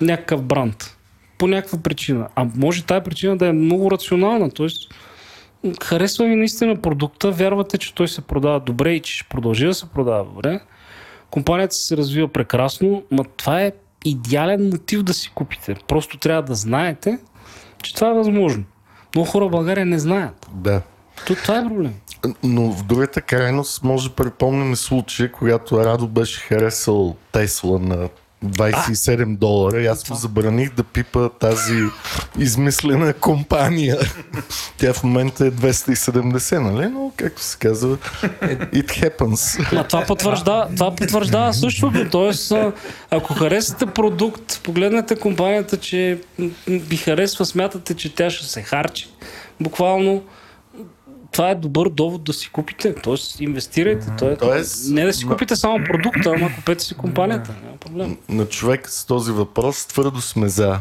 някакъв бранд по някаква причина. А може тази причина да е много рационална. Тоест, харесва ви наистина продукта, вярвате, че той се продава добре и че ще продължи да се продава добре. Компанията се развива прекрасно, но това е идеален мотив да си купите. Просто трябва да знаете, че това е възможно. Много хора в България не знаят. Да. То, това е проблем. Но в другата крайност може да припомним случая, когато Радо беше харесал Тесла на 27 долара и аз му забраних да пипа тази измислена компания. Тя в момента е 270, нали? Но, както се казва, it happens. А това потвърждава, това потвърждава същото. Тоест, а, ако харесате продукт, погледнете компанията, че ви харесва, смятате, че тя ще се харчи. Буквално това е добър довод да си купите. Тоест, инвестирайте. То е, Тоест, не да си купите само продукта, ама купете си компанията. Няма проблем. На човек с този въпрос твърдо сме за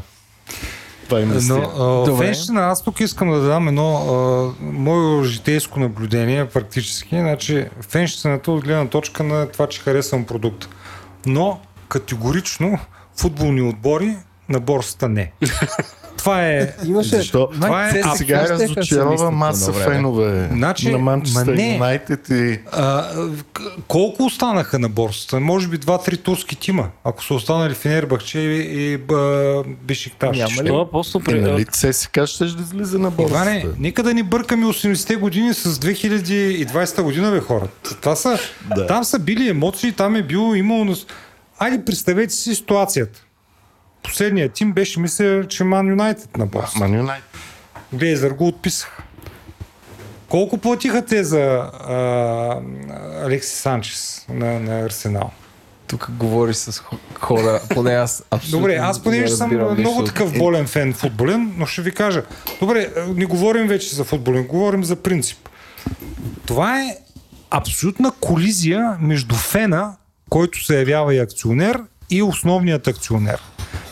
това инвестиране. Но, а, фенщина, аз тук искам да дам едно а, мое житейско наблюдение практически. Значи, фенщината от гледна точка на това, че харесвам продукт. Но категорично футболни отбори на борсата не. Това е... Имаше... Защо? Това е- А сега разочарова маса фенове Значи, на Манчестър. Юнайтед и А, колко останаха на борсата? Може би два-три турски тима, ако са останали Фенербахче и, и Бишикташ. Няма ли? Това е просто И при... нали ЦСКА ще да излиза на Иване, борсата. нека да ни бъркаме 80-те години с 2020 година, бе хора. Това са, Да. Там са били емоции, там е било имало... нас- Айде, представете си ситуацията. Последният тим беше, мисля, че Ман Юнайтед на борса. Ман Юнайтед. Глейзър го отписаха. Колко платиха те за а, Алекси Санчес на, на Арсенал? Тук говориш с хо- хора, поне аз абсолютно Добре, аз не понеже съм много такъв болен фен футболен, но ще ви кажа. Добре, не говорим вече за футболен, говорим за принцип. Това е абсолютна колизия между фена, който се явява и акционер, и основният акционер.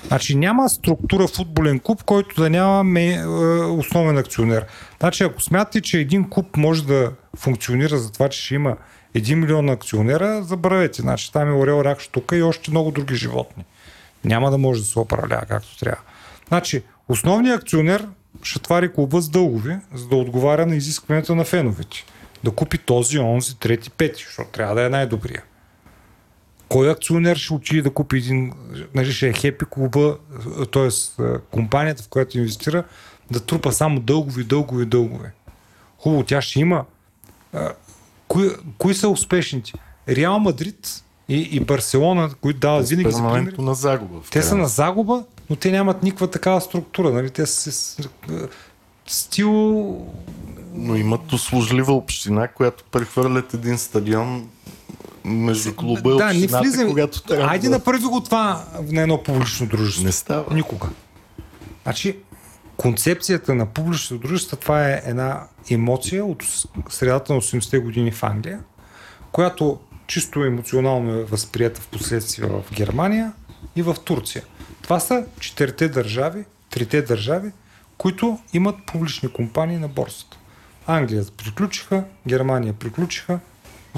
Значи няма структура футболен клуб, който да няма е, основен акционер. Значи ако смятате, че един клуб може да функционира за това, че ще има 1 милион акционера, забравете. Значи там е орел, рак, штука и още много други животни. Няма да може да се управлява както трябва. Значи, основният акционер ще твари клуба с дългови, за да отговаря на изискванията на феновете. Да купи този, онзи, трети, пети, защото трябва да е най-добрия. Кой акционер ще отиде да купи един, нали ще е хепи клуба, т.е. компанията, в която инвестира, да трупа само дългови, дългови, дългове. Хубаво, тя ще има. А, Кои, кои са успешните? Реал Мадрид и, и Барселона, които дават винаги за пример. Перманентно на загуба. Те са на загуба, но те нямат никаква такава структура. Нали? Те са с, стил... Но имат услужлива община, която прехвърлят един стадион между клуба и да, не общината, влизам. когато трябва Айде да... направи го това на едно публично дружество. Не става. Никога. Значи, концепцията на публичното дружество, това е една емоция от средата на 80-те години в Англия, която чисто емоционално е възприята в последствие в Германия и в Турция. Това са четирите държави, трите държави, които имат публични компании на борсата. Англия приключиха, Германия приключиха,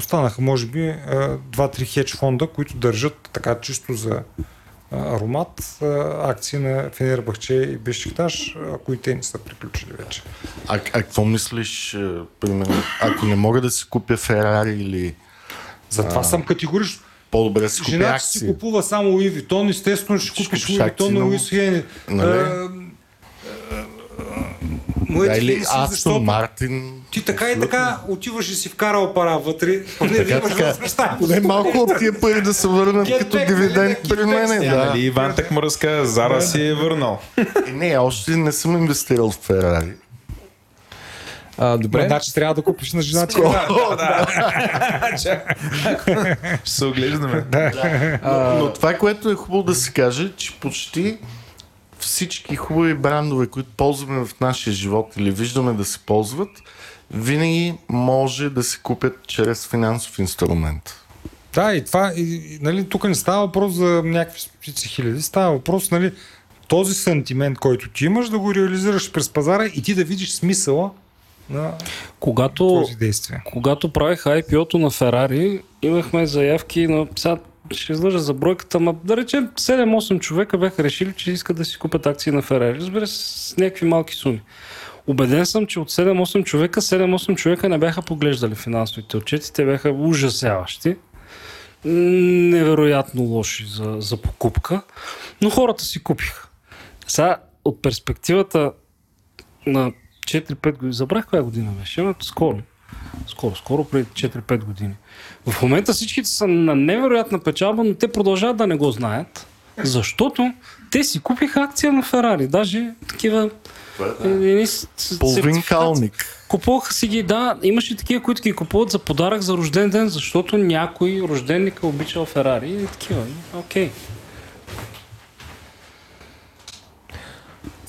останаха може би е, два-три хедж фонда, които държат така чисто за е, аромат е, акции на Фенербахче и Бешикташ, ако и те не са приключили вече. А, а какво мислиш, примерно, ако не мога да си купя Ферари или Затова съм категорично. по-добре си купя Жената си акции? купува само Луи Витон, естествено ще купиш купиш Луи Витон акции на на- Луис Хейни. Нали? Да, Моите или филми са, Астон Мартин. ти така и така отиваш и си вкарал пара вътре, поне да имаш така. възвръщаемост. Поне малко от тия пари да се върнат като back, дивиденд при мене. Тя, Да. нали, Иван так му разказа, Зара си е върнал. И не, още не съм инвестирал в Ферари. А, добре. Значи трябва да купиш на жена ти. Ще се оглеждаме. Но, но това, което е хубаво да се каже, че почти всички хубави брандове, които ползваме в нашия живот или виждаме да се ползват, винаги може да се купят чрез финансов инструмент. Да, и това, и, и, нали, тук не става въпрос за някакви стотици хиляди, става въпрос, нали, този сантимент, който ти имаш, да го реализираш през пазара и ти да видиш смисъла на Когато, този действие. когато правих IPO-то на Ферари, имахме заявки на... Сега ще излъжа за бройката, ма да речем 7-8 човека бяха решили, че искат да си купят акции на Ферари. Разбира се, с някакви малки суми. Убеден съм, че от 7-8 човека, 7-8 човека не бяха поглеждали финансовите отчети. Те бяха ужасяващи. Невероятно лоши за, за покупка. Но хората си купиха. Сега, от перспективата на 4-5 години, забрах коя година беше, но скоро. Скоро, скоро, преди 4-5 години. В момента всичките са на невероятна печалба, но те продължават да не го знаят, защото те си купиха акция на Ферари. Даже такива едни с- с- Половин калник. Купуваха си ги, да, имаше такива, които ги купуват за подарък за рожден ден, защото някой рожденник е обичал Ферари и такива. Окей.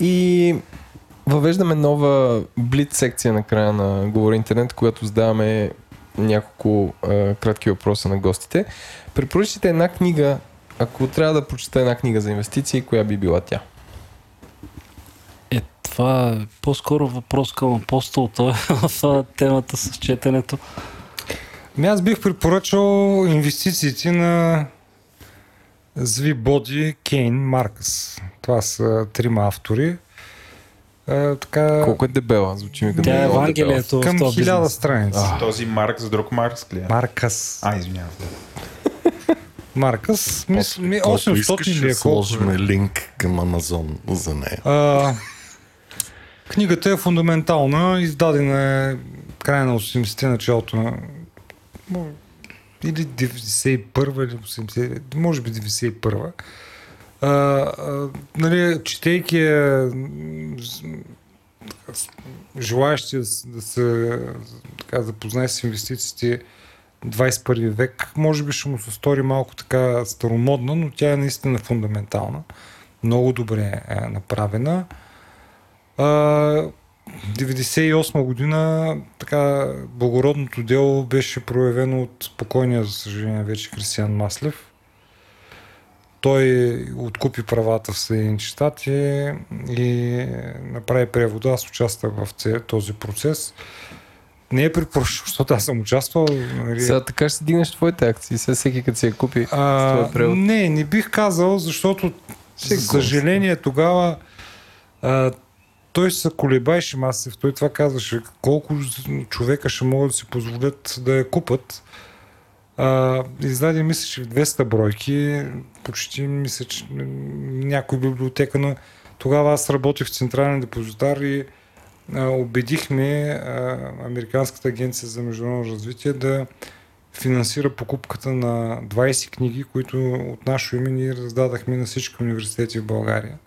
И въвеждаме нова блиц секция на края на Говори Интернет, когато задаваме няколко а, кратки въпроса на гостите. Препоръчайте една книга, ако трябва да прочета една книга за инвестиции, коя би била тя? Е, това е по-скоро въпрос към апостол, той е в темата с четенето. Ами аз бих препоръчал инвестициите на Зви Боди, Кейн, Маркъс. Това са трима автори. А, така, Колко е дебела? Звучи ми като Тя е. Евангелието в към този хиляда страници. Този Марк за друг Маркс ли е? Маркъс. А, извинявам. Маркъс, мисля, ми Колко 800 искаш, ли е колко? сложим линк към Амазон за нея. А, книгата е фундаментална, издадена е края на 80-те, началото на или 91 или 80, може би 91 а, нали, четейки с- желаящи да, да се така, запознае с инвестициите 21 век, може би ще му се стори малко така старомодна, но тя е наистина фундаментална. Много добре е направена. А, 98 година така благородното дело беше проявено от спокойния, за съжаление, вече Кристиан Маслев. Той откупи правата в Съединените щати и направи превода. Аз участвах в този процес. Не е препоръчал, защото аз съм участвал. Нали, Сега така ще дигнеш твоите акции. Сега всеки като си я купи. а, не, не бих казал, защото за съжаление тогава а, той се колебаеше масив. Той това казваше, колко човека ще могат да си позволят да я купат. А, издаде, мисля, че в 200 бройки, почти мисля, че някой библиотека, но тогава аз работех в Централен депозитар и а, убедихме а, Американската агенция за международно развитие да финансира покупката на 20 книги, които от наше име ние раздадахме на всички университети в България.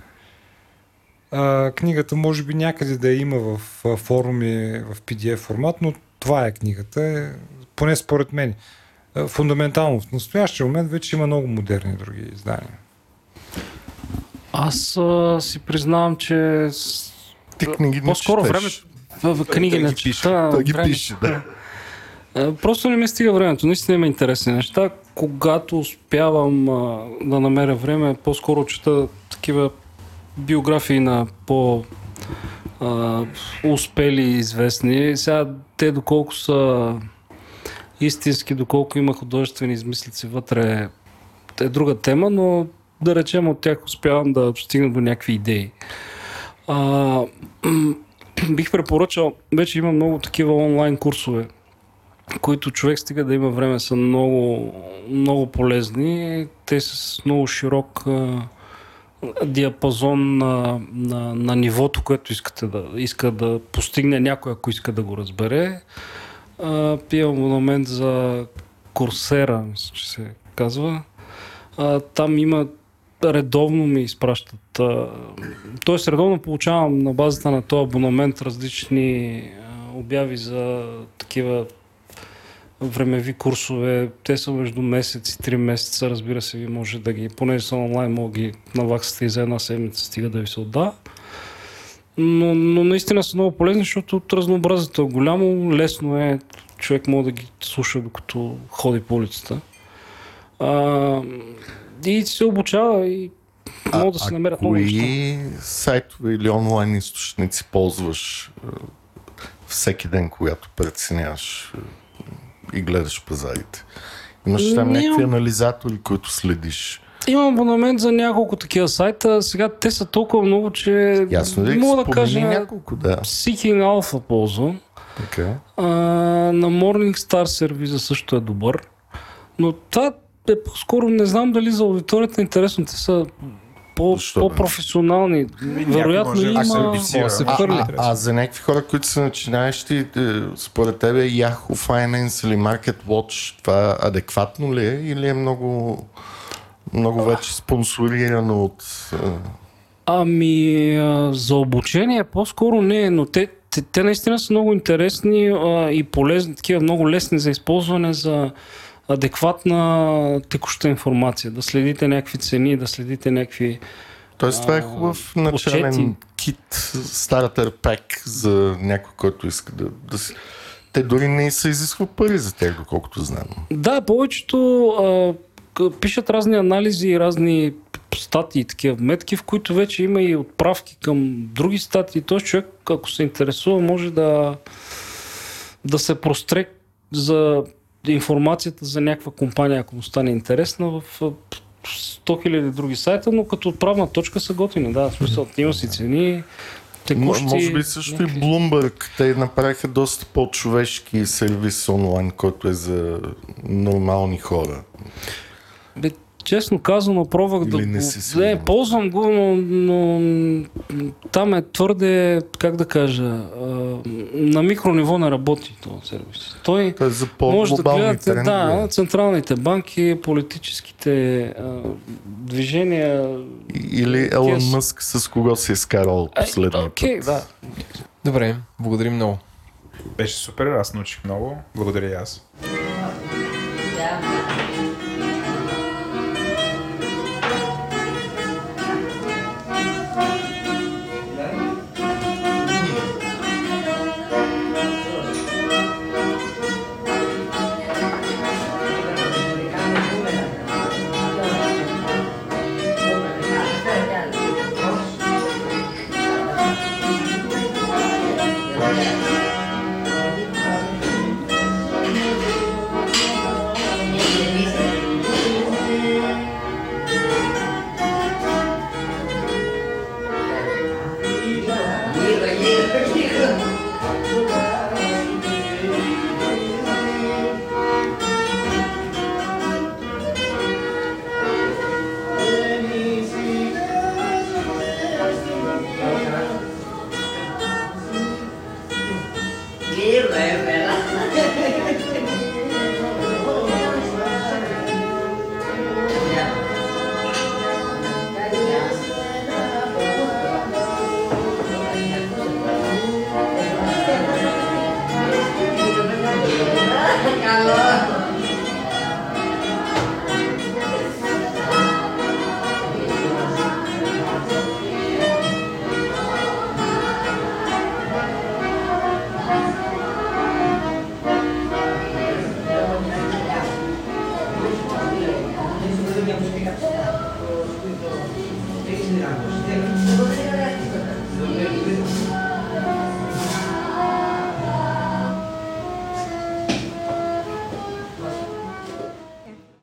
А, книгата може би някъде да има в форуми в PDF формат, но това е книгата, поне според мен. А, Фундаментално в настоящия момент вече има много модерни други издания. Аз а, си признавам, че Ти книги не по-скоро четеш. време в, книги не ги пише. чета. Той ги време- пише, да. Е, Просто не ми стига времето. Наистина има интересни неща. Когато успявам а, да намеря време, по-скоро чета такива биографии на по а, успели и известни. Сега те доколко са истински, доколко има художествени измислици вътре, е друга тема, но да речем от тях успявам да стигна до някакви идеи. А, бих препоръчал, вече има много такива онлайн курсове, които човек стига да има време, са много, много полезни. Те са с много широк диапазон на, на, на нивото, което искате да, иска да постигне някой, ако иска да го разбере. А, имам абонамент за Курсера, мисля, че се казва. А, там има редовно ми изпращат. а, Тоест, редовно получавам на базата на този абонамент различни а, обяви за такива времеви курсове. Те са между месец и три месеца, разбира се, ви може да ги, понеже са онлайн, мога ги наваксате и за една седмица, стига да ви се отда. Но, но наистина са много полезни, защото от разнообразието е голямо, лесно е, човек може да ги слуша докато ходи по улицата. А, и се обучава и могат да се намерят много неща. кои сайтове или онлайн източници ползваш е, всеки ден, когато преценяваш е, и гледаш пазарите? Имаш там някакви анализатори, които следиш. Имам абонамент за няколко такива сайта. Сега те са толкова много, че Ясно ли? мога да кажа няколко, да. Seeking Alpha ползвам. Така. А, на Morningstar сервиза също е добър. Но това е по-скоро, не знам дали за аудиторията интересно. Те са по, по-професионални. Вероятно има... се амбицира. се А, хвърли. а, а за някакви хора, които са начинаещи, е, според тебе Yahoo Finance или Market Watch, това адекватно ли е или е много, много вече спонсорирано от... Ами, а, за обучение по-скоро не, но те, те, те наистина са много интересни а, и полезни, такива много лесни за използване за адекватна текуща информация. Да следите някакви цени, да следите някакви... Тоест това е хубав начален отчети. кит, стартер пак за някой, който иска да, да си... Те дори не се изисква пари за тях, доколкото знам. Да, повечето а, пишат разни анализи и разни статии, такива метки, в които вече има и отправки към други статии. Този човек, ако се интересува, може да, да се простре за информацията за някаква компания, ако му стане интересна в а, 100 000 други сайта, но като отправна точка са готини. Да, в смисъл, има си цени, текущи... Може би също и Bloomberg. Те направиха доста по-човешки сервис онлайн, който е за нормални хора. Бе, честно казано, пробвах Или да не си? Не, ползвам го, но, но там е твърде, как да кажа, а, на микрониво не работи този сервис. Той е за може да гледате, трендове. да, централните банки, политическите а, движения. Или Елон Yes. Мъск с кого се е скарал Е, последния път. да. Добре, благодарим много. Беше супер, аз научих много. Благодаря и аз.